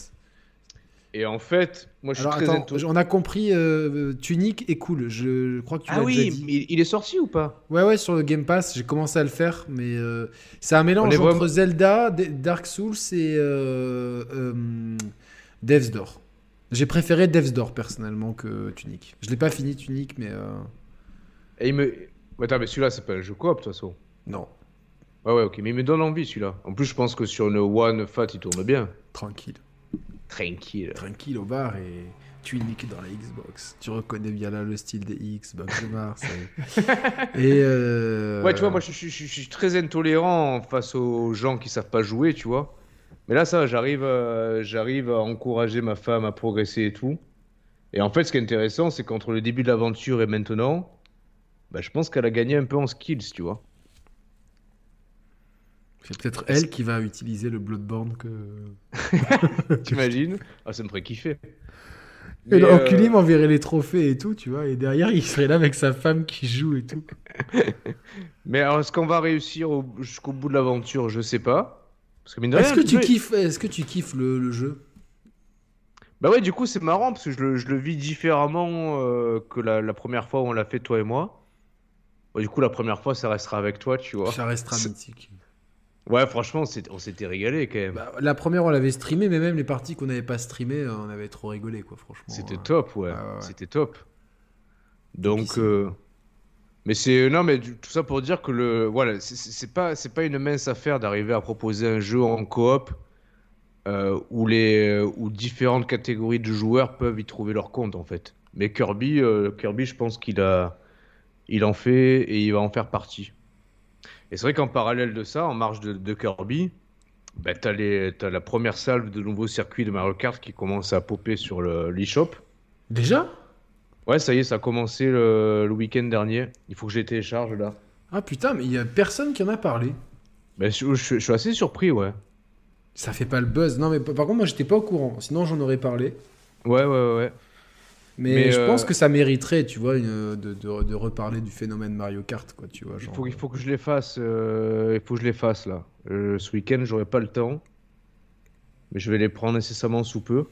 Et en fait, moi, je suis Alors très attends, étonné. on a compris, euh, Tunic est cool. Je crois que tu Ah l'as déjà oui, dit. mais il est sorti ou pas? Ouais, ouais, sur le Game Pass, j'ai commencé à le faire, mais euh, c'est un mélange entre vraiment- Zelda, D- Dark Souls et euh, euh, Devs Door. J'ai préféré Devs Door personnellement que Tunic. Je l'ai pas fini Tunic, mais euh, Et il me. Ouais, Attends, mais celui-là, c'est pas un jeu coop, de toute façon. non, Ouais, ouais, ok. Mais il me donne envie, celui-là. En plus, je pense que sur une One Fat, il tourne bien. tranquille. Tranquille. Tranquille au bar et Tunic dans la Xbox. Tu reconnais bien là le style des Xbox de Marseille. et euh, Ouais, tu vois, moi, je, je- je- je suis très intolérant face aux gens qui savent pas jouer, tu vois. Mais là, ça, j'arrive, euh, j'arrive à encourager ma femme à progresser et tout. Et en fait, ce qui est intéressant, c'est qu'entre le début de l'aventure et maintenant, bah, je pense qu'elle a gagné un peu en skills, tu vois. C'est peut-être elle qui va utiliser le Bloodborne que. T'imagines Ah, ça me ferait kiffer. Et l'enculé euh, m'enverrait les trophées et tout, tu vois. Et derrière, il serait là avec sa femme qui joue et tout. mais alors, est-ce qu'on va réussir au- jusqu'au bout de l'aventure? Je sais pas. Parce que mine de Est-ce rien, que tu kiffes, est-ce que tu kiffes le, le jeu? Bah ouais, du coup, c'est marrant parce que je le, je le vis différemment euh, que la, la première fois où on l'a fait, toi et moi. Bon, du coup, la première fois, ça restera avec toi, tu vois. Ça restera C'est- mythique. Ouais, franchement, on s'était régalé quand même. Bah, la première, on l'avait streamé, mais même les parties qu'on n'avait pas streamées, euh, on avait trop rigolé, quoi, franchement. C'était Euh, top, ouais. C'était top. Donc, euh, mais c'est non, mais tout ça pour dire que le voilà, c'est- pas c'est pas une mince affaire d'arriver à proposer un jeu en coop euh, où les où différentes catégories de joueurs peuvent y trouver leur compte en fait. Mais Kirby, euh, Kirby, je pense qu'il a il en fait et il va en faire partie. Et c'est vrai qu'en parallèle de ça, en marge de, de Kirby, bah, t'as les t'as la première salve de nouveaux circuits de Mario Kart qui commence à popper sur le l'eShop. Déjà? Ouais, ça y est, ça a commencé le, le week-end dernier. Il faut que je les télécharge là. Ah putain, mais il y a personne qui en a parlé. Mais je, je- je suis assez surpris, ouais. Ça fait pas le buzz. Non, mais par contre, moi, j'étais pas au courant. Sinon, j'en aurais parlé. Ouais, ouais, ouais. Mais, Mais, je euh, pense que ça mériterait, tu vois, une- de, de- de reparler du phénomène Mario Kart, quoi, tu vois. Il faut, il faut que je les fasse. euh, il faut que je les fasse là. Euh, ce week-end, j'aurai pas le temps. Mais je vais les prendre nécessairement sous peu.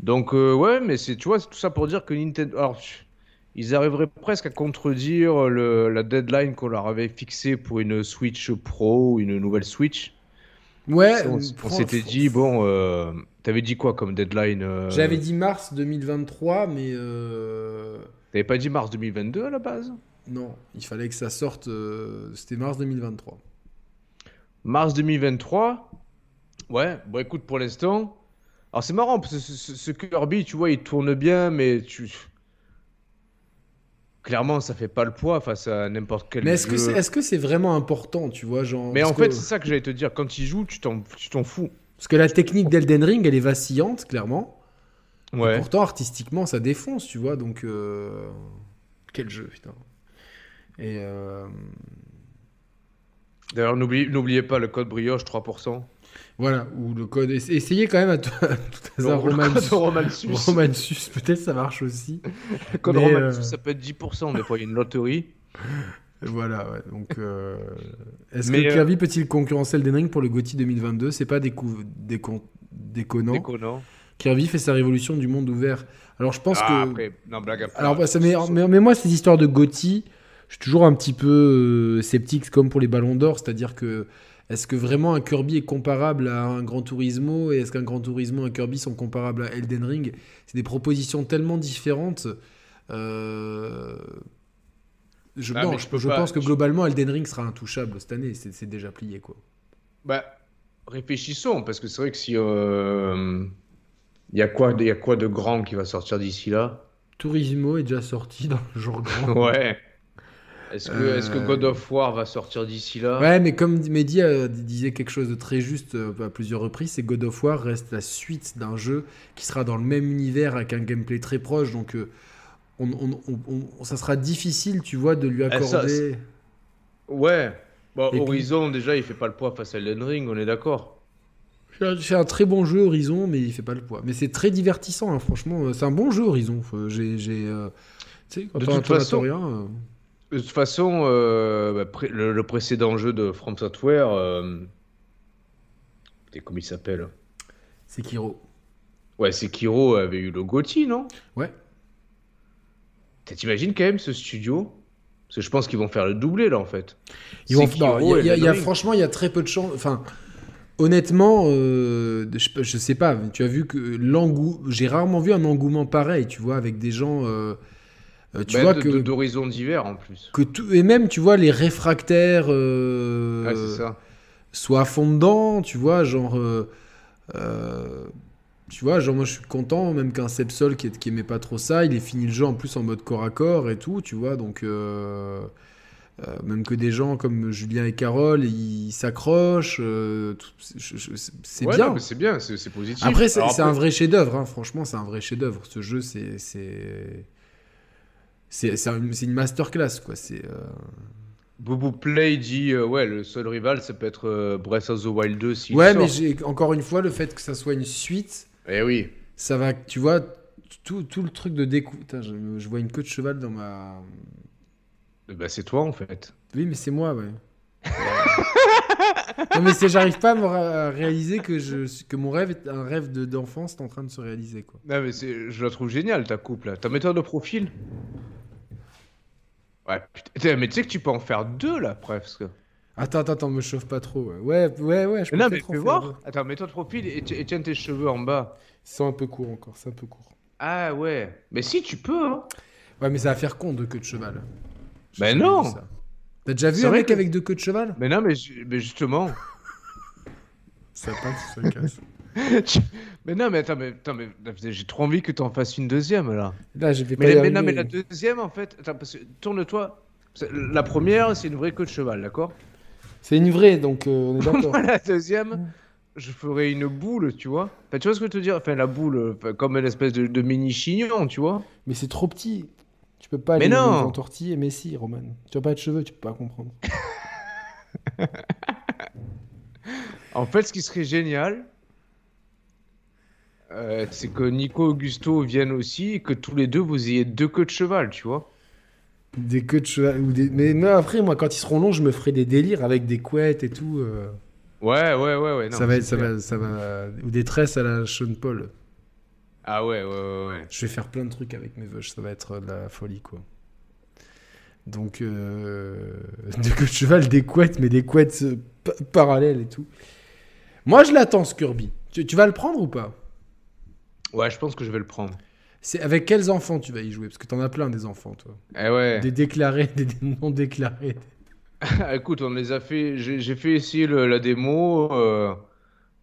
Donc, euh, ouais, mais c'est, tu vois, c'est tout ça pour dire que Nintendo. Alors, ils arriveraient presque à contredire le- la deadline qu'on leur avait fixée pour une Switch Pro ou une nouvelle Switch. Ouais, on, euh, on s'était dit, bon, euh, t'avais dit quoi comme deadline euh, J'avais dit mars 2023, mais euh, T'avais pas dit mars 2022 à la base? Non, il fallait que ça sorte. C'était mars 2023. Mars 2023 Ouais, bon écoute, pour l'instant... Alors c'est marrant, parce que ce- ce Kirby, tu vois, il tourne bien, mais tu... Clairement, ça fait pas le poids face à n'importe quel Mais est-ce que c'est est -ce c'est vraiment important, tu vois, genre Mais en fait, que- c'est ça que j'allais te dire. Quand il joue, tu t'en tu t'en fous. parce que la technique d'Elden Ring, elle est vacillante, clairement. Et Ouais. pourtant, artistiquement, ça défonce, tu vois. Donc, euh, quel jeu, putain. Et euh, D'ailleurs, n'oublie- n'oubliez pas le code brioche 3%. Voilà, ou le code. ess- Essayez quand même à tout, hasard Romansus. Romansus, peut-être ça marche aussi. Le code Mais, Romansus, euh, ça peut être 10%. Des fois, il y a une loterie. Voilà, ouais. Donc, euh, est-ce que euh, Kirby peut-il concurrencer Elden Ring pour le GOTY 2022 C'est pas décou- décon- déconnant. Déconnant. Kirby fait sa révolution du monde ouvert. Alors, je pense Ah, que. après, non, blague part. Alors, ça, mais, mais, mais moi, ces histoires de GOTY, je suis toujours un petit peu euh, sceptique, comme pour les ballons d'or. C'est-à-dire que, est-ce que vraiment un Kirby est comparable à un Gran Turismo Et est-ce qu'un Gran Turismo et un Kirby sont comparables à Elden Ring? C'est des propositions tellement différentes. Euh, Je, Ah, non, je, pas- pense que je- globalement, Elden Ring sera intouchable cette année. C'est déjà plié, quoi. Bah, réfléchissons, parce que c'est vrai que si. euh, Il y, a quoi, il y a quoi de grand qui va sortir d'ici là? Turismo est déjà sorti dans le genre grand. Ouais. Est-ce que, God of War va sortir d'ici là? Ouais, mais comme Mehdi euh, disait quelque chose de très juste euh, à plusieurs reprises, c'est God of War reste la suite d'un jeu qui sera dans le même univers avec un gameplay très proche. Donc, euh, on, on- on- on- ça sera difficile, tu vois, de lui ça, accorder. Ouais. Bon, Et puis- Horizon, déjà, il fait pas le poids face à Elden Ring, on est d'accord. C'est un très bon jeu Horizon, mais il fait pas le poids. Mais c'est très divertissant, hein, franchement. C'est un bon jeu Horizon. J'ai, j'ai, tu sais, quand De toute façon- rien. Euh, De toute façon, euh, bah, le, le précédent jeu de From Software, euh... comment il s'appelle? C'est Kiro. Ouais, Sekiro avait eu le GOTY, non? Ouais. T'imagines quand même ce studio? Parce que je pense qu'ils vont faire le doublé là en fait. Ils vont- Sekiro non, y a- y franchement, il y a très peu de chance. Enfin, honnêtement, euh, je, je sais pas. Tu as vu que l'engouement. J'ai rarement vu un engouement pareil, tu vois, avec des gens. Euh, tu Bah, vois de- que. d'horizons divers en plus. que tout, et même, tu vois, les réfractaires euh, Ouais, c'est ça. soient à fond dedans, tu vois, genre. euh, euh, tu vois, genre, moi je suis content, même qu'un Sepsol qui, est- qui aimait pas trop ça, il ait fini le jeu en plus en mode corps à corps et tout, tu vois, donc. même que des gens comme Julien et Carole, ils s'accrochent, c'est- Ouais, bien. c'est bien, c'est positif. Après, c'est un vrai chef-d'œuvre, hein, franchement, c'est un vrai chef-d'œuvre. Ce jeu, c'est. C'est un- une masterclass, quoi. C'est. euh, Boubou Play dit euh, ouais, le seul rival, ça peut être euh, Breath of the Wild 2 s'il Ouais, mais j'ai encore une fois le fait que ça soit une suite, Eh oui. ça va, tu vois, tout, tout le truc de décou. Putain, je, je vois une queue de cheval dans ma. Bah, c'est toi en fait. Oui, mais c'est moi, ouais. non, mais c'est, j'arrive pas à, me ra- à réaliser que, je, que mon rêve est un rêve de, d'enfance est en train de se réaliser, quoi. Non, mais je la trouve géniale ta coupe là. Ta méthode de profil? Ouais, putain, mais tu sais que tu peux en faire deux là presque. Attends, attends, attends, me chauffe pas trop. Ouais, ouais, ouais, je peux Mais non, mais fais voir. deux. Attends, mets-toi de profil et, ti- et tiens tes cheveux en bas. Ils sont un peu courts encore, c'est un peu court. Ah ouais. Mais si, tu peux, hein. Ouais, mais ça va faire con deux queues de cheval. Ben jamais non. T'as déjà vu un mec que- avec deux queues de cheval? Mais non, mais, mais justement. Ça passe, ça casse. Tu- mais non, mais attends, mais, attends, mais j'ai trop envie que t'en fasses une deuxième là. Là, je vais pas Mais, non, mais la deuxième en fait. Attends, parce que tourne-toi. La première, c'est une vraie queue de cheval, d'accord? C'est une vraie, donc euh, on est d'accord. La deuxième, je ferais une boule, tu vois. Enfin, tu vois ce que je veux te dire? Enfin, la boule, comme une espèce de, de mini chignon, tu vois. mais c'est trop petit. Tu peux pas Mais aller non. en tortille, mais si, Roman. Tu as pas de cheveux, tu peux pas comprendre. En fait, ce qui serait génial, euh, c'est que Nico Augusto viennent aussi et que tous les deux vous ayez deux queues de cheval, tu vois. Des queues de cheval. Ou des... mais, après, moi, quand ils seront longs, je me ferai des délires avec des couettes et tout. euh. Ouais, ouais, ouais, ouais. non, ça, va c'est être, ça, clair. va, ça va. Ou des tresses à la Sean Paul. Ah ouais, ouais, ouais, ouais. Je vais faire plein de trucs avec mes veuches, ça va être de la folie quoi. Donc, euh, de queue de cheval, des couettes, mais des couettes euh, pa- parallèles et tout. Moi, je l'attends, ce Kirby. Tu, tu vas le prendre ou pas? Ouais, je pense que je vais le prendre. C'est avec quels enfants tu vas y jouer? Parce que t'en as plein des enfants, toi. Eh ouais. Des déclarés, des, non déclarés. Écoute, on les a fait. J'ai j'ai fait essayer le- la démo euh,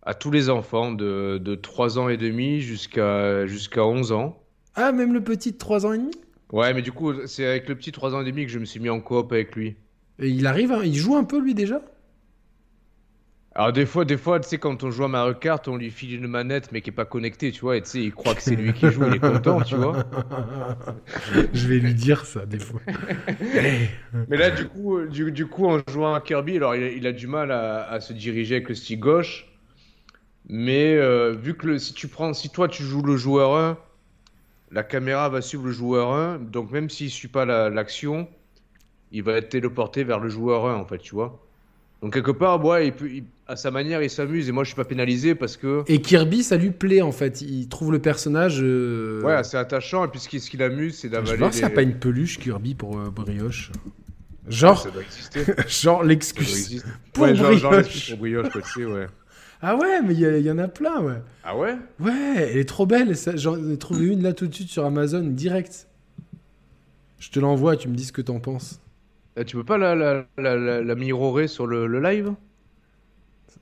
à tous les enfants de, de 3 ans et demi jusqu'à jusqu'à 11 ans. Ah, même le petit de 3 ans et demi? Ouais, mais du coup, c'est avec le petit 3 ans et demi que je me suis mis en coop avec lui. Et il arrive, hein, il joue un peu lui déjà? Alors des fois, des fois, tu sais, quand on joue à Mario Kart, on lui file une manette mais qui est pas connectée, tu vois, et tu sais, il croit que c'est lui qui joue, il est content, tu vois. Je vais lui dire ça des fois. Mais là, du coup, euh, du, du coup, en jouant à Kirby, alors il a, il a du mal à, à se diriger avec le stick gauche. Mais euh, vu que le, si tu prends, si toi tu joues le joueur 1, la caméra va suivre le joueur 1, donc même s'il suit pas la- l'action, il va être téléporté vers le joueur 1 en fait, tu vois. Donc quelque part, ouais, il peut, il- à sa manière, il s'amuse et moi je suis pas pénalisé parce que Et Kirby, ça lui plaît en fait. Il trouve le personnage. euh, ouais, c'est attachant et puis ce qui, ce qui l'amuse, c'est Je d'avaler. n'y a les- pas une peluche Kirby pour euh, Brioche. Genre, Ça doit exister. genre l'excuse. Pour ouais, genre, genre, brioche. pour brioche, quoi, tu sais, ouais. Ah ouais, mais il y, y en a plein, ouais. Ah ouais? Ouais, elle est trop belle. J'en ai trouvé une là tout de suite sur Amazon, direct. Je te l'envoie, tu me dis ce que t'en penses. Euh, Tu peux pas la, la, la, la, la mirrorer sur le, le live?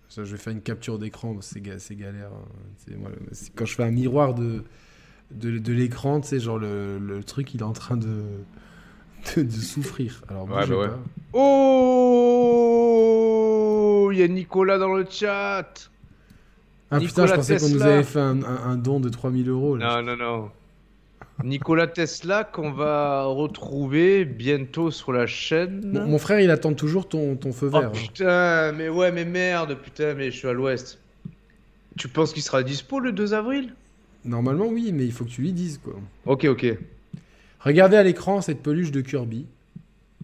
Ça, je vais faire une capture d'écran, c'est ga- c'est galère. hein. Moi, quand je fais un miroir de, de, de l'écran, tu sais, genre le, le truc, il est en train de, de, de souffrir. Alors, Ouais, bah ouais. pas. Oh Il y a Nicolas dans le chat Ah putain, je pensais qu'on nous avait fait un, un- un don de 3000 euros. là. Non, non, non. Nicolas Tesla qu'on va retrouver bientôt sur la chaîne. Mon, mon frère, il attend toujours ton, ton feu Oh vert. hein. putain, mais ouais, mais merde, putain, mais je suis à l'ouest. Tu penses qu'il sera dispo le 2 avril? Normalement, oui, mais il faut que tu lui dises, quoi. Ok, ok. Regardez à l'écran cette peluche de Kirby.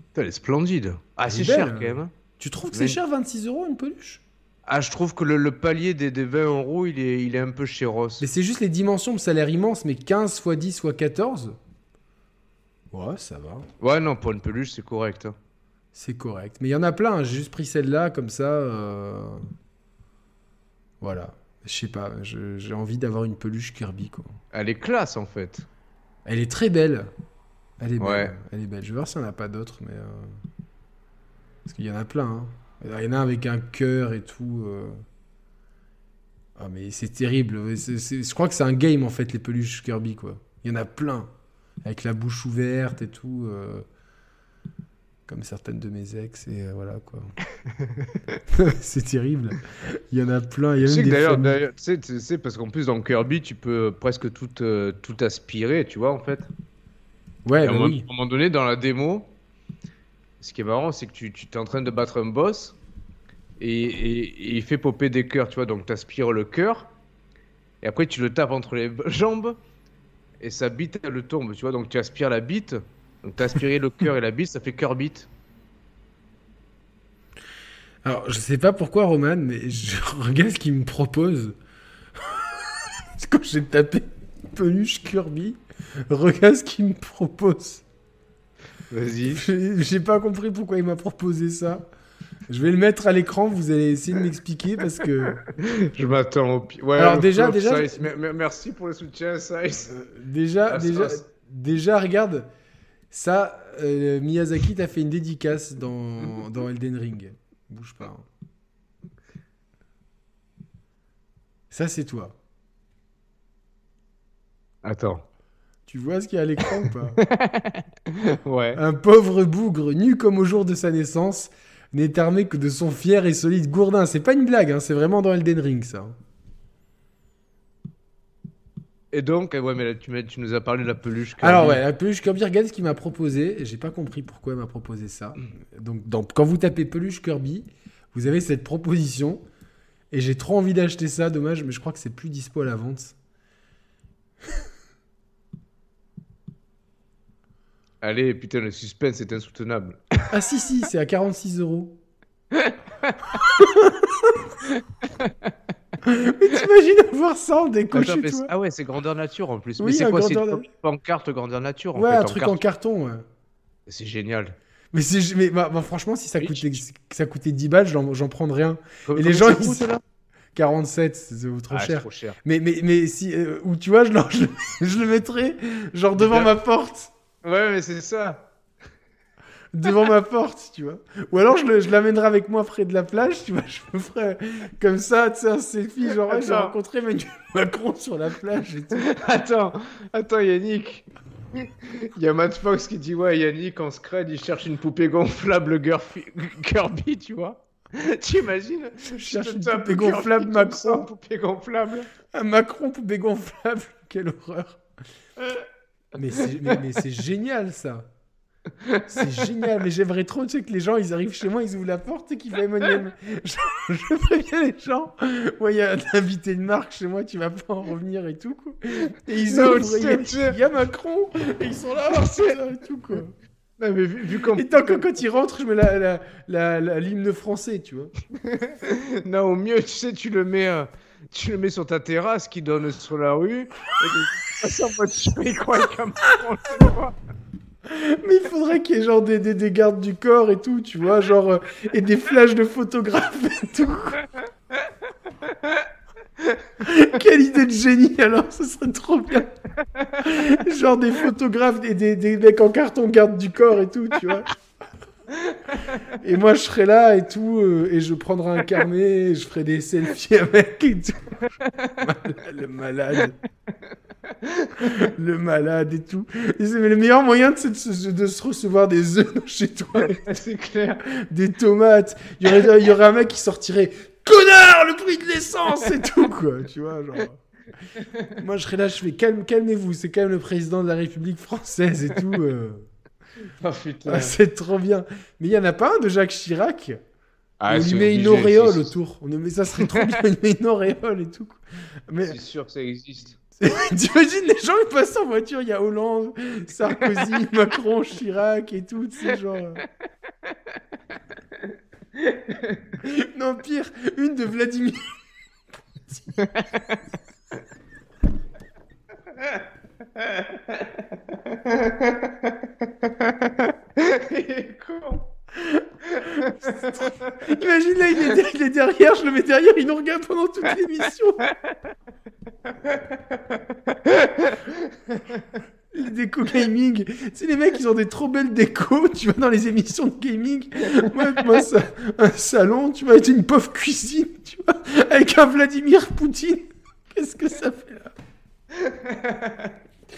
Putain, elle est splendide. Ah, c'est cher hein. quand même. hein. Tu trouves que c'est cher, 26 euros, une peluche? Ah, je trouve que le, le palier des, des 20 euros, il est, il est un peu chéros. Mais c'est juste les dimensions, ça a l'air immense, mais 15 x 10 x 14 Ouais, ça va. Ouais, non, pour une peluche, c'est correct. hein. C'est correct. Mais il y en a plein, hein. j'ai juste pris celle-là, comme ça. euh, Voilà. Je sais pas, j'ai envie d'avoir une peluche Kirby, quoi. Elle est classe, en fait. Elle est très belle. Elle est belle. Ouais. Elle est belle. Je vais voir s'il n'y en a pas d'autres, mais. euh, Parce qu'il y en a plein. hein. Il y en a avec un cœur et tout. euh. Ah, mais c'est terrible. Je crois que c'est un game, en fait, les peluches Kirby, quoi. Il y en a plein. Avec la bouche ouverte et tout. euh, Comme certaines de mes ex, et euh, voilà, quoi. c'est terrible. Il y en a plein. Il y a Tu sais même que des d'ailleurs, tu sais, tu sais, parce qu'en plus dans Kirby, tu peux presque tout, euh, tout aspirer, tu vois, en fait. Ouais, Et à, un bah à un moment donné, dans la démo, ce qui est marrant, c'est que tu, tu es en train de battre un boss et, il fait popper des cœurs, tu vois, donc tu aspires le cœur et après tu le tapes entre les jambes et sa bite, elle le tombe, tu vois, donc tu aspires la bite, donc tu as aspiré le cœur et la bite, ça fait cœur bite. Alors, je sais pas pourquoi, Roman, mais je regarde ce qu'il me propose. Quand j'ai tapé peluche Kirby, regarde ce qu'il me propose. Vas-y. J'ai pas compris pourquoi il m'a proposé ça. Je vais le mettre à l'écran, vous allez essayer de m'expliquer parce que. Je m'attends au pire. Ouais, Alors, déjà- déjà- Merci pour le soutien, Size. Euh, déjà, Ah, déjà, déjà, regarde, ça, euh, Miyazaki t'a fait une dédicace dans, dans Elden Ring. Bouge pas. hein. Ça, c'est toi. Attends. Tu vois ce qu'il y a à l'écran ou pas Ouais. Un pauvre bougre, nu comme au jour de sa naissance, n'est armé que de son fier et solide gourdin. C'est pas une blague, hein, c'est vraiment dans Elden Ring, ça. Et donc, eh ouais, mais là, tu, nous as parlé de la peluche. Kirby. Alors ouais, la peluche Kirby, regarde ce qu'il m'a proposé. J'ai pas compris pourquoi il m'a proposé ça. Donc dans- quand vous tapez peluche Kirby, vous avez cette proposition. Et j'ai trop envie d'acheter ça, dommage, mais je crois que c'est plus dispo à la vente. Allez, putain, le suspense est insoutenable. Ah si si, c'est à 46 euros. mais t'imagines avoir ça en déco Attends, chez mais toi ah ouais, c'est grandeur nature en plus. Oui, mais c'est un quoi C'est grandeur une pancarte grandeur nature en Ouais, fait. un en truc en carton, ouais. C'est génial. Mais, c'est, mais bah, bah, franchement, si ça Oui, coûtait, que ça coûtait 10 balles, j'en, j'en prendrais un. Et les gens, ils- coûte, là 47, c'est trop Ah, cher. trop cher. Mais, mais, mais si, euh, ou tu vois, je, le- je, le mettrais genre devant ma porte. Ouais, mais c'est ça. Devant ma porte, tu vois. Ou alors je, le- je l'amènerai avec moi près de la plage, tu vois. Je me ferais comme ça, tu sais, un selfie. Genre, ouais, j'ai Attends. rencontré Emmanuel Macron sur la plage et tout. Attends, attends, Yannick. Il y a Matt Fox qui dit Ouais, Yannick, en scred, il cherche une poupée gonflable Gurfi- Kirby, tu vois. T'imagines Je cherche une tape poupée Kirby gonflable ça, Macron. poupée gonflable. Un Macron poupée gonflable. Quelle horreur. Mais c'est, mais, mais c'est génial, ça. C'est génial, mais j'aimerais trop tu sais, que les gens ils arrivent chez moi, ils ouvrent la porte et qu'ils voient Emmanuel. Je, je préviens les gens, ouais, il y a un invité de marque chez moi, tu vas pas en revenir et tout quoi. Et ils Non, ouvrent, il y, a- il y Macron, et ils sont là, et tout quoi. Non, mais vu, vu comme. Et tant que quand ils rentrent, je mets la, la, la, la- l'hymne français, tu vois. Non, au mieux, tu sais, tu le mets, euh, tu le mets sur ta terrasse qui donne sur la rue. Et tu passes en. Mais il faudrait qu'il y ait genre des, des, des gardes du corps et tout, tu vois, genre, euh, et des flashs de photographes et tout. Quelle idée de génie alors, ce serait trop bien. Genre des photographes et des, des mecs en carton garde du corps et tout, tu vois. Et moi je serais là et tout, euh, et je prendrais un carnet, et je ferais des selfies avec et tout. Le malade. Le malade et tout. Et c'est- mais le meilleur moyen, c'est de, se- de se recevoir des œufs chez toi, C'est clair. des tomates. Il y aurait, il y aurait un mec qui sortirait Connard, le prix de l'essence et tout, quoi. Tu vois, genre. Moi, je serais là, je fais calme, calmez-vous, c'est quand même le président de la République française et tout. euh. Oh. Ah, c'est trop bien. Mais il y en a pas un de Jacques Chirac Ah, On lui met une auréole autour. On mais ça serait trop bien, il met une auréole et tout. Mais C'est sûr que ça existe. t'imagines les gens ils passent en voiture, il y a Hollande, Sarkozy, Macron, Chirac et tout, sais, genre. euh. non, pire, une de Vladimir. Il est con. Imagine là, il est, il est derrière, je le mets derrière, il nous regarde pendant toute l'émission. Les décos gaming, c'est les mecs, ils ont des trop belles décos, tu vois, dans les émissions de gaming. Moi, moi un salon, tu vois, avec une pauvre cuisine, tu vois, avec un Vladimir Poutine. Qu'est-ce que ça fait là?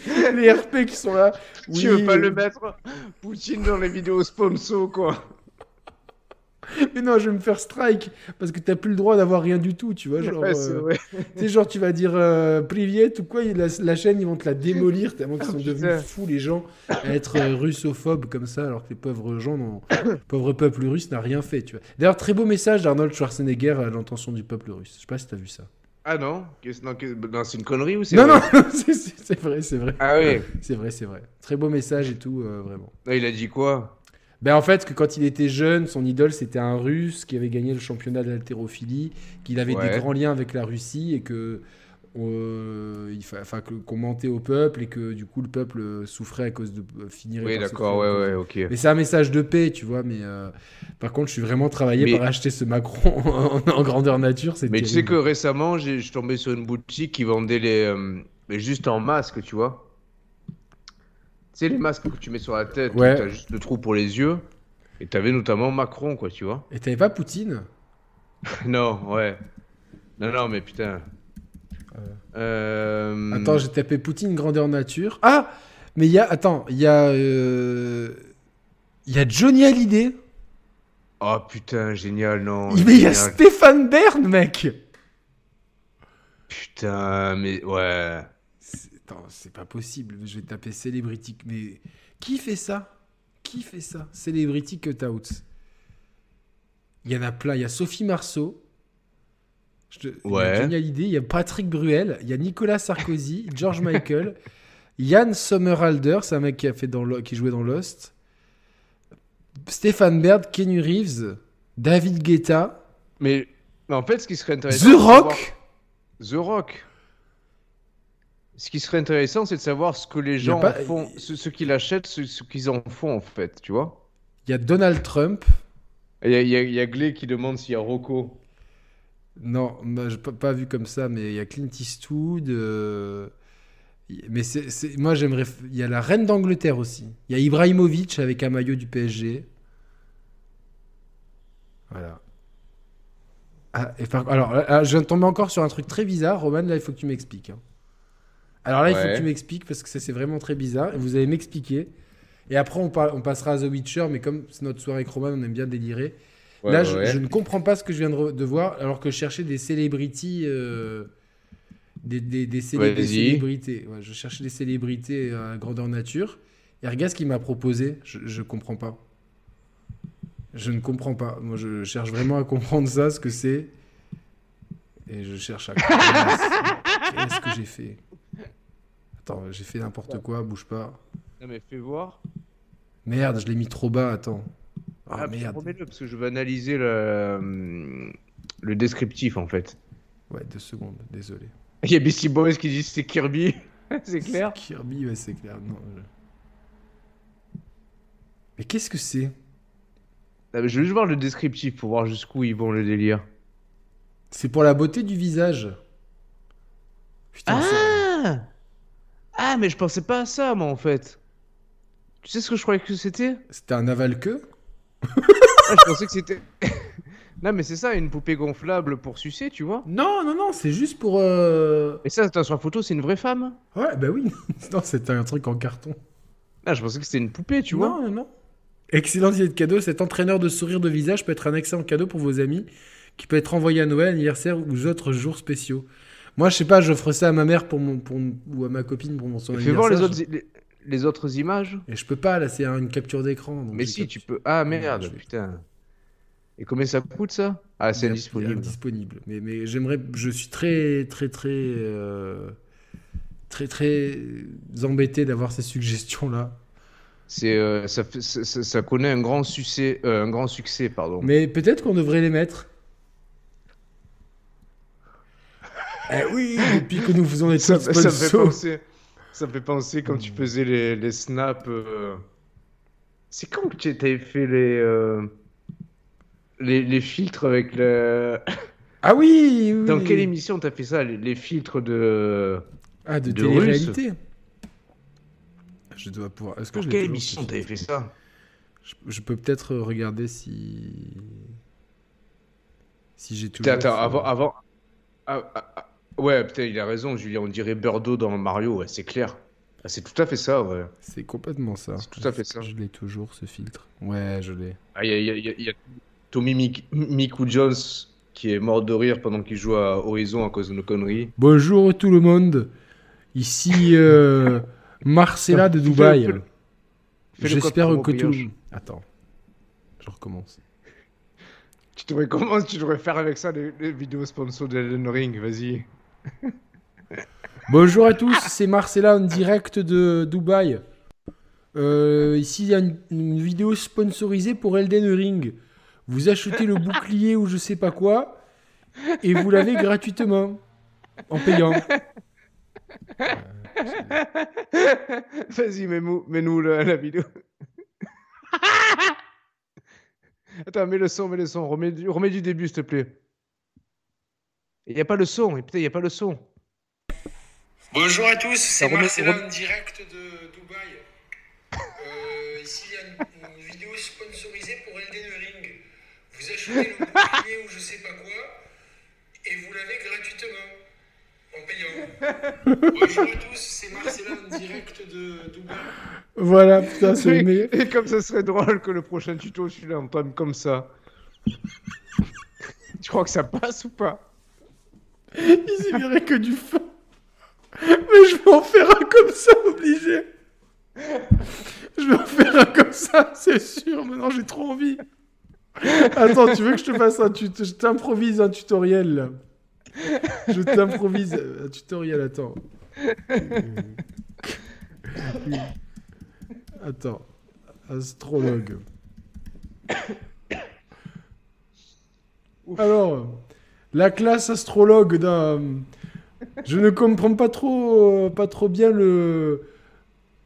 Les RP qui sont là. tu veux pas euh, le mettre Poutine dans les vidéos sponsor, quoi. Mais non, je vais me faire strike parce que t'as plus le droit d'avoir rien du tout, tu vois. Genre, Ouais, euh, genre, tu vas dire euh, ou quoi, la, la chaîne, ils vont te la démolir tellement qu'ils sont putain. devenus fous, les gens, à être euh, russophobes comme ça, alors que les pauvres gens, n'ont- le pauvre peuple russe n'a rien fait, tu vois. D'ailleurs, très beau message d'Arnold Schwarzenegger à l'intention du peuple russe. Je sais pas si t'as vu ça. Ah non? C'est une connerie ou c'est Non, vrai? non, c'est- vrai, c'est vrai. Ah oui. C'est vrai, c'est vrai. Très beau message et tout, euh, vraiment. Non, il a dit quoi? Ben en fait, que quand il était jeune, son idole c'était un russe qui avait gagné le championnat de l'haltérophilie, qu'il avait Ouais. des grands liens avec la Russie et que euh, il fa- enfin, qu'on mentait au peuple et que du coup le peuple euh, souffrait à cause de euh, finir. Oui, d'accord, ouais, ouais, ok. Mais c'est un message de paix, tu vois. Mais euh, par contre, je suis vraiment travaillé Mais- par acheter ce Macron en, en grandeur nature. Mais tu sais que récemment, je suis tombé sur une boutique qui vendait les. euh, mais juste en masque, tu vois. Tu sais, les masques que tu mets sur la tête, Ouais. t'as juste le trou pour les yeux. Et t'avais notamment Macron, quoi, tu vois. Et t'avais pas Poutine? Non, ouais. Non, non, mais putain. Euh, Attends, j'ai tapé Poutine grandeur nature. Ah Mais il y a. Attends, il y a. euh, Il y a Johnny Hallyday. Oh putain, génial, non. mais il y a. Stéphane Bern, mec Putain, mais ouais. C'est- Attends, c'est pas possible. Je vais taper Celebrity. Mais qui fait ça? Qui fait ça? Celebrity Cutouts. Il y en a plein. Il y a Sophie Marceau. Je te- Il y a Ouais. Johnny Hallyday. Il y a Patrick Bruel. Il y a Nicolas Sarkozy. George Michael. Yann Sommerhalder. C'est un mec qui, a fait dans, Lo- qui jouait dans Lost. Stéphane Baird. Kenny Reeves. David Guetta. Mais, mais en fait, ce qui serait intéressant. The savoir- Rock. The Rock. Ce qui serait intéressant, c'est de savoir ce que les gens pas- font, ce, ce qu'ils achètent, ce, ce qu'ils en font en fait, tu vois. Il y a Donald Trump. Il y a, y a- il y a Glé qui demande s'il y a Rocco. Non, bah, j'ai pas, pas vu comme ça, mais il y a Clint Eastwood. euh, Mais c'est, moi j'aimerais. Il y a la reine d'Angleterre aussi. Il y a Ibrahimovic avec un maillot du PSG. Voilà. Ah, et par- Alors, là, je viens de tomber encore sur un truc très bizarre. Roman, là, il faut que tu m'expliques. hein. Alors là, il faut que tu m'expliques parce que ça, c'est vraiment très bizarre. Et vous allez m'expliquer. Et après, on, par- on passera à The Witcher, mais comme c'est notre soirée avec Roman, on aime bien délirer. Ouais, Là, ouais, je, ouais. je ne comprends pas ce que je viens de, voir, alors que je cherchais des euh, des, des, des célé- des Vas-y. célébrités. Ouais, je cherchais des célébrités à grandeur nature. Et regarde ce qu'il m'a proposé. Je, je comprends pas. Je ne comprends pas. Moi, je cherche vraiment à comprendre ça, ce que c'est. Et je cherche à comprendre. Qu'est-ce que j'ai fait Attends, j'ai fait n'importe quoi, bouge pas. Non mais fais voir. Merde, je l'ai mis trop bas, attends. Ah, Ah, merde. remets-le parce que je veux analyser le, hum, le descriptif en fait. Ouais, deux secondes, désolé. Il y a Beastie Boys qui dit c'est Kirby, c'est clair. Kirby, ouais, c'est clair. Non, je- Mais qu'est-ce que c'est? Ah, Je veux juste voir le descriptif pour voir jusqu'où ils vont le délire. C'est pour la beauté du visage. Putain, ça- Ah Ah mais je pensais pas à ça moi en fait. Tu sais ce que je croyais que c'était? C'était un aval queue Ah, Je pensais que c'était. non mais c'est ça, une poupée gonflable pour sucer, tu vois. Non, non, non, c'est juste pour. euh, Et ça, attends, sur la photo, c'est une vraie femme Ouais, bah oui. non, c'était un truc en carton. Ah, je pensais que c'était une poupée, tu vois. non, non, non. Excellent idée de cadeau. Cet entraîneur de sourire de visage peut être un excellent cadeau pour vos amis, qui peut être envoyé à Noël, anniversaire ou autres jours spéciaux. Moi, je sais pas, j'offre ça à ma mère pour mon, pour, ou à ma copine pour mon son Fais voir les autres, les, les autres images. Et je peux pas, là, c'est une capture d'écran. Mais si, tu peux. Ah je merde, vais- putain. Et combien ça coûte ça? Ah, c'est indisponible. indisponible. Mais, mais j'aimerais. Je suis très, très, très. euh, très, très embêté d'avoir ces suggestions-là. C'est, euh, ça, ça, ça- ça connaît un grand succès, euh, un grand succès, pardon. Mais peut-être qu'on devrait les mettre. Eh oui, depuis que nous faisons les ça, trucs ça me fait penser. Ça me fait penser quand tu faisais les, les snaps. euh, C'est quand que tu avais fait les, euh, les les filtres avec le. Ah oui, oui. Dans quelle émission t'as fait ça les, les filtres de. Ah, de, de télé-réalité. Je dois pouvoir. Est-ce que Dans quelle émission t'avais fait ça? Je, je peux peut-être regarder si. Si j'ai. Putain, attends, avant. avant... ah, Ouais, putain, il a raison, Julien. On dirait Birdo dans Mario, ouais, c'est clair. Ah, c'est tout à fait ça, ouais. C'est complètement ça. C'est tout à fait ça. Je l'ai toujours, ce filtre. Ouais, je l'ai. Ah, il y a, il y y a- il y a Tommy Mik- Miku Jones qui est mort de rire pendant qu'il joue à Horizon à cause de nos conneries. Bonjour tout le monde. Ici euh, Marcella de Dubaï. J'espère que tout. Attends. Je recommence. Tu devrais comment tu devrais faire avec ça les, les vidéos sponsors d'Elden Ring, vas-y. Bonjour à tous, c'est Marcella en direct de Dubaï. Euh, ici, il y a une, vidéo sponsorisée pour Elden Ring. Vous achetez le bouclier ou je sais pas quoi, et vous l'avez gratuitement. En payant. Vas-y, mets-nous mets la, vidéo. Attends, mets le son, mets le son. Remets du début, s'il te plaît. Il n'y a pas le son. Putain, il n'y a pas le son. Bonjour à tous, c'est Marcel en direct de Dubaï. Euh, ici, il y a une, une, vidéo sponsorisée pour Elden Ring. Vous achetez le bouclier ou je sais pas quoi, et vous l'avez gratuitement. En payant. Bonjour à tous, c'est Marcel en direct de Dubaï. Voilà, putain, c'est le meilleur. Et comme ça serait drôle que le prochain tuto, je là en comme ça. tu crois que ça passe ou pas? Il verrait que du feu. Mais je vais en faire un comme ça, obligé. Je vais en faire un comme ça, c'est sûr. Maintenant, j'ai trop envie. Attends, tu veux que je te fasse un tuto Je t'improvise un tutoriel. Là. Je t'improvise un tutoriel, attends. Attends. Astrologue. Alors, la classe astrologue d'un je ne comprends pas trop, euh, pas trop bien le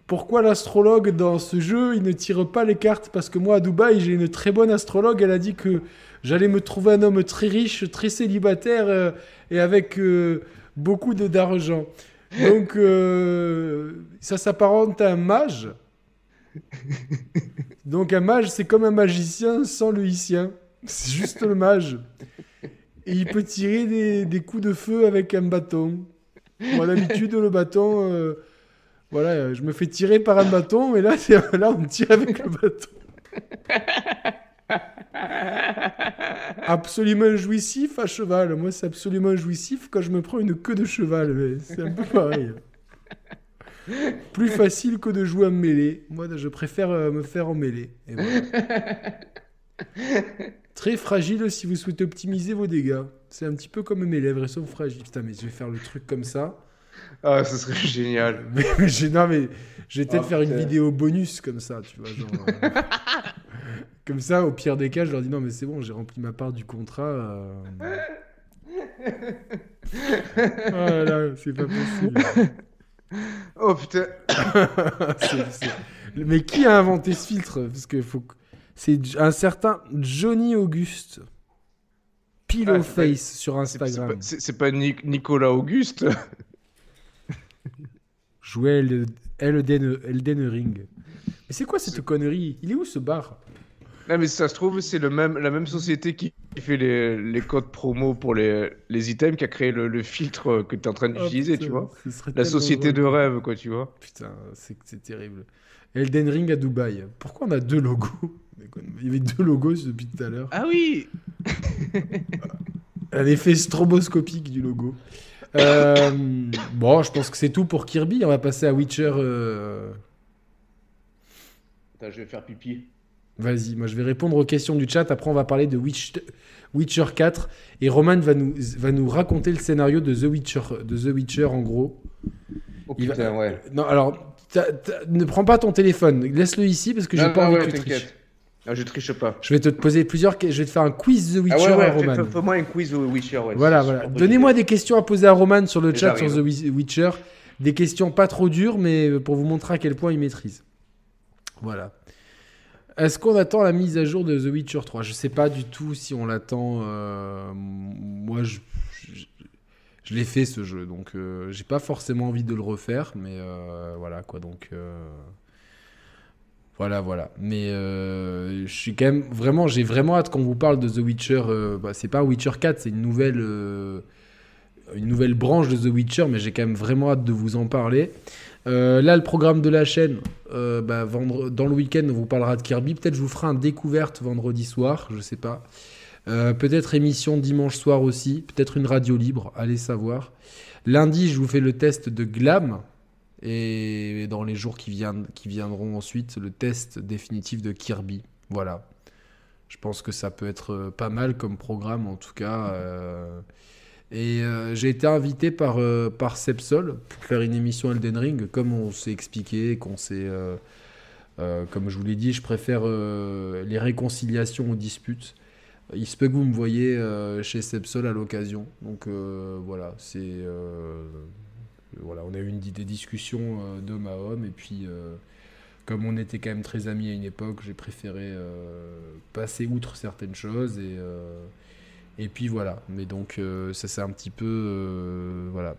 pourquoi l'astrologue dans ce jeu il ne tire pas les cartes. Parce que moi à Dubaï j'ai une très bonne astrologue. Elle a dit que j'allais me trouver un homme très riche très célibataire euh, et avec euh, beaucoup d'argent. Donc ça s'apparente à un mage. Donc un mage c'est comme un magicien sans le hicien. C'est juste le mage et il peut tirer des, coups de feu avec un bâton. Moi, d'habitude, le bâton, euh, voilà, je me fais tirer par un bâton, mais là, là on me tire avec le bâton. absolument jouissif à cheval. Moi, c'est absolument jouissif quand je me prends une queue de cheval. C'est un peu pareil. Plus facile que de jouer en mêlée. Moi, je préfère euh, me faire en mêlée. Et voilà. Très fragile si vous souhaitez optimiser vos dégâts. C'est un petit peu comme mes lèvres, elles sont fragiles. Putain, mais je vais faire le truc comme ça. Ah, ce serait génial. mais, non, mais je vais peut-être oh, faire une vidéo bonus comme ça, tu vois. Genre, euh, comme ça, au pire des cas, je leur dis non, mais c'est bon, j'ai rempli ma part du contrat. Euh... oh là, c'est pas possible. Oh putain. Mais qui a inventé ce filtre? Parce qu'il faut. C'est un certain Johnny Auguste. Pillow ah, Face sur Instagram. C'est pas, Nicolas Auguste Jouer Elden, Elden Ring. Mais c'est quoi cette connerie? Il est où ce bar? Non, mais ça se trouve, c'est même, la même société qui fait les, les codes promo pour les, les items qui a créé le, filtre que tu es en train oh, d'utiliser, tu vois. La société de rêve, quoi, tu vois. Putain, c'est terrible. Elden Ring à Dubaï. Pourquoi on a deux logos? Il y avait deux logos depuis tout à l'heure. Ah oui Un effet stroboscopique du logo. Euh, bon, je pense que c'est tout pour Kirby. On va passer à Witcher. Euh. Attends, je vais faire pipi. Vas-y, moi je vais répondre aux questions du chat. Après, on va parler de Witcher 4. Et Roman va nous, va nous raconter le scénario de The Witcher, de The Witcher en gros. Oh putain, ouais. Non, alors, ne prends pas ton téléphone. Laisse-le ici parce que j'ai pas envie que tu triches. Ah, je triche pas. Je vais te poser plusieurs. Je vais te faire un quiz The Witcher ah ouais, ouais, à Fais-moi un quiz The Witcher. Ouais, voilà, voilà. Donnez-moi des questions à poser à Roman sur le chat sur The Witcher. Des questions pas trop dures, mais pour vous montrer à quel point il maîtrise. Voilà. Est-ce qu'on attend la mise à jour de The Witcher 3 Je sais pas du tout si on l'attend. Euh, moi, je, je, l'ai fait ce jeu, donc euh, j'ai pas forcément envie de le refaire, mais euh, voilà quoi. Donc voilà, voilà. Mais je suis quand même vraiment, j'ai vraiment hâte qu'on vous parle de The Witcher. Bah, c'est pas Witcher 4, c'est une nouvelle, une nouvelle branche de The Witcher, mais j'ai quand même vraiment hâte de vous en parler. Euh, là, le programme de la chaîne, euh, bah, dans le week-end, on vous parlera de Kirby. Peut-être je vous ferai un découverte vendredi soir, je sais pas. Euh, peut-être émission dimanche soir aussi. Peut-être une radio libre, allez savoir. Lundi, je vous fais le test de Glam. Et dans les jours qui, viendront ensuite, le test définitif de Kirby. Voilà. Je pense que ça peut être pas mal comme programme, en tout cas. Et euh, j'ai été invité par, euh, Sepsol pour faire une émission Elden Ring, comme on s'est expliqué. Euh, comme je vous l'ai dit, je préfère les réconciliations aux disputes. il se peut que vous me voyez euh, chez Sepsol à l'occasion. Donc euh, voilà, c'est euh, voilà, on a eu des discussions euh, d'homme à homme et puis euh, comme on était quand même très amis à une époque, j'ai préféré euh, passer outre certaines choses et et puis voilà. Mais donc ça c'est un petit peu voilà.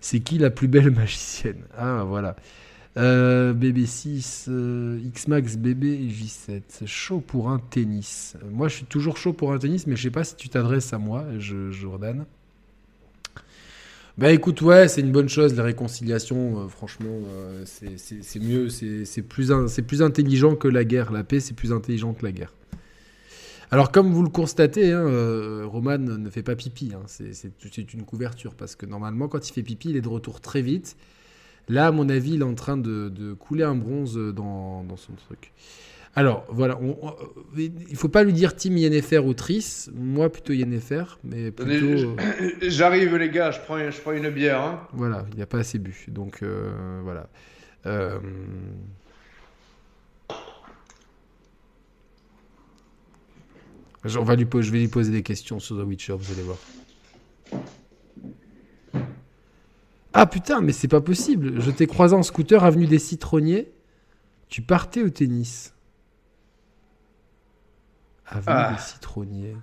C'est qui la plus belle magicienne? Ah voilà. Euh, BB6, euh, Xmax, BB et J7. C'est chaud pour un tennis. Moi, je suis toujours chaud pour un tennis, mais je sais pas si tu t'adresses à moi, je, Jordan. Bah écoute, ouais, c'est une bonne chose, les réconciliations, euh, franchement, euh, c'est- mieux, c'est plus, plus intelligent que la guerre. La paix, c'est plus intelligent que la guerre. Alors, comme vous le constatez, hein, euh, Roman ne fait pas pipi, hein, c'est une couverture, parce que normalement, quand il fait pipi, il est de retour très vite. Là, à mon avis, il est en train de, de couler un bronze dans, dans son truc. Alors, voilà, on, on- il faut pas lui dire Team Yennefer ou Triss, moi plutôt Yennefer, mais plutôt... euh, J'arrive, les gars, je prends, je prends une bière. Hein. Voilà, il n'y a pas assez bu. Donc euh, voilà. Euh, je- on va lui po- je vais lui poser des questions sur The Witcher, vous allez voir. Ah putain, mais c'est pas possible. Je t'ai croisé en scooter avenue des Citronniers. Tu partais au tennis. Avenue Ah. des Citronniers.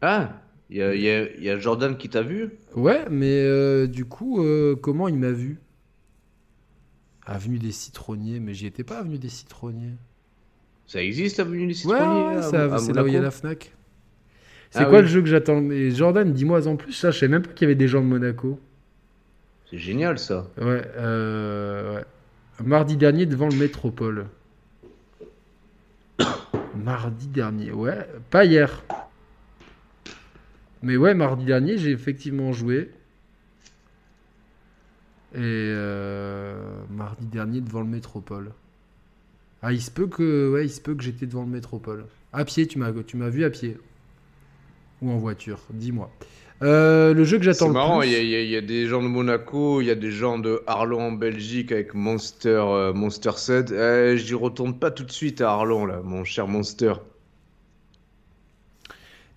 Ah, il y a, y a- y a Jordan qui t'a vu? Ouais, mais euh, du coup, euh, comment il m'a vu? Avenue des Citronniers, mais j'y étais pas, Avenue des Citronniers. Ça existe, Avenue des Citronniers ouais, c'est là où il y a la Fnac. C'est Ah quoi oui. le jeu que j'attends? Mais Jordan, dis-moi en plus, ça, je savais même pas qu'il y avait des gens de Monaco. C'est génial, ça. Ouais, euh, ouais. Mardi dernier devant le Métropole. mardi dernier, ouais, pas hier. Mais ouais, mardi dernier, j'ai effectivement joué. Et euh, mardi dernier devant le Métropole. Ah, il se peut que, ouais, il se peut que j'étais devant le Métropole. À pied, tu m'as, tu m'as vu à pied ou en voiture. Dis-moi. Euh, le jeu que j'attends C'est le marrant, plus. il y, a- il y a- il y a des gens de Monaco, il y a des gens de Arlon en Belgique avec Monster, euh, Monster 7. Euh, J'y retourne pas tout de suite à Arlon, là, mon cher Monster.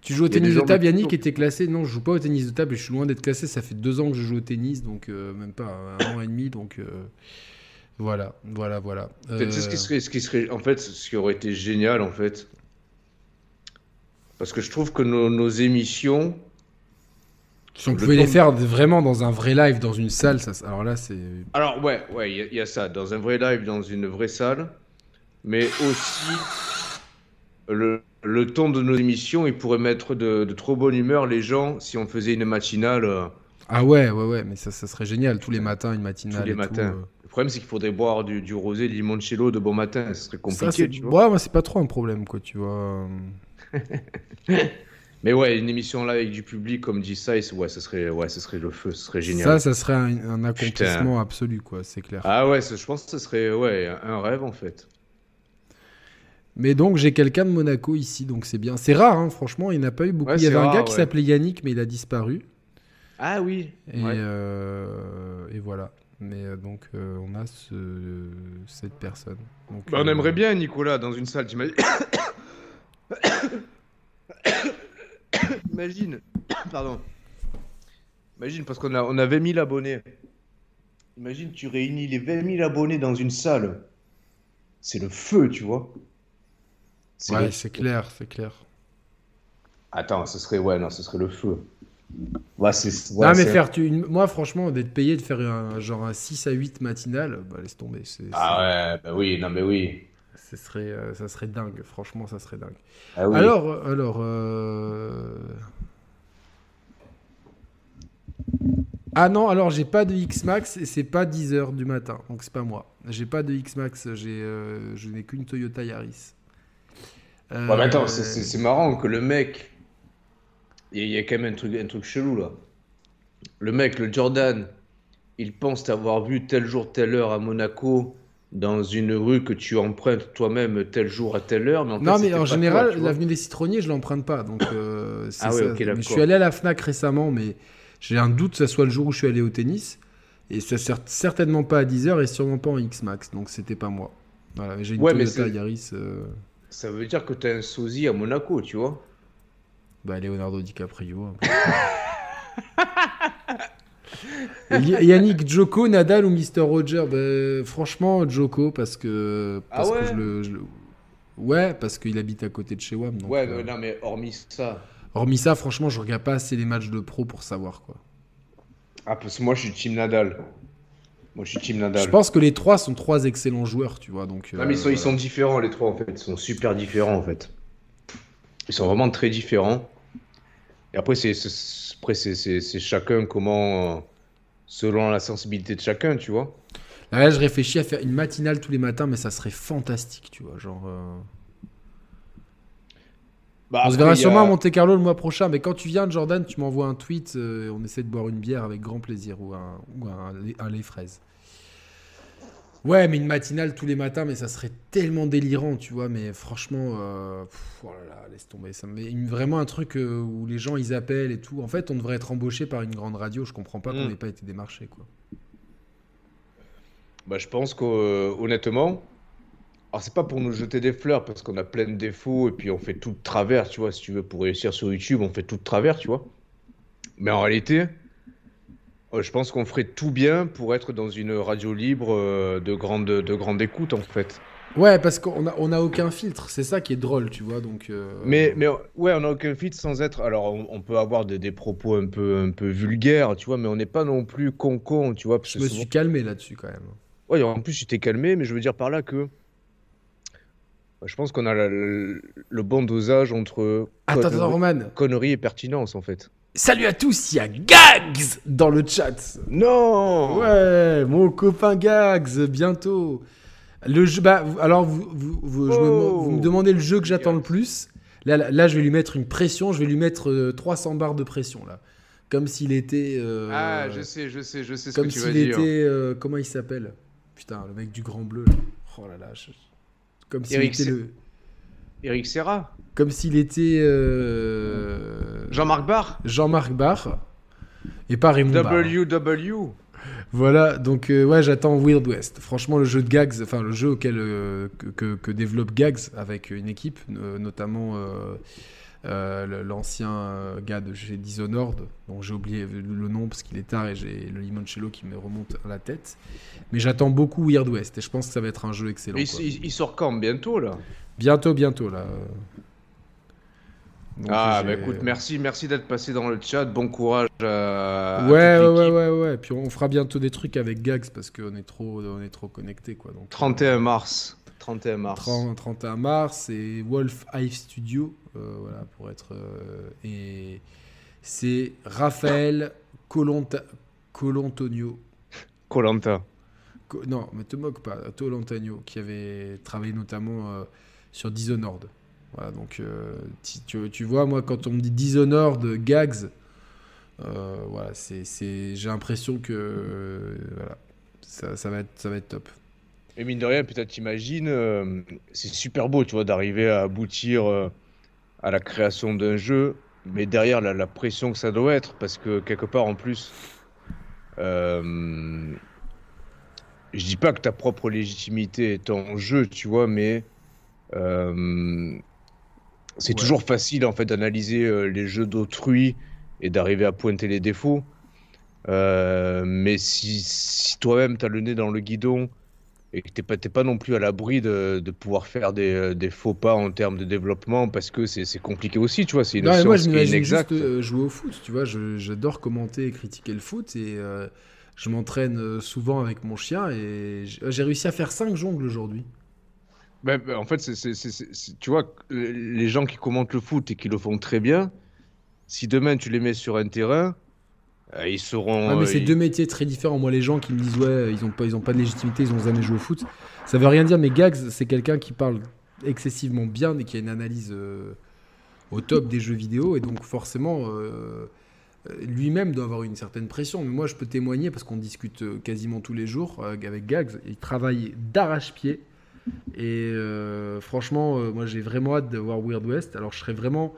Tu joues au tennis de table, Yannick toujours. était classé. Non, je joue pas au tennis de table et je suis loin d'être classé. Ça fait deux ans que je joue au tennis, donc euh, même pas un an et demi. Donc voilà, voilà, voilà. Ce qui serait, ce qui serait, en fait, ce qui aurait été génial, en fait. Parce que je trouve que nos, nos émissions, Si on le pouvait les faire vraiment dans un vrai live, dans une salle, ça, alors là, c'est. Alors ouais, ouais, il y, a- il y a ça, dans un vrai live, dans une vraie salle, mais aussi le, le ton de nos émissions, il pourrait mettre de, de trop bonne humeur les gens si on faisait une matinale euh, Ah ouais, ouais, ouais, mais ça, ça serait génial. Tous les matins, une matinale. tous les et tout, matins. euh. Le problème, c'est qu'il faudrait boire du, du rosé de limoncello de bon matin, ce serait Ça, compliqué, c'est. tu vois. Ouais, moi, c'est pas trop un problème, quoi, tu vois. Mais ouais, une émission là avec du public, comme dit Sice, ouais, ce serait, ouais, ce serait le feu, ce serait génial. Ça, ça serait un, un accomplissement absolu, quoi, c'est clair. Ah ouais, ça- je pense que ce serait ouais, un rêve en fait. Mais donc, j'ai quelqu'un de Monaco ici, donc c'est bien. C'est rare, hein, franchement, il n'y en a pas eu beaucoup. Ouais, il y avait un gars qui s'appelait Yannick, mais il a disparu. Ah oui. Et, Ouais. euh, et voilà. Mais euh, donc, euh, on a ce, cette personne. Donc, Bah, on euh, aimerait bien Nicolas dans une salle, t'imagines Imagine, pardon. Imagine parce qu'on a on a 20 000 abonnés. Imagine tu réunis les 20 000 abonnés dans une salle. C'est le feu, tu vois. C'est Ouais, le- c'est clair, c'est clair. Attends, ce serait ouais non, ce serait le feu. Ouais, c'est ouais, non, mais c'est- faire, tu, une- moi, franchement, d'être payé de faire un, genre un 6 à 8 matinal, bah, laisse tomber. c'est- Ah ouais, bah oui, non mais oui. Ce serait, euh, ça serait dingue, franchement, ça serait dingue. Ah oui. Alors, alors. euh, Ah non, alors j'ai pas de X-Max et c'est pas 10h du matin, donc c'est pas moi. J'ai pas de X-Max, j'ai, euh, je n'ai qu'une Toyota Yaris. Euh, Ouais, mais attends, c'est- c'est c'est marrant que le mec. Il y, a- il y a quand même un truc, un truc chelou là. Le mec, le Jordan, il pense t'avoir vu tel jour, telle heure à Monaco, dans une rue que tu empruntes toi-même tel jour à telle heure. Mais en Non, fait, mais en général, tu l'avenue des Citronniers, je l'emprunte pas. Donc, euh, Ah ouais, Mais je suis allé à la Fnac récemment, mais j'ai un doute que ça soit le jour où je suis allé au tennis. Et ça sert certainement pas à 10h et sûrement pas en X-Max. Donc, c'était pas moi. Voilà, j'ai une Ouais, Toyota Yaris. euh, Ça veut dire que t'as un sosie à Monaco, tu vois. Bah, Leonardo DiCaprio. Yannick, Joko, Nadal ou Mister Roger? Bah, Franchement, Joko, parce que. ah ouais? je le, Ouais, parce qu'il habite à côté de chez WAM. ouais, euh, non, mais hormis ça. Hormis ça, franchement, je regarde pas assez les matchs de pro pour savoir quoi. Ah, parce que moi, je suis Team Nadal. Moi, je suis Team Nadal. Je pense que les trois sont trois excellents joueurs, tu vois. Donc, non, mais ils sont, ils sont différents, les trois, en fait. Ils sont super différents, en fait. Ils sont vraiment très différents. Et après, c'est chacun comment. Selon la sensibilité de chacun, tu vois. Là, je réfléchis à faire une matinale tous les matins, mais ça serait fantastique, tu vois. Genre. Euh. Bah, on se verra sûrement à Monte Carlo le mois prochain, mais quand tu viens, Jordan, tu m'envoies un tweet, euh, on essaie de boire une bière avec grand plaisir ou un, ou un, lait fraise. Ouais, mais une matinale tous les matins, mais ça serait tellement délirant, tu vois. Mais franchement, euh, oh là là, laisse tomber. Ça met vraiment un truc euh, où les gens ils appellent et tout. En fait, on devrait être embauché par une grande radio. Je comprends pas qu'on mm. n'ait pas été démarché, quoi. Bah, je pense qu'honnêtement, alors, c'est pas pour nous jeter des fleurs parce qu'on a plein de défauts et puis on fait tout de travers, tu vois. Si tu veux, pour réussir sur YouTube, on fait tout de travers, tu vois. Mais en réalité, euh, je pense qu'on ferait tout bien pour être dans une radio libre euh, de grande, de grande écoute, en fait. Ouais, parce qu'on a, on a aucun filtre, c'est ça qui est drôle, tu vois. Donc, euh, mais, mais ouais, on a aucun filtre sans être. Alors, on, peut avoir des, des, propos un peu, un peu vulgaires, tu vois, mais on n'est pas non plus con-con, tu vois. je me suis calmé là-dessus quand même. Ouais, en plus, t'es calmé, mais je veux dire par là que je pense qu'on a le, bon dosage entre conneries et pertinence en fait. Salut à tous, il y a Gags dans le chat. Non Ouais, mon copain Gags, bientôt. Le jeu, bah, alors vous, vous, me, oh. demandez le jeu que j'attends le plus. Là, là, je vais lui mettre une pression, je vais lui mettre 300 euh, barres de pression là. Comme s'il était. Euh, ah, je sais, je sais, je sais ce que tu vas dire. Comme s'il était. Euh, comment il s'appelle? Putain, le mec du grand bleu. Là. Oh là là. Comme s'il était le. Eric Serra. Comme s'il était. Euh, Jean-Marc Barr. Jean-Marc Barr. Et pas Raymond WW. Voilà, donc euh, ouais, j'attends Weird West. Franchement, le jeu de Gags, enfin le jeu auquel euh, que, développe Gags avec une équipe, notamment l'ancien gars de chez Dishonored, dont j'ai oublié le nom parce qu'il est tard et j'ai le limoncello qui me remonte à la tête. Mais j'attends beaucoup Weird West et je pense que ça va être un jeu excellent. Il, sort quand? Bientôt là? Bientôt, bientôt là. Ah, bah écoute, merci, merci d'être passé dans le chat. Bon courage. À, ouais, ouais, ouais, ouais, Puis on fera bientôt des trucs avec Gags parce qu'on est trop, on est trop connectés quoi. Donc, 31 mars. 31 mars. 31 mars et Wolf Hive Studio, euh, voilà pour être euh, et c'est Raphaël Colonta Colontonio. Colanta non, mais te moque pas, Tolantagno, qui avait travaillé notamment euh, sur Dishonored. Voilà, donc euh, tu, vois, moi, quand on me dit Dishonored, Gags, euh, voilà, j'ai l'impression que ça, ça, va être, ça va être top. Et mine de rien, peut-être t'imagines, c'est super beau, tu vois, d'arriver à aboutir à la création d'un jeu, mais derrière la, pression que ça doit être, parce que quelque part en plus, je dis pas que ta propre légitimité est en jeu, tu vois, mais euh, c'est toujours facile en fait d'analyser euh, les jeux d'autrui et d'arriver à pointer les défauts. Euh, mais si, toi-même tu as le nez dans le guidon et que t'es pas, pas non plus à l'abri de, pouvoir faire des, faux pas en termes de développement parce que c'est compliqué aussi, tu vois. C'est une non, moi, je juste jouer au foot, tu vois. J'adore commenter et critiquer le foot et je m'entraîne euh, souvent avec mon chien et j'ai réussi à faire 5 jongles aujourd'hui. Ben, ben, en fait, c'est, tu vois, les gens qui commentent le foot et qui le font très bien, si demain tu les mets sur un terrain, euh, ils seront. Ouais, mais c'est deux métiers très différents. Moi, les gens qui me disent ouais, ils n'ont pas, ils ont pas de légitimité, ils n'ont jamais joué au foot, ça veut rien dire. Mais Gags, c'est quelqu'un qui parle excessivement bien et qui a une analyse euh, au top des jeux vidéo et donc forcément. Euh, lui-même doit avoir une certaine pression. Mais moi, je peux témoigner parce qu'on discute euh, quasiment tous les jours euh, avec Gags. Il travaille d'arrache-pied. Et franchement, moi, j'ai vraiment hâte de voir Weird West. Alors, je serais vraiment.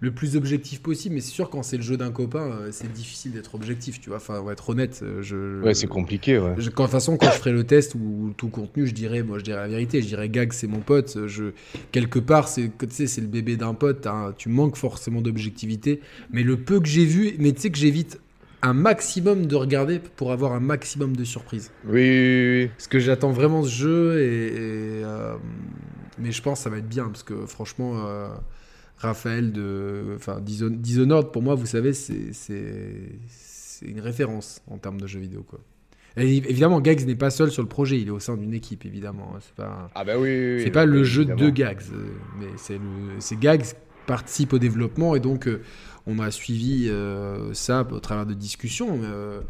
le plus objectif possible. Mais c'est sûr, quand c'est le jeu d'un copain, euh, c'est difficile d'être objectif, tu vois. Enfin, on va être honnête. euh, Je, Ouais, c'est compliqué, ouais. je- quand, de toute façon, quand je ferai le test ou tout contenu, je dirais, moi, je dirais la vérité. Je dirais, Gag, c'est mon pote. Je, quelque part, c'est, tu sais, c'est le bébé d'un pote. hein, tu manques forcément d'objectivité. Mais le peu que j'ai vu, mais tu sais que j'évite un maximum de regarder pour avoir un maximum de surprises. Oui, oui, oui. Parce que j'attends vraiment ce jeu et, et, euh, mais je pense que ça va être bien parce que franchement, euh, Raphaël de, enfin Dishon- Dishonored pour moi, vous savez, c'est une référence en termes de jeux vidéo quoi. Et évidemment, Gags n'est pas seul sur le projet, il est au sein d'une équipe évidemment. hein, C'est pas Ah bah oui, oui, oui. c'est pas le jeu évidemment. de Gags, euh, mais c'est Gags participe au développement et donc euh, on a suivi euh, ça au travers de discussions. euh,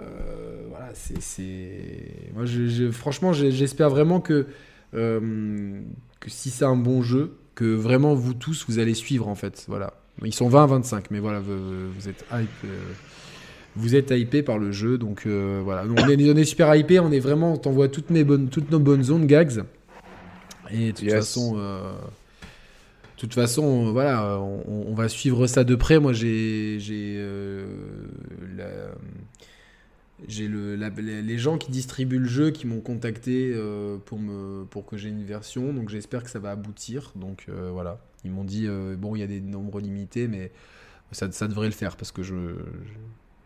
euh, voilà, c'est moi je, je- franchement j'espère vraiment que que si c'est un bon jeu, que vraiment vous tous vous allez suivre en fait. Voilà, ils sont 20 25, mais voilà vous, vous êtes hype. vous êtes hypé par le jeu, donc euh, voilà. On, est, on est super hypé, on est vraiment, on t'envoie toutes, mes bonnes, toutes nos bonnes zones, Gags. Et de toute Yes. façon, euh, de toute façon, voilà, on, va suivre ça de près. Moi, j'ai, j'ai, euh, le, les gens qui distribuent le jeu qui m'ont contacté euh, pour me, pour que j'ai une version. Donc, j'espère que ça va aboutir. Donc, euh, voilà, ils m'ont dit bon, il y a des nombres limités, mais ça, ça devrait le faire parce que je,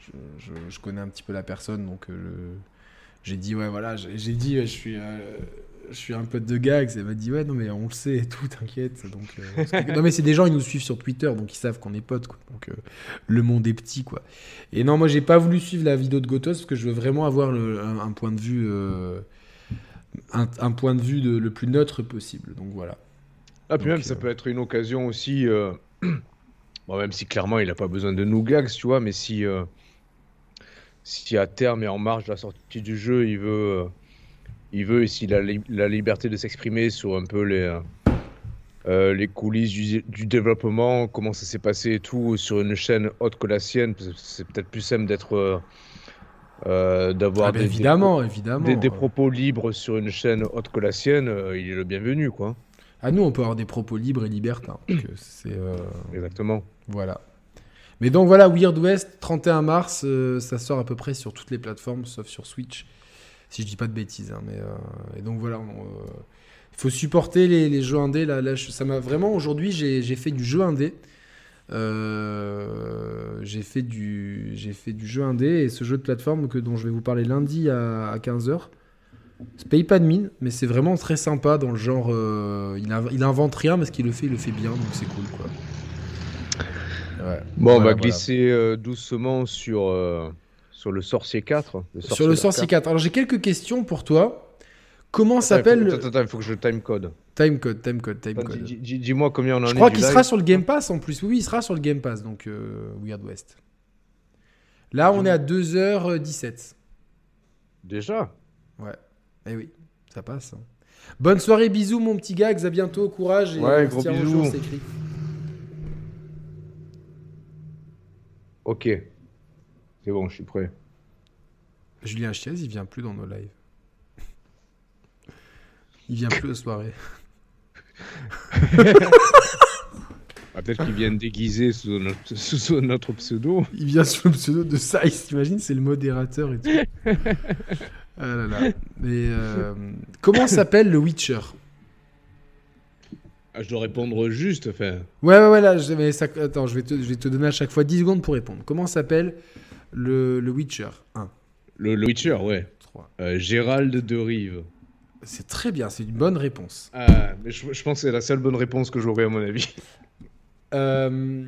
je, je, connais un petit peu la personne, donc j'ai dit ouais voilà, j'ai dit je suis je suis un pote de gags. Elle m'a dit ouais non mais on le sait et tout, t'inquiète. Donc euh, que- non mais c'est des gens ils nous suivent sur Twitter donc ils savent qu'on est potes quoi. Donc euh, le monde est petit quoi. Et non moi j'ai pas voulu suivre la vidéo de Gotos parce que je veux vraiment avoir le- un, un point de vue euh, un, un point de vue de- le plus neutre possible. Donc voilà. Ah, puis Donc, même, ça peut être une occasion aussi. Bon, même si clairement, il n'a pas besoin de nous gags, tu vois, mais si, si à terme et en marge de la sortie du jeu, il veut, il veut li- la liberté de s'exprimer sur un peu les, euh, les coulisses du, du développement, comment ça s'est passé et tout, sur une chaîne autre que la sienne, c'est peut-être plus simple d'être. euh, euh, d'avoir Ah, ben, des, des évidemment évidemment. des, des propos libres sur une chaîne autre que la sienne, il est le bienvenu, quoi. Ah nous on peut avoir des propos libres et libertins. C'est Exactement. Voilà. Mais donc voilà, Weird West, 31 mars, euh, ça sort à peu près sur toutes les plateformes, sauf sur Switch, si je dis pas de bêtises. hein, mais, euh, et donc voilà, il faut supporter les, les jeux indés. Là, ça m'a vraiment aujourd'hui, j'ai fait du jeu indé. Euh, j'ai fait du j'ai fait du jeu indé et ce jeu de plateforme que dont je vais vous parler lundi à, 15h. Ça paye pas de mine, mais c'est vraiment très sympa dans le genre. euh, il, il invente rien, mais ce qu'il le fait, il le fait bien, donc c'est cool quoi. Ouais. Bon, on va voilà. glisser euh, doucement sur, euh, sur le Sorcier 4. Sur le Sorcier 4. Alors j'ai quelques questions pour toi. Comment s'appelle Attends, attends, attends, il faut que je time code. Time code, time code, time code. dis- dis- Dis-moi combien on en Je est. crois qu'il sera sur le Game Pass en plus. Oui, il sera sur le Game Pass, donc euh, Weird West. Là, on est à 2h17. Déjà? Ouais. Eh oui, ça passe. hein. Bonne soirée, bisous mon petit Gags, à bientôt, courage. Et Ouais, gros bisous. jour. Ok. C'est bon, je suis prêt. Julien Chiez, il vient plus dans nos lives. Il vient plus aux soirées. Ah, Peut-être qu'ils viennent déguisés sous notre, sous notre pseudo. Il vient sous le pseudo de Size, t'imagines C'est le modérateur et tout. ah là là. Mais euh, comment s'appelle le Witcher? Ah, je dois répondre juste. Enfin, Ouais, ouais, ouais, là, je- mais ça- attends, je vais, te, je vais te donner à chaque fois 10 secondes pour répondre. Comment s'appelle le, le Witcher 1, le, le Witcher, ouais. 3. Euh, Gérald de Rive. C'est très bien, c'est une bonne réponse. Ah, mais je, je pense que c'est la seule bonne réponse que j'aurai à mon avis. Euh,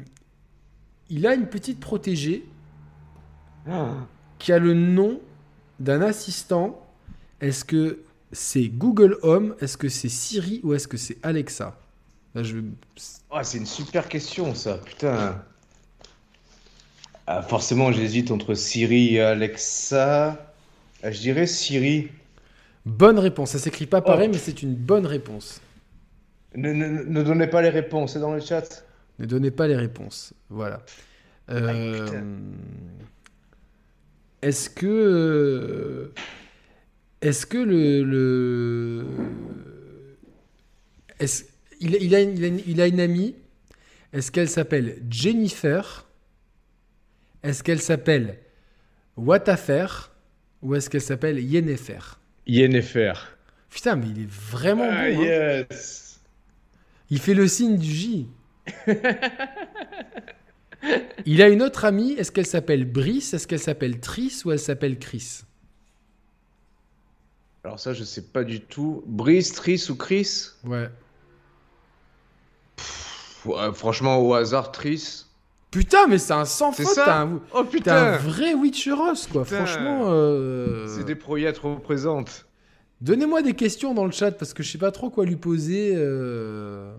il a une petite protégée qui a le nom d'un assistant. Est-ce que c'est Google Home? Est-ce que c'est Siri? Ou est-ce que c'est Alexa? Là, je... Ah, c'est une super question, ça. Putain. Ah, forcément, j'hésite entre Siri et Alexa. Ah, je dirais Siri. Bonne réponse. Ça s'écrit pas pareil, Oh. mais c'est une bonne réponse. Ne, ne- ne donnez pas les réponses, c'est dans le chat. Ne donnez pas les réponses. Voilà. Euh, putain. Est-ce que. euh, Est-ce que le. le... Est-ce... Il, a, il, a il, a il a une amie. Est-ce qu'elle s'appelle Jennifer? Est-ce qu'elle s'appelle Watafer Ou est-ce qu'elle s'appelle Yennefer? Yennefer. Putain, mais il est vraiment Ah, bon. hein. yes. Il fait le signe du J. il a une autre amie. Est-ce qu'elle s'appelle Brice? Est-ce qu'elle s'appelle Tris Ou elle s'appelle Chris? Alors ça, je sais pas du tout. Brice, Tris ou Chris? Ouais. Pff, ouais, Franchement, au hasard, Tris. Putain, mais c'est un sans faute. T'as un, Oh t'es un vrai Witcheros, quoi. Putain. Franchement. euh, C'est des proyettes représentes. Donnez-moi des questions dans le chat parce que je sais pas trop quoi lui poser. euh.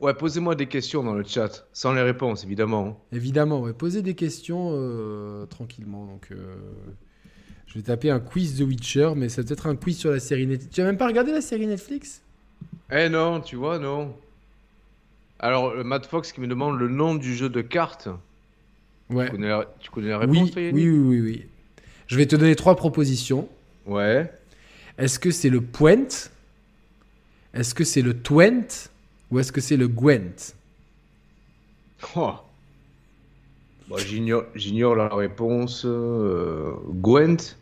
Ouais, posez-moi des questions dans le chat, sans les réponses, évidemment. Évidemment, ouais. Posez des questions euh, tranquillement. Donc, je vais taper un quiz de Witcher, mais ça peut être un quiz sur la série Netflix. Tu as même pas regardé la série Netflix? Eh non, tu vois, non. Alors, euh, Matt Fox qui me demande le nom du jeu de cartes. Ouais. Tu connais la, tu connais la Oui, réponse, oui, toi, oui, oui, oui. Je vais te donner trois propositions. Ouais. Est-ce que c'est le Puent? Est-ce que c'est le Twent? Ou est-ce que c'est le Gwent? Oh. Bon, j'ignore la réponse. euh, Gwent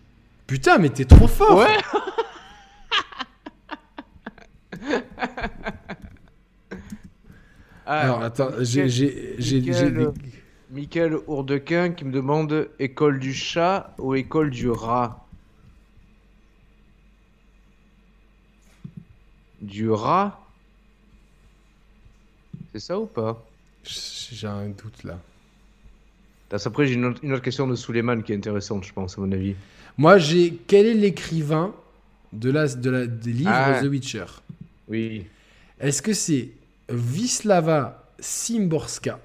Putain, mais t'es trop fort Ouais Alors, attends, j'ai... des- Michael Hourdequin qui me demande école du chat ou école du rat? Du rat? C'est ça ou pas? J'ai un doute là. Après, j'ai une autre, une autre question de Suleiman qui est intéressante, je pense, à mon avis. Moi, j'ai... Quel est l'écrivain de la, de la, des livres Ah. The Witcher? Oui. Est-ce que c'est Wisława Szymborska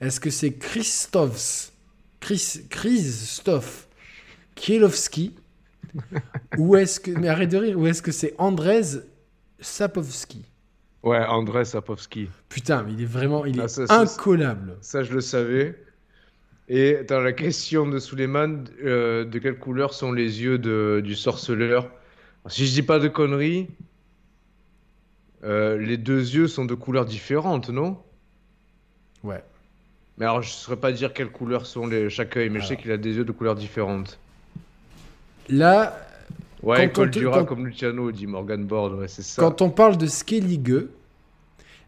Est-ce que c'est Christophs Chris, Christophe Kielowski? Ou est-ce que mais arrête de rire ou est-ce que c'est Andrzej Sapowski? Ouais, André Sapowski. Putain, mais il est vraiment il est Ah, ça, incollable. Ça, je le savais. Et dans la question de Suleiman, euh, de quelle couleur sont les yeux de, du sorceleur? Si je dis pas de conneries, euh, les deux yeux sont de couleurs différentes, non? Ouais. Mais alors, je ne saurais pas dire quelles couleurs sont les, chaque œil, mais je sais qu'il a des yeux de couleurs différentes. Là, Ouais, école te- quand- comme Luciano, dit Morgan Board, ouais, c'est ça. quand on parle de Skellige,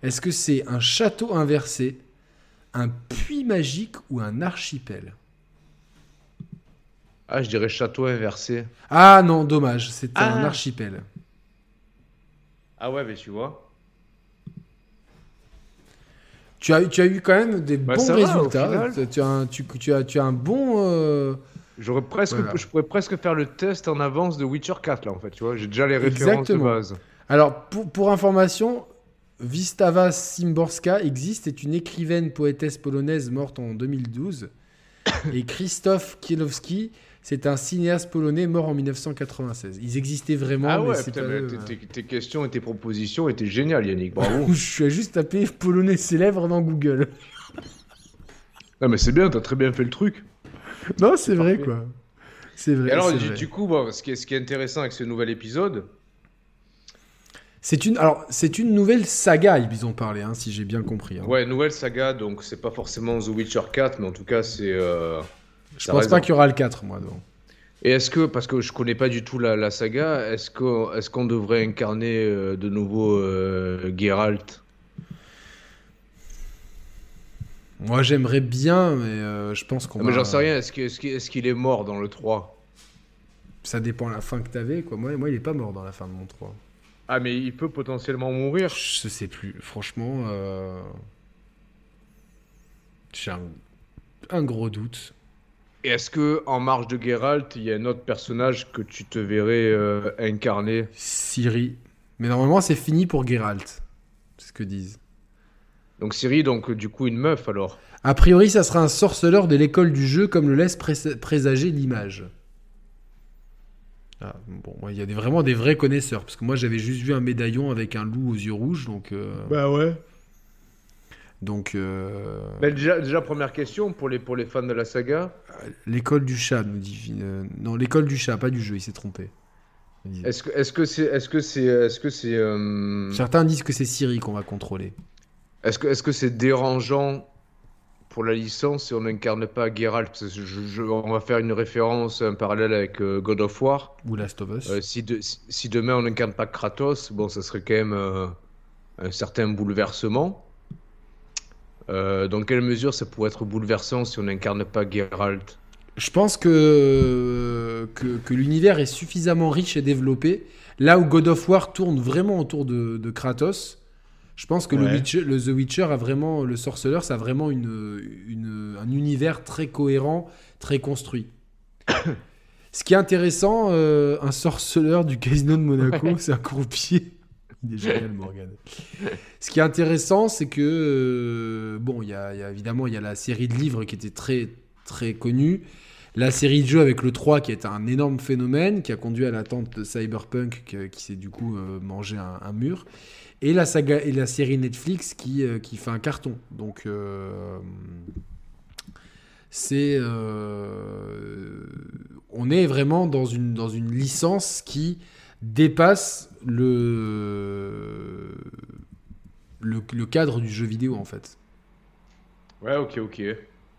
est-ce que c'est un château inversé, un puits magique ou un archipel? Ah, je dirais château inversé. Ah non, dommage, c'est Ah. un archipel. Ah ouais, mais tu vois. Tu as, tu as eu quand même des Bah, bons va, résultats. tu, as un, tu, tu as, tu as un bon. euh, J'aurais presque, Voilà. je pourrais presque faire le test en avance de Witcher 4 là en fait, tu vois. J'ai déjà les références Exactement. de base. Alors, pour, pour information, Wistava Szymborska existe, est une écrivaine poétesse polonaise morte en 2012. Et Krzysztof Kielowski, c'est un cinéaste polonais mort en 1996. Ils existaient vraiment, ah ouais, putain, mais eux, tes, hein. tes- questions et tes propositions étaient géniales, Yannick. Bravo. Je suis juste tapé polonais célèbre dans Google. non mais c'est bien, t'as très bien fait le truc. Non, c'est vrai, Parfait. quoi. C'est vrai. Et alors du, vrai. du coup, bon, ce, qui est, ce qui est intéressant avec ce nouvel épisode, C'est une, alors, c'est une nouvelle saga, ils ont parlé, hein, si j'ai bien compris. hein. ouais, nouvelle saga, donc c'est pas forcément The Witcher 4, mais en tout cas c'est. euh, Je pense pas qu'il y aura le 4, moi, donc. Et est-ce que, parce que je connais pas du tout la, la saga, est-ce qu'on est qu'on devrait incarner euh, de nouveau euh, Geralt? Moi, j'aimerais bien, mais euh, je pense qu'on Ah, Mais j'en sais rien, est-ce qu'il est, qu'il est mort dans le 3 Ça dépend la fin que t'avais, quoi. Moi, moi, il est pas mort dans la fin de mon 3. Ah, mais il peut potentiellement mourir. Je sais plus. Franchement, euh... j'ai un... un gros doute. Et est-ce que en marge de Geralt, il y a un autre personnage que tu te verrais euh, incarner? Siri. Mais normalement, c'est fini pour Geralt. C'est ce que disent. Donc Ciri, donc du coup une meuf alors? A priori, ça sera un sorceleur de l'école du jeu, comme le laisse pré- présager l'image. Ah, bon, il y a des, vraiment des vrais connaisseurs, parce que moi j'avais juste vu un médaillon avec un loup aux yeux rouges, donc. euh, Bah ouais. Donc. euh, Bah, déjà, déjà première question pour les, pour les fans de la saga. L'école du chat, nous dit. euh, non, l'école du chat, pas du jeu, il s'est trompé. Est-ce que est-ce que c'est est-ce que c'est est-ce que c'est euh, Certains disent que c'est Siri qu'on va contrôler. est-ce que est-ce que c'est dérangeant pour la licence si on n'incarne pas Geralt? Parce que je- je- on va faire une référence un parallèle avec God of War. Ou Last of Us. Si, de- si- demain on n'incarne pas Kratos, bon, ça serait quand même un certain bouleversement. Euh, dans quelle mesure ça pourrait être bouleversant si on n'incarne pas Geralt? Je pense que, que, que l'univers est suffisamment riche et développé. Là où God of War tourne vraiment autour de, de Kratos, je pense que le. Witcher- le The Witcher a vraiment, le Sorcerer, ça a vraiment une, une- un univers très cohérent, très construit. Ce qui est intéressant, euh, un sorceleur du casino de Monaco, c'est un croupier. Il est génial, Morgan. Ce qui est intéressant, c'est que, euh, bon, il y a, évidemment, il y a la série de livres qui était très, très connue. La série de jeux avec le 3 qui est un énorme phénomène, qui a conduit à l'attente de Cyberpunk, qui, s'est du coup euh, mangé un, mur. Et la, saga, et la série Netflix qui, euh, qui fait un carton. Donc, c'est. on est vraiment dans une, dans une licence qui dépasse le, le, le cadre du jeu vidéo, en fait. Ouais, ok, ok.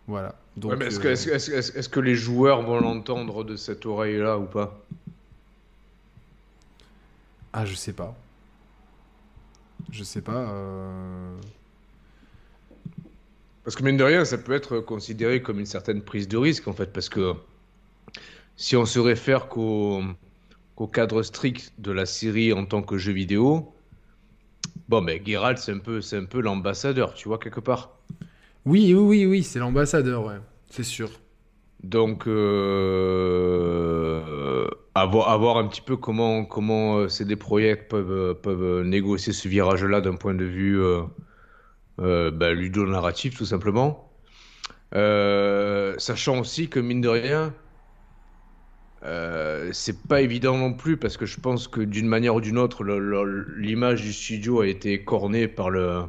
Voilà. Donc, Ouais, mais est-ce que, euh, est-ce, est-ce- est-ce- est-ce que les joueurs vont l'entendre de cette oreille-là ou pas? Ah, je sais pas. Je sais pas. euh, Parce que mine de rien, ça peut être considéré comme une certaine prise de risque en fait, parce que si on se réfère qu'au qu'au cadre strict de la série en tant que jeu vidéo, bon, ben Geralt c'est un peu, c'est un peu l'ambassadeur, tu vois quelque part. Oui, oui, oui, oui, c'est l'ambassadeur, ouais. C'est sûr. Donc, euh, avoir, avoir un petit peu comment, comment euh, CD Projekt peuvent, euh, peuvent négocier ce virage-là d'un point de vue euh, euh, ludonarratif, tout simplement. Sachant aussi que, mine de rien, euh, c'est pas évident non plus, parce que je pense que d'une manière ou d'une autre, l'image du studio a été cornée par, le,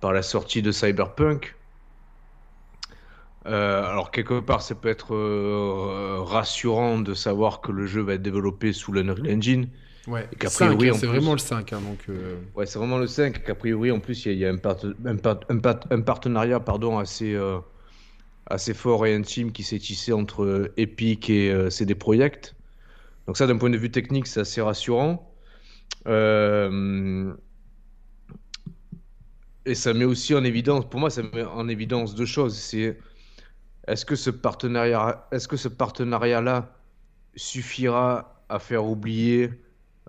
par la sortie de Cyberpunk. Euh, alors quelque part, ça peut être euh, rassurant de savoir que le jeu va être développé sous l'Unreal Engine. Ouais. Et hein, c'est plus- vraiment le 5, hein, donc... euh, Ouais, c'est vraiment le 5, qu'a priori, en plus, il y a, il y a un, part- un, part- un part- un partenariat pardon, assez, assez fort et intime qui s'est tissé entre euh, Epic et euh, CD Projekt. Donc ça, d'un point de vue technique, c'est assez rassurant. Euh, Et ça met aussi en évidence, pour moi, ça met en évidence deux choses. C'est est-ce que ce partenariat, est-ce que ce partenariat-là suffira à faire oublier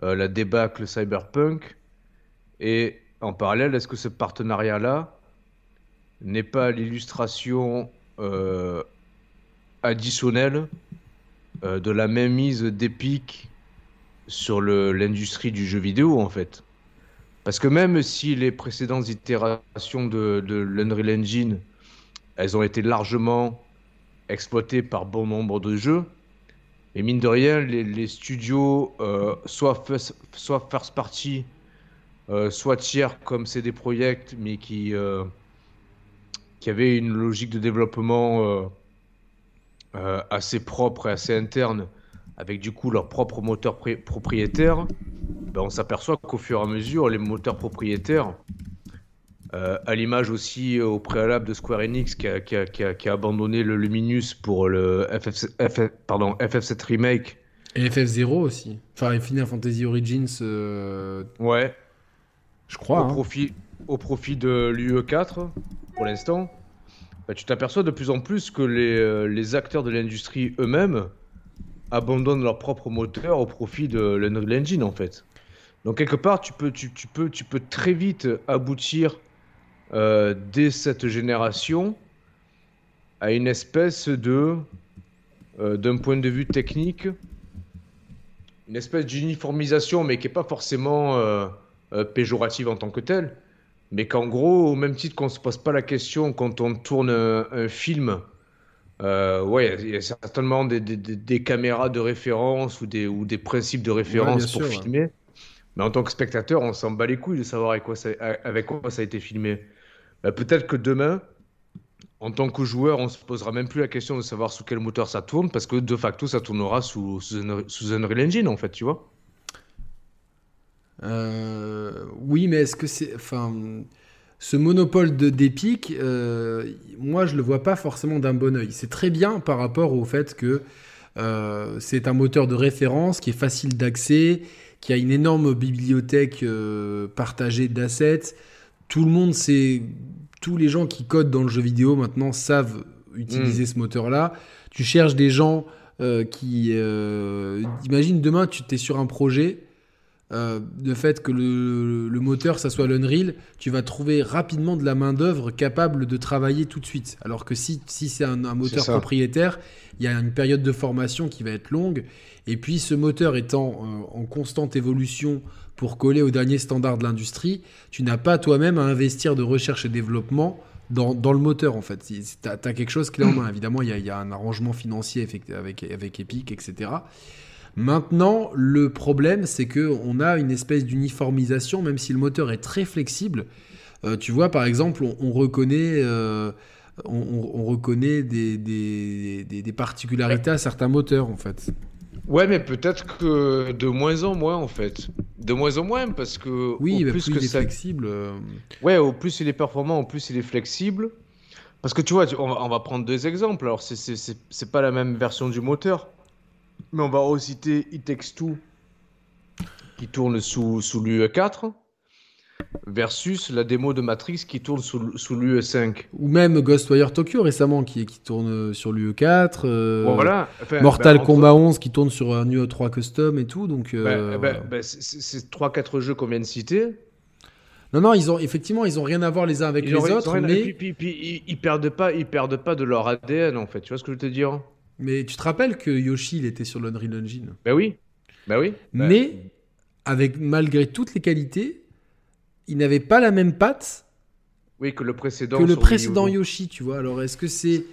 la débâcle Cyberpunk? Et en parallèle, est-ce que ce partenariat-là n'est pas l'illustration euh, additionnelle euh, de la même mise d'Epic sur l'industrie du jeu vidéo en fait. Parce que même si les précédentes itérations de, de l'Unreal Engine, elles ont été largement exploitées par bon nombre de jeux, et mine de rien, les, studios, euh, soit, first, soit first party, soit tiers comme CD Projekt, mais qui, qui avaient une logique de développement euh, euh, assez propre et assez interne, avec du coup leur propre moteur pri- propriétaire, ben, on s'aperçoit qu'au fur et à mesure, les moteurs propriétaires, euh, à l'image aussi au préalable de Square Enix qui a, qui a- qui a- qui a abandonné le Luminous pour le FF, FF pardon, FF7 Remake. Et FF0 aussi. Enfin, Final Fantasy Origins, euh, Ouais, je crois. au, hein. profit, au profit de l'UE4 pour l'instant. Bah, tu t'aperçois de plus en plus que les, euh, les acteurs de l'industrie eux-mêmes abandonnent leur propre moteur au profit de l'Unreal Engine en fait. Donc quelque part, tu peux, tu, peux, tu peux très vite aboutir euh, dès cette génération à une espèce de, euh, d'un point de vue technique, une espèce d'uniformisation, mais qui n'est pas forcément péjorative en tant que telle, mais qu'en gros, au même titre qu'on ne se pose pas la question quand on tourne un, un film, euh, ouais, il y a certainement des, des- des- des caméras de référence ou des, ou des principes de référence pour sûr, ouais. filmer. Mais en tant que spectateur, on s'en bat les couilles de savoir avec quoi ça, avec quoi ça a été filmé. Bah, Peut-être que demain, en tant que joueur, on se posera même plus la question de savoir sous quel moteur ça tourne, parce que de facto, ça tournera sous, sous, un- sous Unreal Engine, en fait, tu vois. Oui, mais est-ce que c'est. Enfin, ce monopole d'Epic, euh, moi, je le vois pas forcément d'un bon oeil. C'est très bien par rapport au fait que euh, c'est un moteur de référence qui est facile d'accès, qui a une énorme bibliothèque euh, partagée d'assets. Tout le monde sait, tous les gens qui codent dans le jeu vidéo maintenant savent utiliser mm. ce moteur-là. Tu cherches des gens qui... imagine demain, tu es sur un projet euh, le fait que le, moteur, ça soit l'Unreal, tu vas trouver rapidement de la main-d'œuvre capable de travailler tout de suite. Alors que si, si c'est un, moteur propriétaire, il y a une période de formation qui va être longue. Et puis, ce moteur étant euh, en constante évolution pour coller aux derniers standards de l'industrie, tu n'as pas toi-même à investir de recherche et développement dans, dans, le moteur en fait. Tu as, quelque chose clé en main. Évidemment, il y, a, un arrangement financier avec, avec Epic, etc. Maintenant, le problème, c'est que on a une espèce d'uniformisation, même si le moteur est très flexible. Euh, tu vois, par exemple, on, reconnaît, euh, on, reconnaît des, des, des, particularités à certains moteurs, en fait. Ouais, mais peut-être que de moins en moins, en fait. De moins en moins, parce que. Oui, au plus, que il est flexible. Euh, ouais, au plus il est performant, au plus il est flexible. Parce que tu vois, on va, on va prendre deux exemples. Alors, c'est pas la même version du moteur. Mais on va aussi citer It Takes qui tourne sous, sous l'UE4 versus la démo de Matrix qui tourne sous, sous l'UE5. Ou même Ghostwire Tokyo récemment qui, qui tourne sur l'UE4. Euh, voilà. Mortal ben, Kombat 11 qui tourne sur un UE3 custom et tout. Donc, euh, ben, ben, c'est 3-4 jeux qu'on vient de citer. Non, non, ils ont effectivement, ils ont rien à voir les uns avec les autres, mais puis, puis, ils, perdent pas, ils perdent pas de leur ADN en fait. Tu vois ce que je veux te dire? Mais tu te rappelles que Yoshi, il était sur l'Unreal Engine? Ben oui. Ben oui. Mais, avec malgré toutes les qualités, il n'avait pas la même patte. Oui, que le précédent. Que le précédent Yoshi, tu vois. Alors, est-ce que c'est.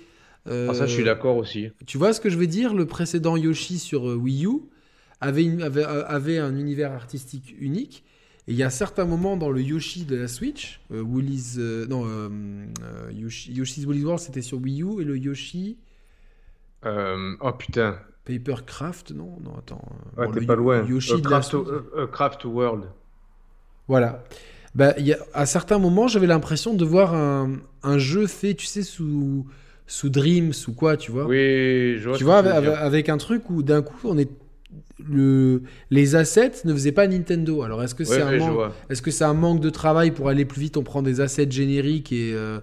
ah, ça, je suis d'accord aussi. Tu vois ce que je veux dire? Le précédent Yoshi sur euh, Wii U avait, une, avait, euh, avait, un univers artistique unique. Et il y a certains moments dans le Yoshi de la Switch, euh, Woolly's, non, Yoshi, Yoshi's Woolly's World, c'était sur Wii U, et le Yoshi euh, oh putain. Papercraft, non? Non, attends. Ouais, t'es pas loin. Yoshi Craft, Craft, World. Voilà. Bah, y a, à certains moments, j'avais l'impression de voir un, un, jeu fait, tu sais, sous, sous Dream, sous quoi, tu vois? Oui, je vois. Tu vois, avec, un truc où d'un coup, on est le, les assets ne faisaient pas Nintendo. Alors est-ce que c'est un, manque, est -ce c'est un manque de travail pour aller plus vite On prend des assets génériques et euh,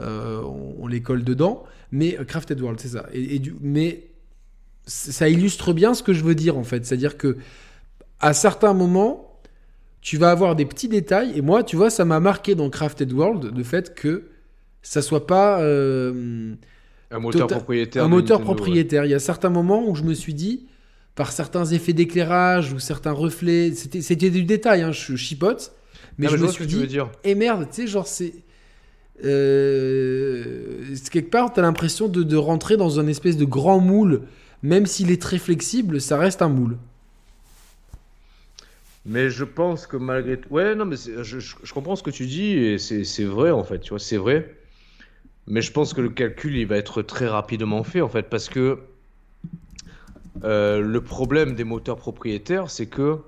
euh, on, les colle dedans? Mais euh, Crafted World, c'est ça. Et, du, mais ça illustre bien ce que je veux dire en fait. C'est-à-dire que à certains moments, tu vas avoir des petits détails. Et moi, tu vois, ça m'a marqué dans Crafted World le fait que ça soit pas euh, un moteur propriétaire. Un moteur propriétaire. Il y a certains moments où je me suis dit, par certains effets d'éclairage ou certains reflets, c'était du détail. Hein, je chipote. Mais je me suis dit, et eh merde, tu sais, genre c'est euh, quelque part, tu as l'impression de, rentrer dans un espèce de grand moule. Même s'il est très flexible, ça reste un moule. Mais je pense que malgré tout. Ouais, non, mais je, comprends ce que tu dis et c'est vrai en fait, tu vois, c'est vrai. Mais je pense que le calcul, il va être très rapidement fait en fait, parce que euh, le problème des moteurs propriétaires, c'est que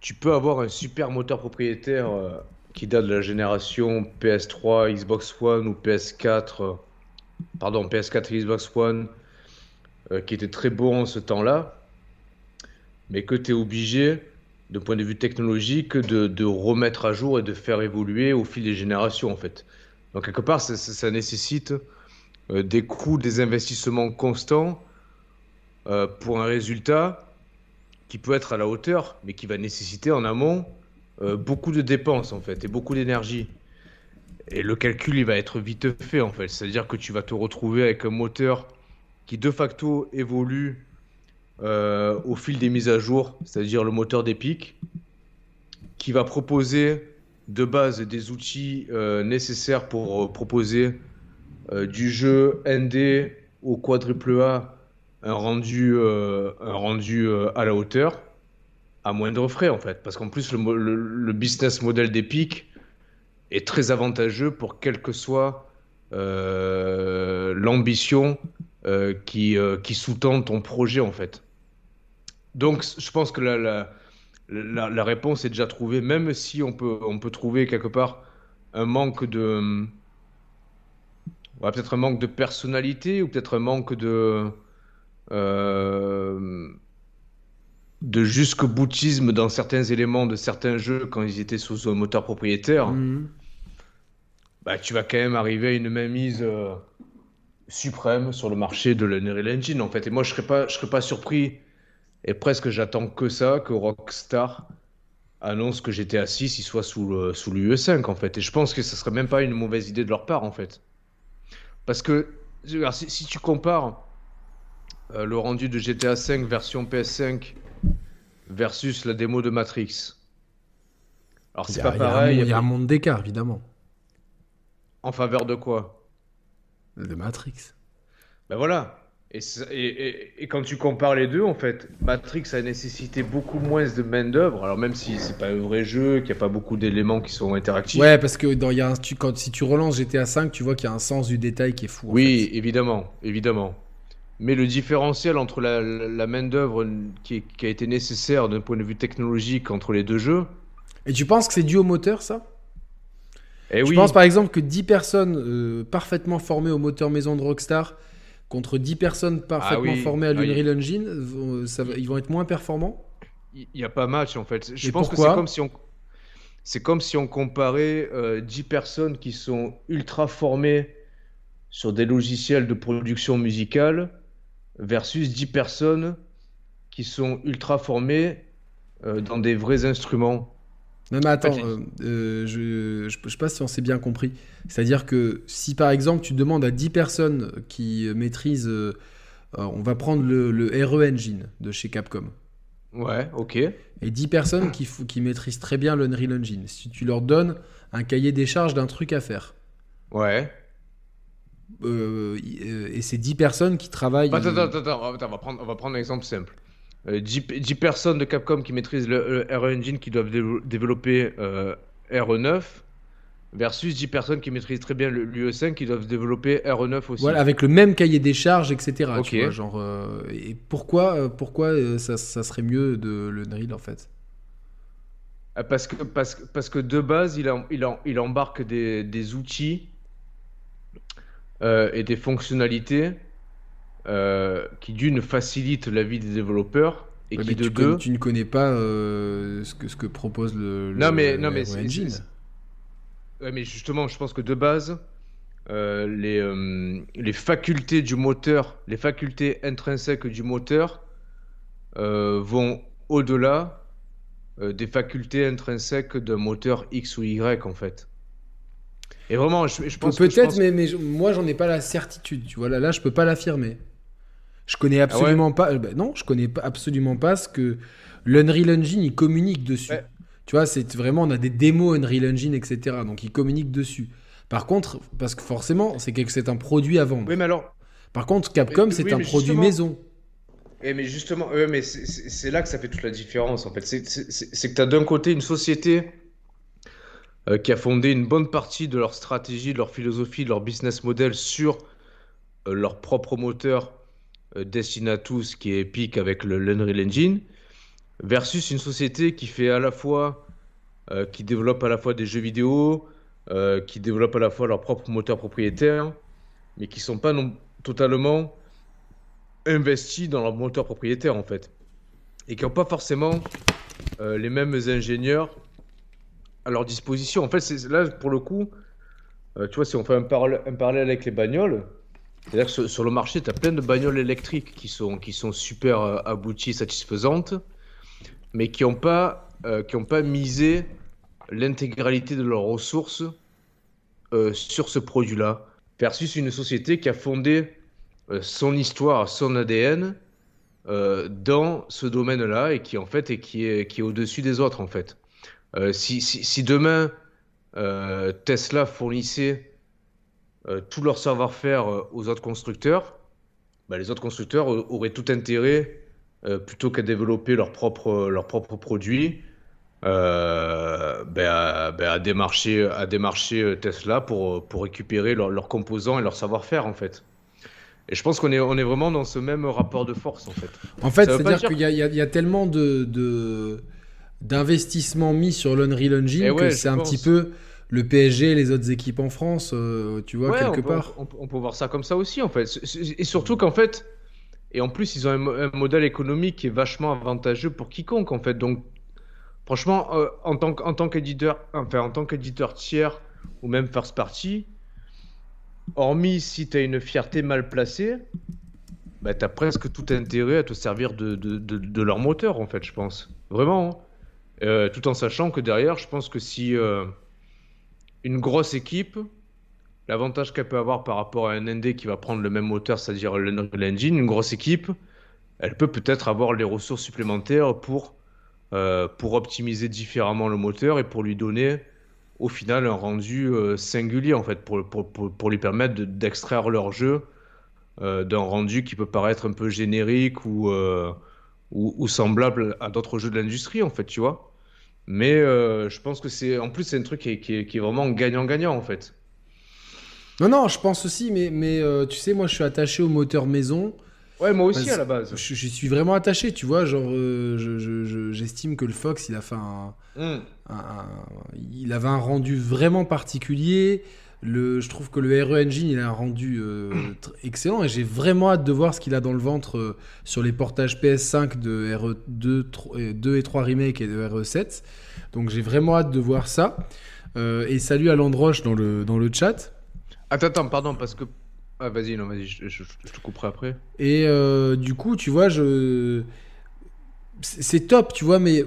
tu peux avoir un super moteur propriétaire euh, qui date de la génération PS3, Xbox One ou PS4, euh, pardon, PS4 et Xbox One, euh, qui était très bon en ce temps-là, mais que tu es obligé, de point de vue technologique, de, remettre à jour et de faire évoluer au fil des générations, en fait. Donc, quelque part, ça, nécessite euh, des coûts, des investissements constants pour un résultat qui peut être à la hauteur, mais qui va nécessiter en amont euh, beaucoup de dépenses en fait et beaucoup d'énergie. Et le calcul il va être vite fait en fait. C'est-à-dire que tu vas te retrouver avec un moteur qui de facto évolue euh, au fil des mises à jour, c'est-à-dire le moteur d'Epic, qui va proposer de base des outils euh, nécessaires pour proposer du jeu ND au quadruple A, un rendu, un rendu à la hauteur à moindre frais en fait. Parce qu'en plus, le, business model d'Epic est très avantageux pour quelle que soit euh, l'ambition euh, qui, euh, qui sous-tend ton projet en fait. Donc je pense que la, la, réponse est déjà trouvée, même si on peut, on peut trouver quelque part un manque de. peut-être un manque de personnalité ou peut-être un manque de. De jusqu'au boutisme dans certains éléments de certains jeux quand ils étaient sous un moteur propriétaire. Mhm. Bah, tu vas quand même arriver à une mainmise euh, suprême sur le marché de l'Unreal Engine en fait. Et moi je serais pas, je serais pas surpris et presque j'attends que ça, que Rockstar annonce que GTA 6 il soit sous le, sous l'UE5 en fait. Et je pense que ce serait même pas une mauvaise idée de leur part en fait. Parce que si, tu compares euh, le rendu de GTA 5 version PS5 versus la démo de Matrix. Alors c'est pas pareil. Il y a un monde d'écart évidemment. En faveur de quoi? De Matrix. Ben voilà. Et, quand tu compares les deux, en fait, Matrix a nécessité beaucoup moins de main-d'œuvre. Alors, même si c'est pas un vrai jeu, qu'il n'y a pas beaucoup d'éléments qui sont interactifs. Ouais, parce que dans, y a tu, quand, si tu relances GTA 5, tu vois qu'il y a un sens du détail qui est fou. Oui, évidemment, évidemment. Mais le différentiel entre la, main-d'œuvre qui, a été nécessaire d'un point de vue technologique entre les deux jeux. Et tu penses que c'est dû au moteur, ça? Et eh Je pense par exemple que 10 personnes euh, parfaitement formées au moteur maison de Rockstar contre 10 personnes parfaitement ah formées à ah l'Unreal Engine, ça ils vont être moins performants? Il n'y a pas match en fait. Je pense que c'est comme si on. C'est comme si on comparait 10 euh, personnes qui sont ultra formées sur des logiciels de production musicale versus 10 personnes qui sont ultra formées euh, dans des vrais instruments. Non mais attends, euh, euh, je, je, sais pas si on s'est bien compris. C'est-à-dire que si par exemple tu demandes à 10 personnes qui maîtrisent, euh, on va prendre le, le, RE Engine de chez Capcom. Ouais, ok. Et 10 personnes qui, qui maîtrisent très bien l'Unreal Engine. Si tu leur donnes un cahier des charges d'un truc à faire. Ouais. Et c'est 10 personnes qui travaillent. Attends, attends, attends, on va prendre, on va prendre un exemple simple. 10, euh, personnes de Capcom qui maîtrisent le, RE Engine qui doivent développer euh, RE9 versus 10 personnes qui maîtrisent très bien l'UE5 qui doivent développer RE9 aussi. Voilà, avec le même cahier des charges, etc. Tu genre, euh, et pourquoi, pourquoi ça, ça, serait mieux de le Unreal en fait? Parce que, parce, parce que de base, il, il, il embarque des, des outils et des fonctionnalités euh, qui d'une facilite la vie des développeurs et qui de deux. tu ne connais pas euh, ce, que, ce que propose le, non, mais, non, mais engine. Ouais, mais justement, je pense que de base, euh, les, les facultés du moteur, les facultés intrinsèques du moteur vont au-delà des facultés intrinsèques d'un moteur X ou Y en fait. Et vraiment, je, pense peut-être, mais, mais moi j'en ai pas la certitude. Tu vois là, là, je peux pas l'affirmer. Je connais ah absolument pas. Bah, non, je connais absolument pas ce que l'Unreal Engine il communique dessus. Tu vois, c'est vraiment on a des démos Unreal Engine, etc. Donc il communique dessus. Par contre, parce que forcément, c'est que c'est un produit à vendre. Oui, mais alors. Par contre, Capcom, c'est un produit maison. Et eh, mais justement, mais c'est là que ça fait toute la différence en fait. C'est que tu as d'un côté une société euh, qui a fondé une bonne partie de leur stratégie, de leur philosophie, de leur business model sur euh, leur propre moteur euh, destiné qui est Epic avec le l'Unreal Engine versus une société qui fait à la fois euh, qui développe à la fois des jeux vidéo, qui développe à la fois leur propre moteur propriétaire, mais qui sont pas totalement investis dans leur moteur propriétaire en fait, et qui n'ont pas forcément les mêmes ingénieurs à leur disposition. En fait, là pour le coup, tu vois, si on fait un, parallèle avec les bagnoles, c'est-à-dire que sur, le marché, tu as plein de bagnoles électriques qui sont, qui sont super euh, abouties, satisfaisantes, mais qui n'ont pas, euh, pas misé l'intégralité de leurs ressources euh, sur ce produit-là, versus une société qui a fondé son histoire, son ADN dans ce domaine-là et qui en fait est, qui est, qui est au-dessus des autres en fait. Si, si, si, demain Tesla fournissait euh, tout leur savoir-faire euh, aux autres constructeurs, bah, les autres constructeurs auraient tout intérêt, euh, plutôt qu'à développer leurs propres leur propre produits, bah, bah, à, démarcher, à démarcher Tesla pour, pour récupérer leurs composants et leur savoir-faire en fait. Et je pense qu'on est, on est vraiment dans ce même rapport de force en fait. En fait, c'est-à-dire qu'il y, y, a tellement de, d'investissement mis sur l'Unreal Engine Eh ouais, que c'est un pense. petit peu le PSG et les autres équipes en France, euh, tu vois, Ouais, quelque on peut- part. On, peut- on peut voir ça comme ça aussi, en fait. Et surtout qu'en fait, et en plus, ils ont un, mo- un modèle économique qui est vachement avantageux pour quiconque, en fait. Donc, franchement, euh, en tant, qu'- en tant qu'éditeur, enfin, en tant qu'éditeur tiers ou même first party, hormis si tu as une fierté mal placée, bah, tu as presque tout intérêt à te servir de, de, de- de leur moteur, en fait, je pense. Vraiment. hein. Euh, tout en sachant que derrière, je pense que si euh, une grosse équipe, l'avantage qu'elle peut avoir par rapport à un ND qui va prendre le même moteur, c'est-à-dire l'Unreal Engine, une grosse équipe, elle peut peut-être avoir les ressources supplémentaires pour, euh, pour optimiser différemment le moteur et pour lui donner au final un rendu singulier en fait, pour, pour, pour, lui permettre de- d'extraire leur jeu d'un rendu qui peut paraître un peu générique ou, ou, ou semblable à d'autres jeux de l'industrie en fait, tu vois. Mais euh, je pense que c'est en plus c'est un truc qui est, qui est- qui est vraiment gagnant-gagnant en fait. Non, non, je pense aussi, mais, mais euh, tu sais, moi, je suis attaché au moteur maison. Ouais, moi aussi à la base. Je, je suis vraiment attaché, tu vois. Genre, euh, je- je- je- j'estime que le Fox, il a fait un, Hmm. un- un- il avait un rendu vraiment particulier. Le, je trouve que le RE Engine, il a un rendu euh, tr- excellent et j'ai vraiment hâte de voir ce qu'il a dans le ventre euh, sur les portages PS5 de RE2 tro- euh, 2 et 3 Remake et de RE7. Donc j'ai vraiment hâte de voir ça. Euh, et salut à Landroche dans le, dans le chat. Attends, attends, pardon, parce que. Ah, vas-y, non, vas-y, je, je- je te couperai après. Et du coup, tu vois, je. C'est top, tu vois, mais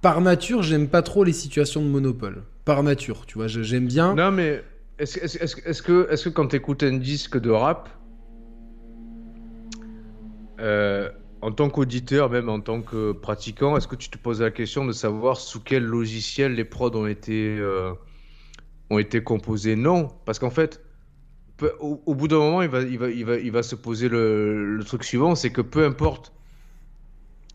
par nature, j'aime pas trop les situations de monopole. Par nature, tu vois, j'aime bien. Non, mais est-ce que, est que quand tu écoutes un disque de rap, euh, en tant qu'auditeur, même en tant que pratiquant, est-ce que tu te poses la question de savoir sous quel logiciel les prods ont été, euh, ont été composés? Non, parce qu'en fait, peu- au, au bout d'un moment, il va, il, va, il, va, il va se poser le, le truc suivant, c'est que peu importe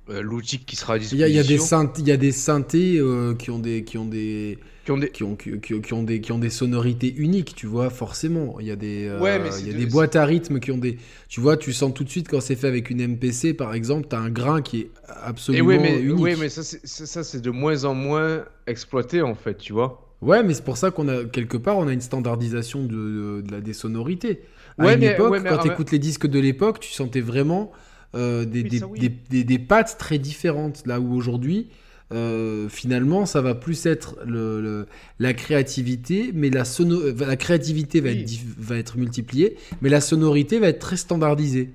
euh, l'outil qui sera à Il y a, des synth- il y a des synthés qui ont des qui ont des qui ont des, qui ont, qui, qui- qui ont des qui ont des sonorités uniques, tu vois, forcément. Il y a des euh, Ouais, il y a de- des boîtes à rythme qui ont des tu vois, tu sens tout de suite quand c'est fait avec une MPC par exemple, tu as un grain qui est Et absolument oui, mais, unique. ouais, mais ça, c'est- ça, ça, c'est de moins en moins exploité, en fait, tu vois. Ouais, mais c'est pour ça qu'on a quelque part on a une standardisation de, de la des sonorités. À Ouais, une mais- époque, ouais, mais quand tu écoutes les disques de l'époque, tu sentais vraiment euh, des, Oui, des, ça, oui. des, des- des pattes très différentes. Là où aujourd'hui, euh, finalement, ça va plus être le, le- la créativité, mais la, sono la créativité va, Oui. être, dif- va être multipliée, mais la sonorité va être très standardisée.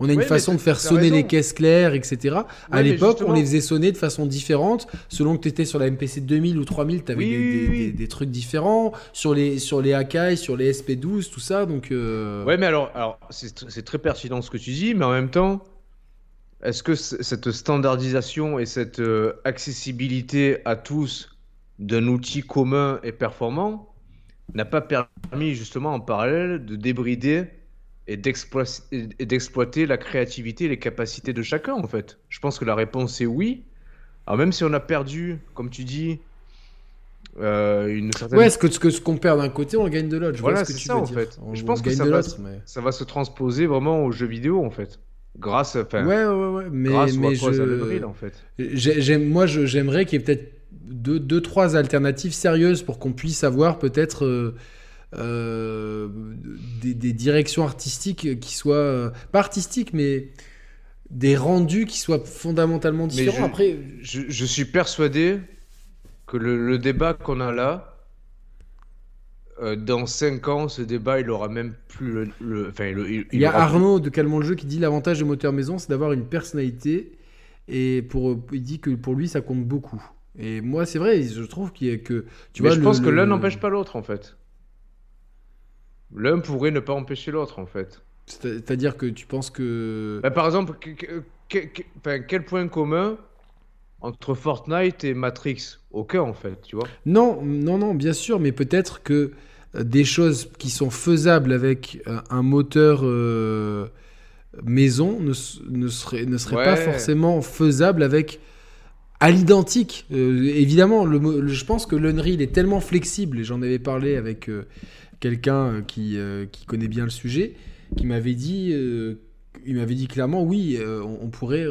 On a une façon de faire sonner raison. les caisses claires, etc. à l'époque, on les faisait sonner de façon différente. Selon que tu étais sur la MPC 2000 ou 3000, tu avais des, oui, des- oui. des- des trucs différents. Sur les, sur les Akai, sur les SP12, tout ça. Donc, euh, Ouais, mais alors, alors c'est tr- c'est très pertinent ce que tu dis, mais en même temps, est-ce que cette standardisation et cette euh, accessibilité à tous d'un outil commun et performant n'a pas permis justement en parallèle de débrider et d'exploit- et d'exploiter la créativité et les capacités de chacun en fait? Je pense que la réponse est oui. Alors même si on a perdu, comme tu dis, euh, une certaine Ouais, ce que ce ce qu'on perd d'un côté, on gagne de l'autre. Je vois Voilà, ce que c'est tu ça, veux en dire. fait. On- Je pense que ça va mais... ça va se transposer vraiment aux jeux vidéo en fait. Grâce, enfin, Ouais, ouais, ouais. Mais, grâce mais je... l'Unreal en fait. j'ai- j'aime, moi, j'aimerais qu'il y ait peut-être deux, deux, trois alternatives sérieuses pour qu'on puisse avoir peut-être euh, euh, des, des directions artistiques qui soient euh, pas artistiques, mais des rendus qui soient fondamentalement différents. je- Après, Je, je suis persuadé que le, le débat qu'on a là, euh, dans 5 ans, ce débat, il aura même plus le. enfin, il, y a plus- Arnaud de Calmont le jeu qui dit l'avantage des moteurs maison, c'est d'avoir une personnalité. Et pour, il dit que pour lui, ça compte beaucoup. Et moi, c'est vrai, je trouve qu'il y a que. Tu Mais vois, je le- pense que l'un n'empêche pas l'autre en fait. L'un pourrait ne pas empêcher l'autre en fait. C'est- C'est-à-dire que tu penses que. Bah, par exemple, que- que- que- que- enfin, quel point commun entre Fortnite et Matrix Aucun en fait, tu vois. Non, non, non, bien sûr, mais peut-être que euh, des choses qui sont faisables avec euh, un moteur euh, maison ne, seraient, ne pas forcément faisables avec à l'identique. Euh, évidemment, le, mo- le- je pense que l'Unreal est tellement flexible, et j'en avais parlé avec euh, quelqu'un qui, qui connaît bien le sujet, qui m'avait dit, il m'avait dit clairement, oui, on, on pourrait,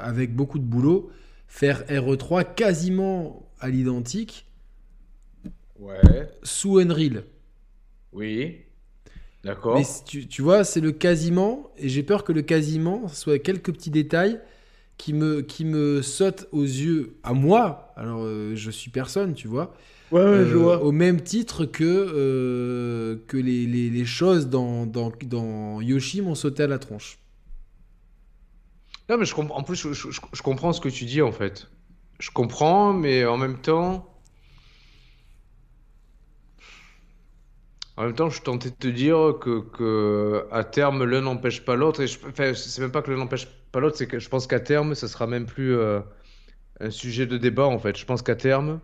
avec beaucoup de boulot, faire RE3 quasiment à l'identique Ouais. sous Unreal. Oui. D'accord. Mais tu, tu vois, c'est le quasiment, et j'ai peur que le quasiment soit quelques petits détails qui me, qui me sautent aux yeux à moi. Alors, euh, je suis personne, tu vois. Ouais, Euh, Au même titre que, euh, que les, les- les choses dans, dans, dans Yoshi m'ont sauté à la tronche. Non, mais je. En plus, je comprends ce que tu dis en fait. Je comprends, mais en même temps, en même temps, je suis tenté de te dire que, que à terme, l'un n'empêche pas l'autre. Et je, enfin, c'est même pas que l'un n'empêche pas l'autre, c'est que je pense qu'à terme, ça sera même plus euh, un sujet de débat en fait. Je pense qu'à terme,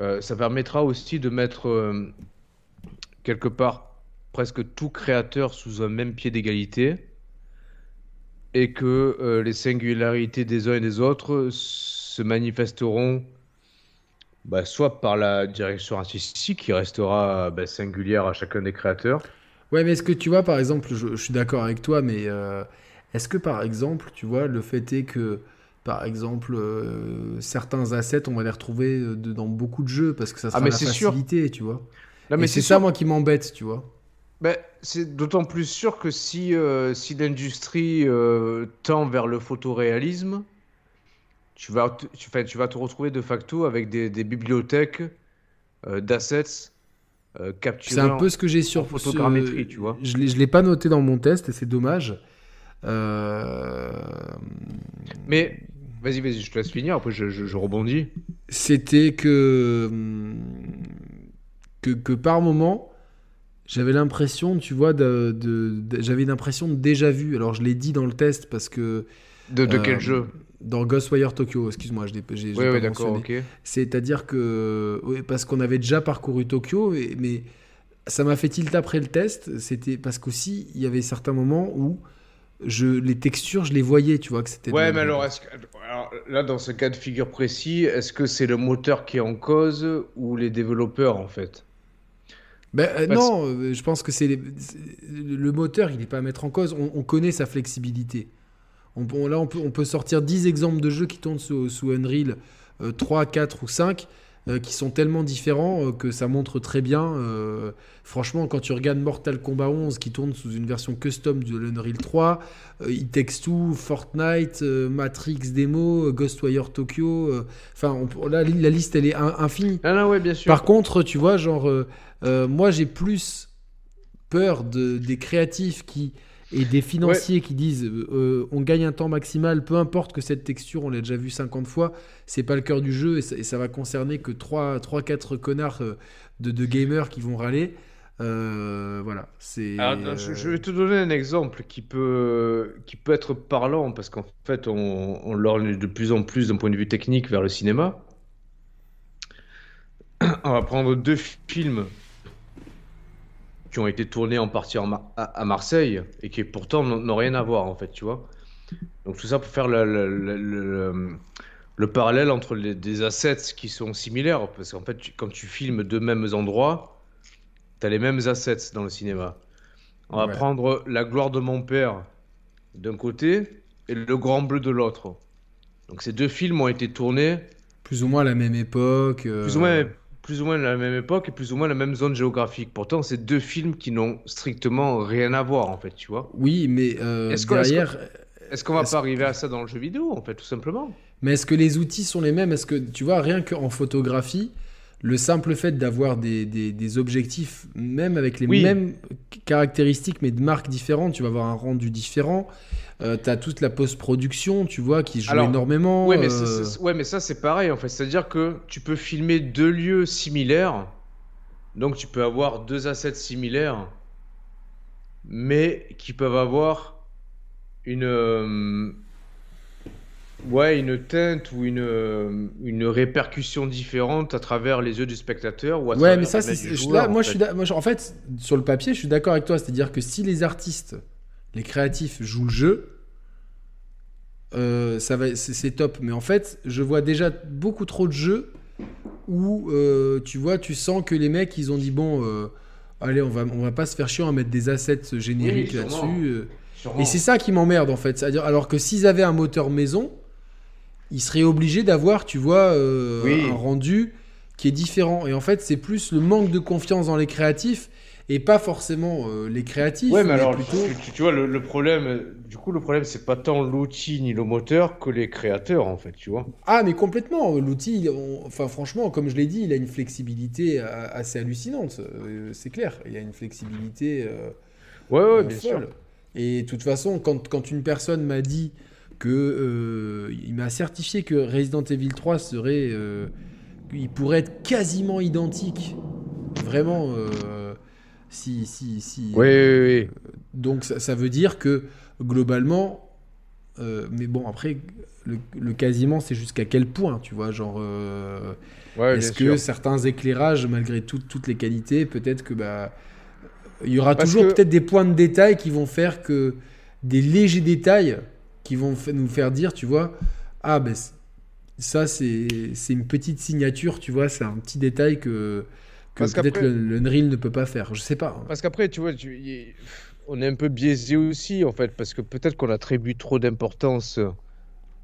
euh, ça permettra aussi de mettre euh, quelque part presque tout créateur sous un même pied d'égalité et que euh, les singularités des uns et des autres se manifesteront bah, soit par la direction artistique qui restera bah, singulière à chacun des créateurs. Ouais, mais est-ce que tu vois, par exemple, je, je suis d'accord avec toi, mais euh, est-ce que, par exemple, tu vois, le fait est que, par exemple, euh, certains assets, on va les retrouver de- dans beaucoup de jeux parce que ça sera mais la sûr. facilité, tu vois? Non, mais c'est c'est ça, moi, qui m'embête, tu vois? Ben, c'est d'autant plus sûr que si, euh, si l'industrie euh, tend vers le photoréalisme, tu vas, te- tu, enfin, tu vas te retrouver de facto avec des, des bibliothèques euh, d'assets capturés. C'est un peu ce que j'ai sur photogrammétrie, tu vois. Je je l'ai pas noté dans mon test et c'est dommage. Mais vas-y, vas-y, je te laisse finir, après je, je- je rebondis. C'était que, que que par moment, j'avais l'impression, tu vois, de, de- de- j'avais une impression de déjà vu. Alors je l'ai dit dans le test parce que De, de Euh, quel jeu? dans Ghostwire Tokyo, excuse-moi, je l'ai, Oui, pas oui, d'accord, ok. C'est-à-dire que, oui, parce qu'on avait déjà parcouru Tokyo, et- mais ça m'a fait tilt après le test. C'était parce qu'aussi, il y avait certains moments où je, les textures, je les voyais, tu vois, que c'était. Ouais, mais alors, est-ce que- alors, là, dans ce cas de figure précis, est-ce que c'est le moteur qui est en cause ou les développeurs en fait? Ben, euh, Parce- non, euh, je pense que c'est les- le moteur, il n'est pas à mettre en cause. On, on connaît sa flexibilité. On, on- là, on peut, on peut sortir 10 exemples de jeux qui tournent sous, sous Unreal euh, 3, 4 ou 5 euh, qui sont tellement différents euh, que ça montre très bien. euh, franchement, quand tu regardes Mortal Kombat 11 qui tourne sous une version custom de l'Unreal 3, euh, It Takes Two, Fortnite, euh, Matrix Demo, euh, Ghostwire Tokyo, euh, enfin, la liste, elle est in- infinie. Ah non, ouais, bien sûr. Par contre, tu vois, genre, euh, euh, moi j'ai plus peur de, des créatifs qui et des financiers qui disent euh, on gagne un temps maximal, peu importe que cette texture, on l'a déjà vu 50 fois, c'est pas le cœur du jeu et ça, et ça va concerner que 3-4 connards euh, de, de gamers qui vont râler. Euh, voilà, c'est. Je, je vais te donner un exemple qui peut, qui peut être parlant parce qu'en fait, on, on lorgne de plus en plus d'un point de vue technique vers le cinéma. On va prendre deux films qui ont été tournés en partie en Mar- à, Marseille et qui pourtant n'ont rien à voir en fait, tu vois. Donc tout ça pour faire le, le- le- le- le parallèle entre les, des assets qui sont similaires parce qu'en fait, tu- quand tu filmes deux mêmes endroits, tu as les mêmes assets dans le cinéma. On va Ouais. prendre La gloire de mon père d'un côté et Le grand bleu de l'autre. Donc ces deux films ont été tournés plus ou moins à la même époque. euh, plus ou moins, plus ou moins la même époque et plus ou moins la même zone géographique. Pourtant, c'est deux films qui n'ont strictement rien à voir en fait, tu vois. Oui, mais euh, Est-ce derrière. Est-ce qu'on va pas arriver à ça dans le jeu vidéo en fait, tout simplement? Mais est-ce que les outils sont les mêmes? Est-ce que, tu vois, rien qu'en photographie, le simple fait d'avoir des, des- des objectifs, même avec les Oui. mêmes caractéristiques, mais de marques différentes, tu vas avoir un rendu différent. Tu as toute la post-production, tu vois, qui joue Alors, énormément. Ouais, mais, euh, ouais, mais ça c'est pareil en fait. C'est-à-dire que tu peux filmer deux lieux similaires, donc tu peux avoir deux assets similaires, mais qui peuvent avoir une, euh, ouais, une teinte ou une, euh, une répercussion différente à travers les yeux du spectateur ou à Ouais, travers mais ça, c'est, en moi, fait. je suis, moi, en fait, sur le papier, je suis d'accord avec toi. C'est-à-dire que si les artistes, les créatifs jouent le jeu, euh, ça va, c'est, top. Mais en fait, je vois déjà beaucoup trop de jeux où, euh, tu vois, tu sens que les mecs, ils ont dit bon, euh, allez, on va, on va pas se faire chier à mettre des assets génériques Oui, là-dessus. Et c'est ça qui m'emmerde en fait. C'est-à-dire, alors que s'ils avaient un moteur maison, il serait obligé d'avoir, tu vois, un rendu qui est différent. Et en fait, c'est plus le manque de confiance dans les créatifs et pas forcément euh, les créatifs. Ouais, mais, alors, plutôt... tu, vois, le, problème, du coup, le problème, c'est pas tant l'outil ni le moteur que les créateurs, en fait, tu vois. Ah, mais complètement. L'outil, enfin, franchement, comme je l'ai dit, il a une flexibilité assez hallucinante. Euh, c'est clair. Il a une flexibilité. Euh, ouais, ouais, bien sûr. Et de toute façon, quand, quand une personne m'a dit que. il m'a certifié que Resident Evil 3 serait. il pourrait être quasiment identique. Vraiment si, si, si. Oui, oui, oui. donc ça, veut dire que globalement, euh, mais bon après, le, quasiment c'est jusqu'à quel point, tu vois, genre. Euh, est-ce que certains éclairages, malgré toutes les qualités, peut-être que bah, il y aura toujours peut-être des points de détail qui vont faire que des légers détails qui vont nous faire dire, tu vois, ah ben ça c'est une petite signature, tu vois, c'est un petit détail que que peut-être le, le ne peut pas faire. Je sais pas. Parce qu'après, tu vois, on est un peu biaisé aussi, en fait, parce que peut-être qu'on attribue trop d'importance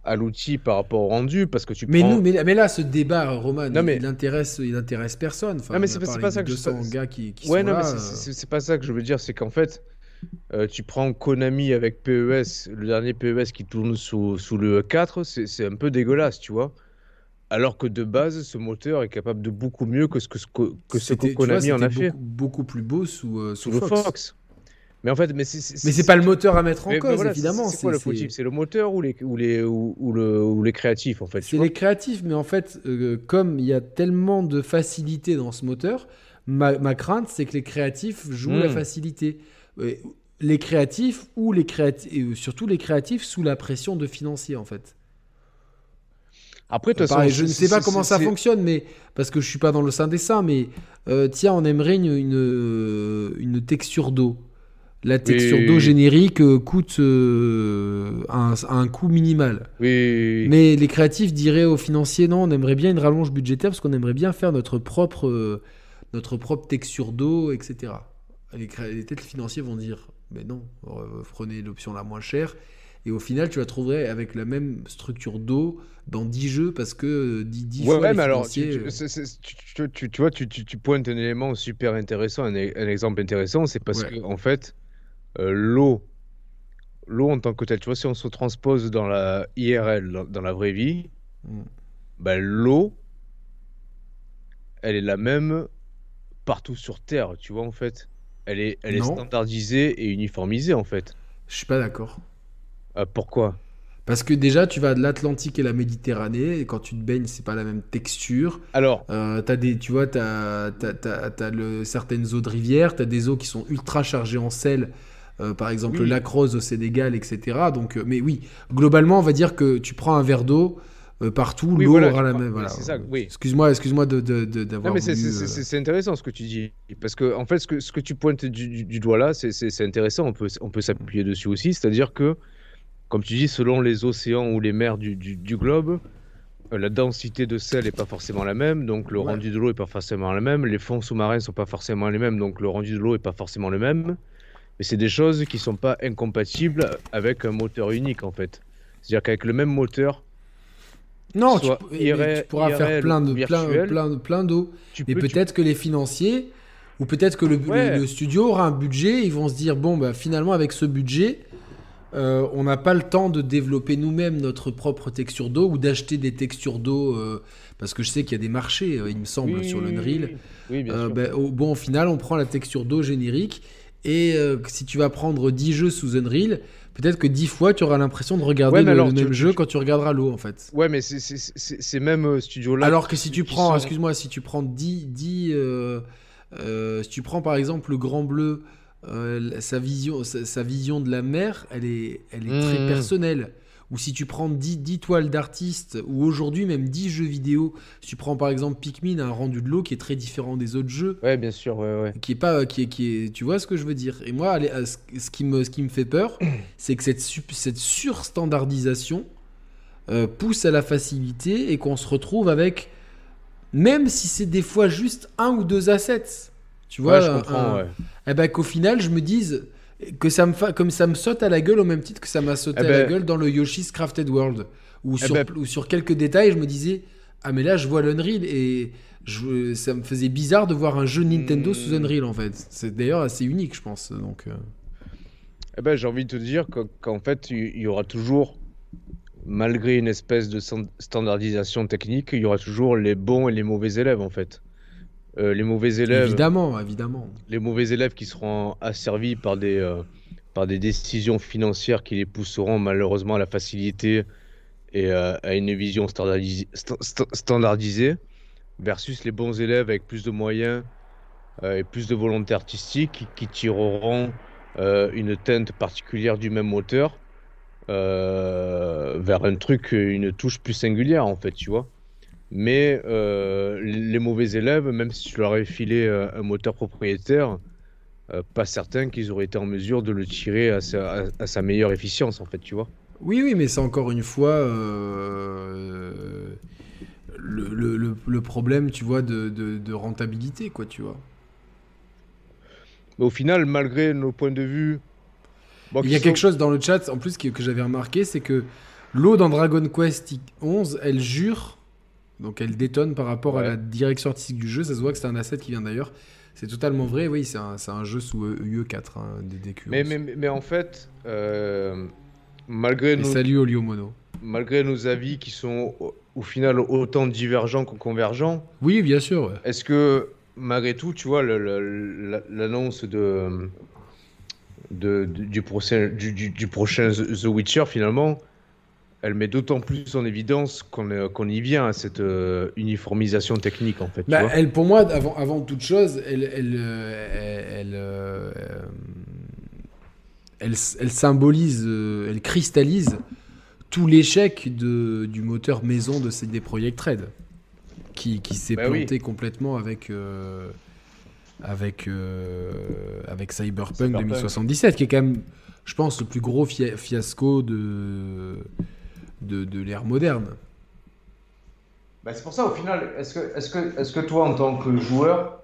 à l'outil par rapport au rendu parce que tu mais nous mais, mais là ce débat Roman non, mais... il intéresse il intéresse personne enfin, non mais c'est pas, ça que je gars qui, qui ouais non mais euh. c'est pas ça que je veux dire c'est qu'en fait euh, tu prends Konami avec PES le dernier PES qui tourne sous, sous le 4 c'est un peu dégueulasse tu vois alors que de base, ce moteur est capable de beaucoup mieux que ce que, que, ce que Konami en a fait. Beaucoup, plus beau sous, euh, sous, le Fox. Mais en fait, mais c'est pas le moteur à mettre en cause, évidemment. C'est quoi le fautif? C'est le moteur ou les, ou les, ou, le, ou les créatifs, en fait C'est les créatifs, mais en fait, euh, comme il y a tellement de facilité dans ce moteur, ma, crainte, c'est que les créatifs jouent la hmm. facilité. Les créatifs ou les créatifs, et surtout les créatifs sous la pression de financier, en fait. Après, je ne sais pas comment ça fonctionne, mais parce que je suis pas dans le sein des seins, mais euh, tiens, on aimerait une, une, euh, texture d'eau. La texture d'eau générique euh, coûte un, un, coût minimal. Oui, Mais les créatifs diraient aux financiers non, on aimerait bien une rallonge budgétaire parce qu'on aimerait bien faire notre propre, notre propre texture d'eau, etc. Les, les têtes financiers vont dire mais non, prenez l'option la moins chère et au final, tu la trouverais avec la même structure d'eau dans 10 jeux parce que 10, 10 ouais, fois mais alors, tu, tu, vois, tu, pointes un élément super intéressant, un, exemple intéressant, c'est parce que en fait, euh, l'eau, l'eau en tant que telle, tu vois, si on se transpose dans la IRL, dans, la vraie vie, mm. bah, l'eau, elle est la même partout sur Terre, tu vois, en fait. Elle est, elle est standardisée et uniformisée, en fait. Je suis pas d'accord. Euh, pourquoi? Parce que déjà, tu vas de l'Atlantique et la Méditerranée, et quand tu te baignes, c'est pas la même texture. Alors, euh, as des, tu vois, tu as, le, certaines eaux de rivière, tu as des eaux qui sont ultra chargées en sel, euh, par exemple le lac Rose au Sénégal, etc. Donc, mais oui, globalement, on va dire que tu prends un verre d'eau, partout, l'eau aura la même. Voilà. Oui. Excuse-moi, excuse-moi d'avoir. De, de, c'est intéressant ce que tu dis, parce que en fait, ce que, ce que tu pointes du, du doigt là, c'est intéressant. On peut, on peut s'appuyer dessus aussi, c'est-à-dire que comme tu dis, selon les océans ou les mers du, globe, euh, la densité de sel n'est pas forcément la même, donc le rendu de l'eau n'est pas forcément le même. Les fonds sous-marins ne sont pas forcément les mêmes, donc le rendu de l'eau n'est pas forcément le même. Mais c'est des choses qui ne sont pas incompatibles avec un moteur unique, en fait. C'est-à-dire qu'avec le même moteur, non, tu, pourras faire plein de plein, plein, d'eau. Mais peut-être que les financiers ou peut-être que le, le, studio aura un budget, ils vont se dire bon bah finalement avec ce budget, euh, on n'a pas le temps de développer nous-mêmes notre propre texture d'eau ou d'acheter des textures d'eau euh, parce que je sais qu'il y a des marchés, euh, il me semble, sur l'Unreal. Oui, bien ben, au, bon, au final, on prend la texture d'eau générique et si tu vas prendre 10 jeux sous Unreal, peut-être que 10 fois tu auras l'impression de regarder le, même jeu quand tu regarderas l'eau en fait. Ouais, mais c'est même studio là. Alors que si tu prends, excuse-moi, si tu prends 10, 10 si tu prends par exemple le Grand Bleu. Euh, sa, vision, sa, vision de la mer, elle est, elle est très mmh. personnelle. Ou si tu prends 10, toiles d'artistes, ou aujourd'hui même 10 jeux vidéo, si tu prends par exemple Pikmin, un rendu de l'eau qui est très différent des autres jeux. Ouais, bien sûr, ouais, ouais. Qui est pas, qui est, qui est, tu vois ce que je veux dire? Et moi, allez, euh, ce qui me, ce qui me fait peur, c'est que cette, cette surstandardisation euh, pousse à la facilité et qu'on se retrouve avec, même si c'est des fois juste un ou deux assets. Tu vois, je comprends, ouais. Eh ben, qu'au final, je me dise, que ça me fa... comme ça me saute à la gueule au même titre que ça m'a sauté Eh à la ben- gueule dans le Yoshi's Crafted World où, Eh sur... ben- sur quelques détails je me disais ah mais là je vois l'Unreal et je... ça me faisait bizarre de voir un jeu Nintendo Hmm. sous Unreal en fait c'est d'ailleurs assez unique je pense donc euh, Eh ben, j'ai envie de te dire que- qu'en fait, il y aura toujours, malgré une espèce de stan- standardisation technique, il y aura toujours les bons et les mauvais élèves, en fait. Euh, les mauvais élèves, évidemment évidemment les mauvais élèves qui seront asservis par des, euh, par des décisions financières qui les pousseront malheureusement à la facilité et euh, à une vision standardisée, versus les bons élèves avec plus de moyens et plus de volonté artistique qui, qui tireront une teinte particulière du même auteur vers un truc, une touche plus singulière en fait, tu vois. Mais euh, les mauvais élèves, même si tu leur avais filé euh, un moteur propriétaire, euh, pas certain qu'ils auraient été en mesure de le tirer à sa, à- à sa meilleure efficience, en fait, tu vois. oui oui mais c'est encore une fois euh, le, le- le- le problème tu vois de, de- de rentabilité quoi tu vois Mais au final, malgré nos points de vue... bon, Il y a sont- quelque chose dans le chat, en plus, que, que j'avais remarqué, c'est que l'eau dans Dragon Quest 11, elle jure, donc elle détonne par rapport à la direction artistique du jeu. Ça se voit que c'est un asset qui vient d'ailleurs. C'est totalement vrai, oui, c'est un, un jeu sous E- UE4, hein, des DQ. Mais, mais, mais en fait, euh, malgré, Et nos, salut Olio Mono. malgré nos avis qui sont au, au final autant divergents que convergents, Oui, bien sûr. ouais. Est-ce que malgré tout, tu vois, l'annonce de, de- de- du, prochain, du, du- du prochain The Witcher, finalement, elle met d'autant plus en évidence qu'on qu'on y vient à cette euh, uniformisation technique, en fait. tu Bah, vois. elle, pour moi, avant, avant toute chose, elle, elle, euh, elle, elle, euh, euh, elle, elle symbolise, euh, elle cristallise tout l'échec du moteur maison de CD Projekt Red, qui, qui s'est Bah oui. planté complètement avec, euh, avec, euh, avec Cyberpunk, Cyberpunk. 2077, qui est quand même, je pense, le plus gros fia- fiasco de, de, de l'ère moderne. Bah, c'est pour ça, au final, est-ce que, est que, est que toi, en tant que joueur,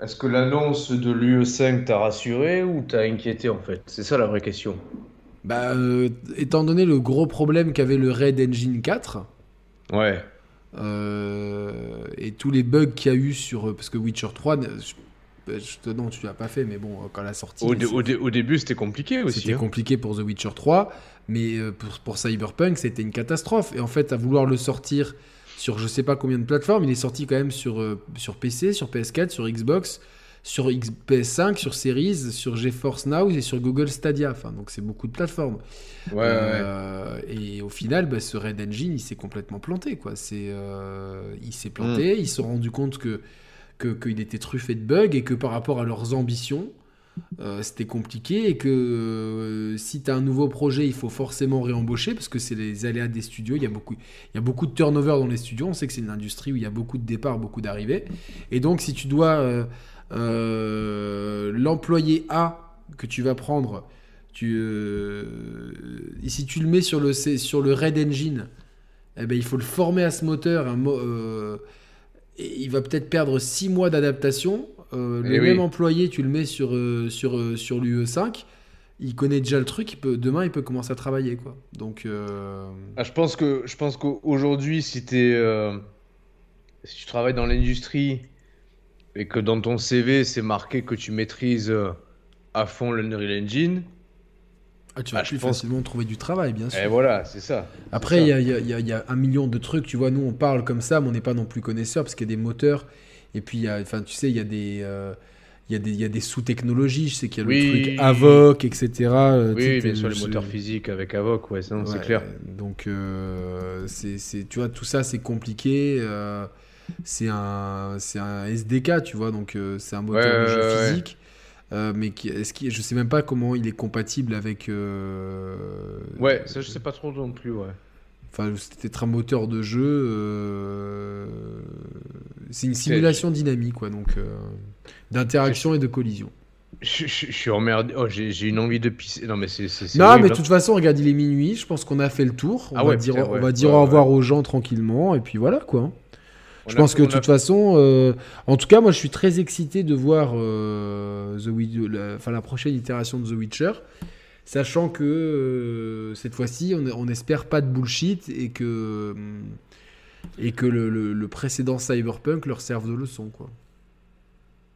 est-ce que l'annonce de l'UE5 t'a rassuré ou t'a inquiété, en fait? C'est ça la vraie question. Bah, euh, étant donné le gros problème qu'avait le Red Engine 4 Ouais. euh, et tous les bugs qu'il y a eu sur. Parce que Witcher 3, ne- je, je te- non, tu l'as pas fait, mais bon, quand la sortie. Au, dé- c'est- au dé- au début, c'était compliqué aussi. C'était hein. compliqué pour The Witcher 3, mais euh, pour, pour Cyberpunk, c'était une catastrophe. Et en fait, à vouloir le sortir sur je sais pas combien de plateformes, il est sorti quand même sur, euh, sur PC, sur PS4, sur Xbox, sur X- PS5, sur Series, sur GeForce Now et sur Google Stadia. Enfin, donc c'est beaucoup de plateformes. Ouais. Euh, Et au final, bah, ce Red Engine, il s'est complètement planté. Quoi. C'est, euh, il s'est planté, ils se sont rendus compte que, que, qu'il était truffé de bugs et que par rapport à leurs ambitions, euh, c'était compliqué et que euh, si tu as un nouveau projet, il faut forcément réembaucher parce que c'est les aléas des studios. Il y, a beaucoup, il y a beaucoup de turnover dans les studios. On sait que c'est une industrie où il y a beaucoup de départs, beaucoup d'arrivées. Et donc, si tu dois. euh, l'employé A que tu vas prendre, tu, si tu le mets sur le, sur le Red Engine, eh ben, il faut le former à ce moteur. Et il va peut-être perdre 6 mois d'adaptation. Euh, le Eh oui. même employé, tu le mets sur, euh, sur, euh, sur l'UE5, il connaît déjà le truc, il peut, demain il peut commencer à travailler. Quoi. Donc, Ah, je pense que je pense qu'aujourd'hui, si tu travailles dans l'industrie et que dans ton CV c'est marqué que tu maîtrises à fond l'Unreal Engine, ah, tu vas Ah, plus pense- facilement trouver du travail, bien sûr. et voilà, c'est ça. Après, il y y y y a un million de trucs. Tu vois, nous, on parle comme ça, mais on n'est pas non plus connaisseurs parce qu'il y a des moteurs. Et puis, il y a, enfin, tu sais, il y a des, euh, il y a des, il y a des sous-technologies. Je sais qu'il y a Oui. le truc Avoc, etc. euh, Oui, bien sûr, les moteurs physiques avec Avoc, ouais, non, c'est Ouais, clair. Donc, euh, c'est, tu vois, tout ça, c'est compliqué. euh, c'est un, c'est un SDK, tu vois, donc euh, c'est un moteur Ouais, de jeu ouais, ouais. physique. mais qui, est-ce qu'il, je sais même pas comment il est compatible avec. Ouais, ça je sais pas trop non plus, ouais. Enfin, peut-être un moteur de jeu. euh, C'est une simulation dynamique, quoi, donc euh, d'interaction et de collision. Je, je- je suis emmerdé. Oh, j'ai une envie de pisser. Non, mais c'est. Non, mais de hein. toute façon, regarde, il est minuit. Je pense qu'on a fait le tour. On Ah va dire, putain, on va dire ouais, au revoir aux gens tranquillement, et puis voilà, quoi. je pense que de toute façon, euh, en tout cas, moi je suis très excité de voir euh, The la, enfin, la prochaine itération de The Witcher, sachant que euh, cette fois-ci, on, on, espère pas de bullshit et que, et que le, le précédent Cyberpunk leur serve de leçon. Quoi.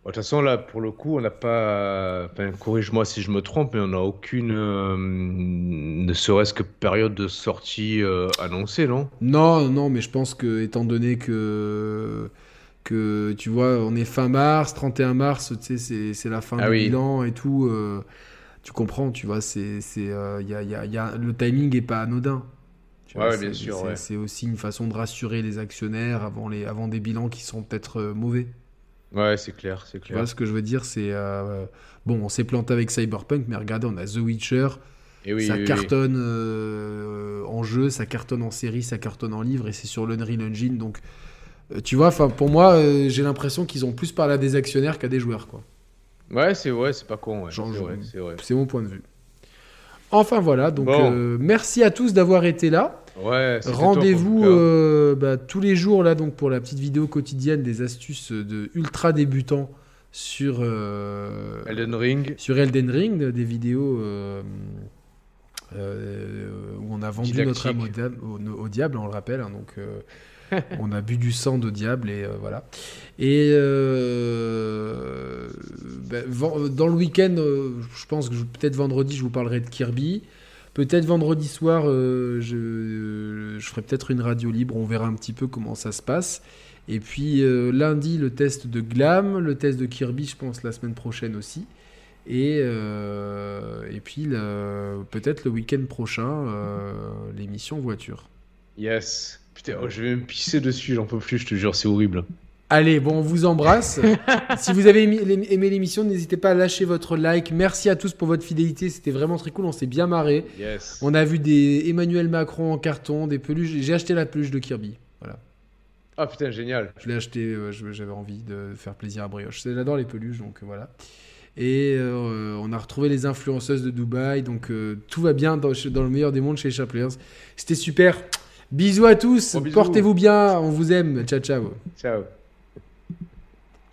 De toute façon, là, pour le coup, on n'a pas. Enfin, corrige-moi si je me trompe, mais on n'a aucune. Euh, ne serait-ce que période de sortie euh, annoncée, non? Non, non, mais je pense que, étant donné que. Que tu vois, on est fin mars, 31 mars, tu sais, c'est la fin ah du bilan et tout. Euh, tu comprends, tu vois, c'est. Y a, y a, le timing est pas anodin. ouais, bien sûr. C'est aussi une façon de rassurer les actionnaires avant, les, avant des bilans qui sont peut-être mauvais. Ouais, c'est clair, c'est clair. Tu vois, ce que je veux dire, c'est. Euh, bon, on s'est planté avec Cyberpunk, mais regardez, on a The Witcher. Et oui, ça cartonne euh, en jeu, ça cartonne en série, ça cartonne en livre, et c'est sur l'Unreal Engine. Donc, euh, tu vois, pour moi, j'ai l'impression qu'ils ont plus parlé à des actionnaires qu'à des joueurs, quoi. Ouais, c'est ouais, c'est pas con. Ouais. C'est mon point de vue. Enfin voilà, donc merci à tous d'avoir été là. Rendez-vous euh, bah, tous les jours là donc pour la petite vidéo quotidienne des astuces de ultra débutants sur euh, Elden Ring. Sur Elden Ring, des vidéos euh, où on a vendu notre âme au, diable, on le rappelle. Hein, donc on a bu du sang de diable et voilà. Et bah, dans le week-end, je pense que peut-être vendredi, je vous parlerai de Kirby. Peut-être vendredi soir, euh, je, ferai peut-être une radio libre, on verra un petit peu comment ça se passe. Et puis euh, lundi, le test de Glam, le test de Kirby, je pense, la semaine prochaine aussi. Et, euh, et puis peut-être le week-end prochain, l'émission voiture. Yes. Putain, oh, je vais me pisser dessus, j'en peux plus, je te jure, c'est horrible. Allez, bon, on vous embrasse. si vous avez aimé l'émission, n'hésitez pas à lâcher votre like. Merci à tous pour votre fidélité. C'était vraiment très cool. On s'est bien marré. On a vu des Emmanuel Macron en carton, des peluches. J'ai acheté la peluche de Kirby. Voilà. Ah putain, génial. Je l'ai acheté, j'avais envie de faire plaisir à Brioche. J'adore les peluches, donc voilà. Et euh, on a retrouvé les influenceuses de Dubaï. Donc euh, tout va bien dans, le meilleur des mondes chez Chaplers. C'était super. Bisous à tous. Portez-vous bien. On vous aime. Ciao, ciao. Ciao.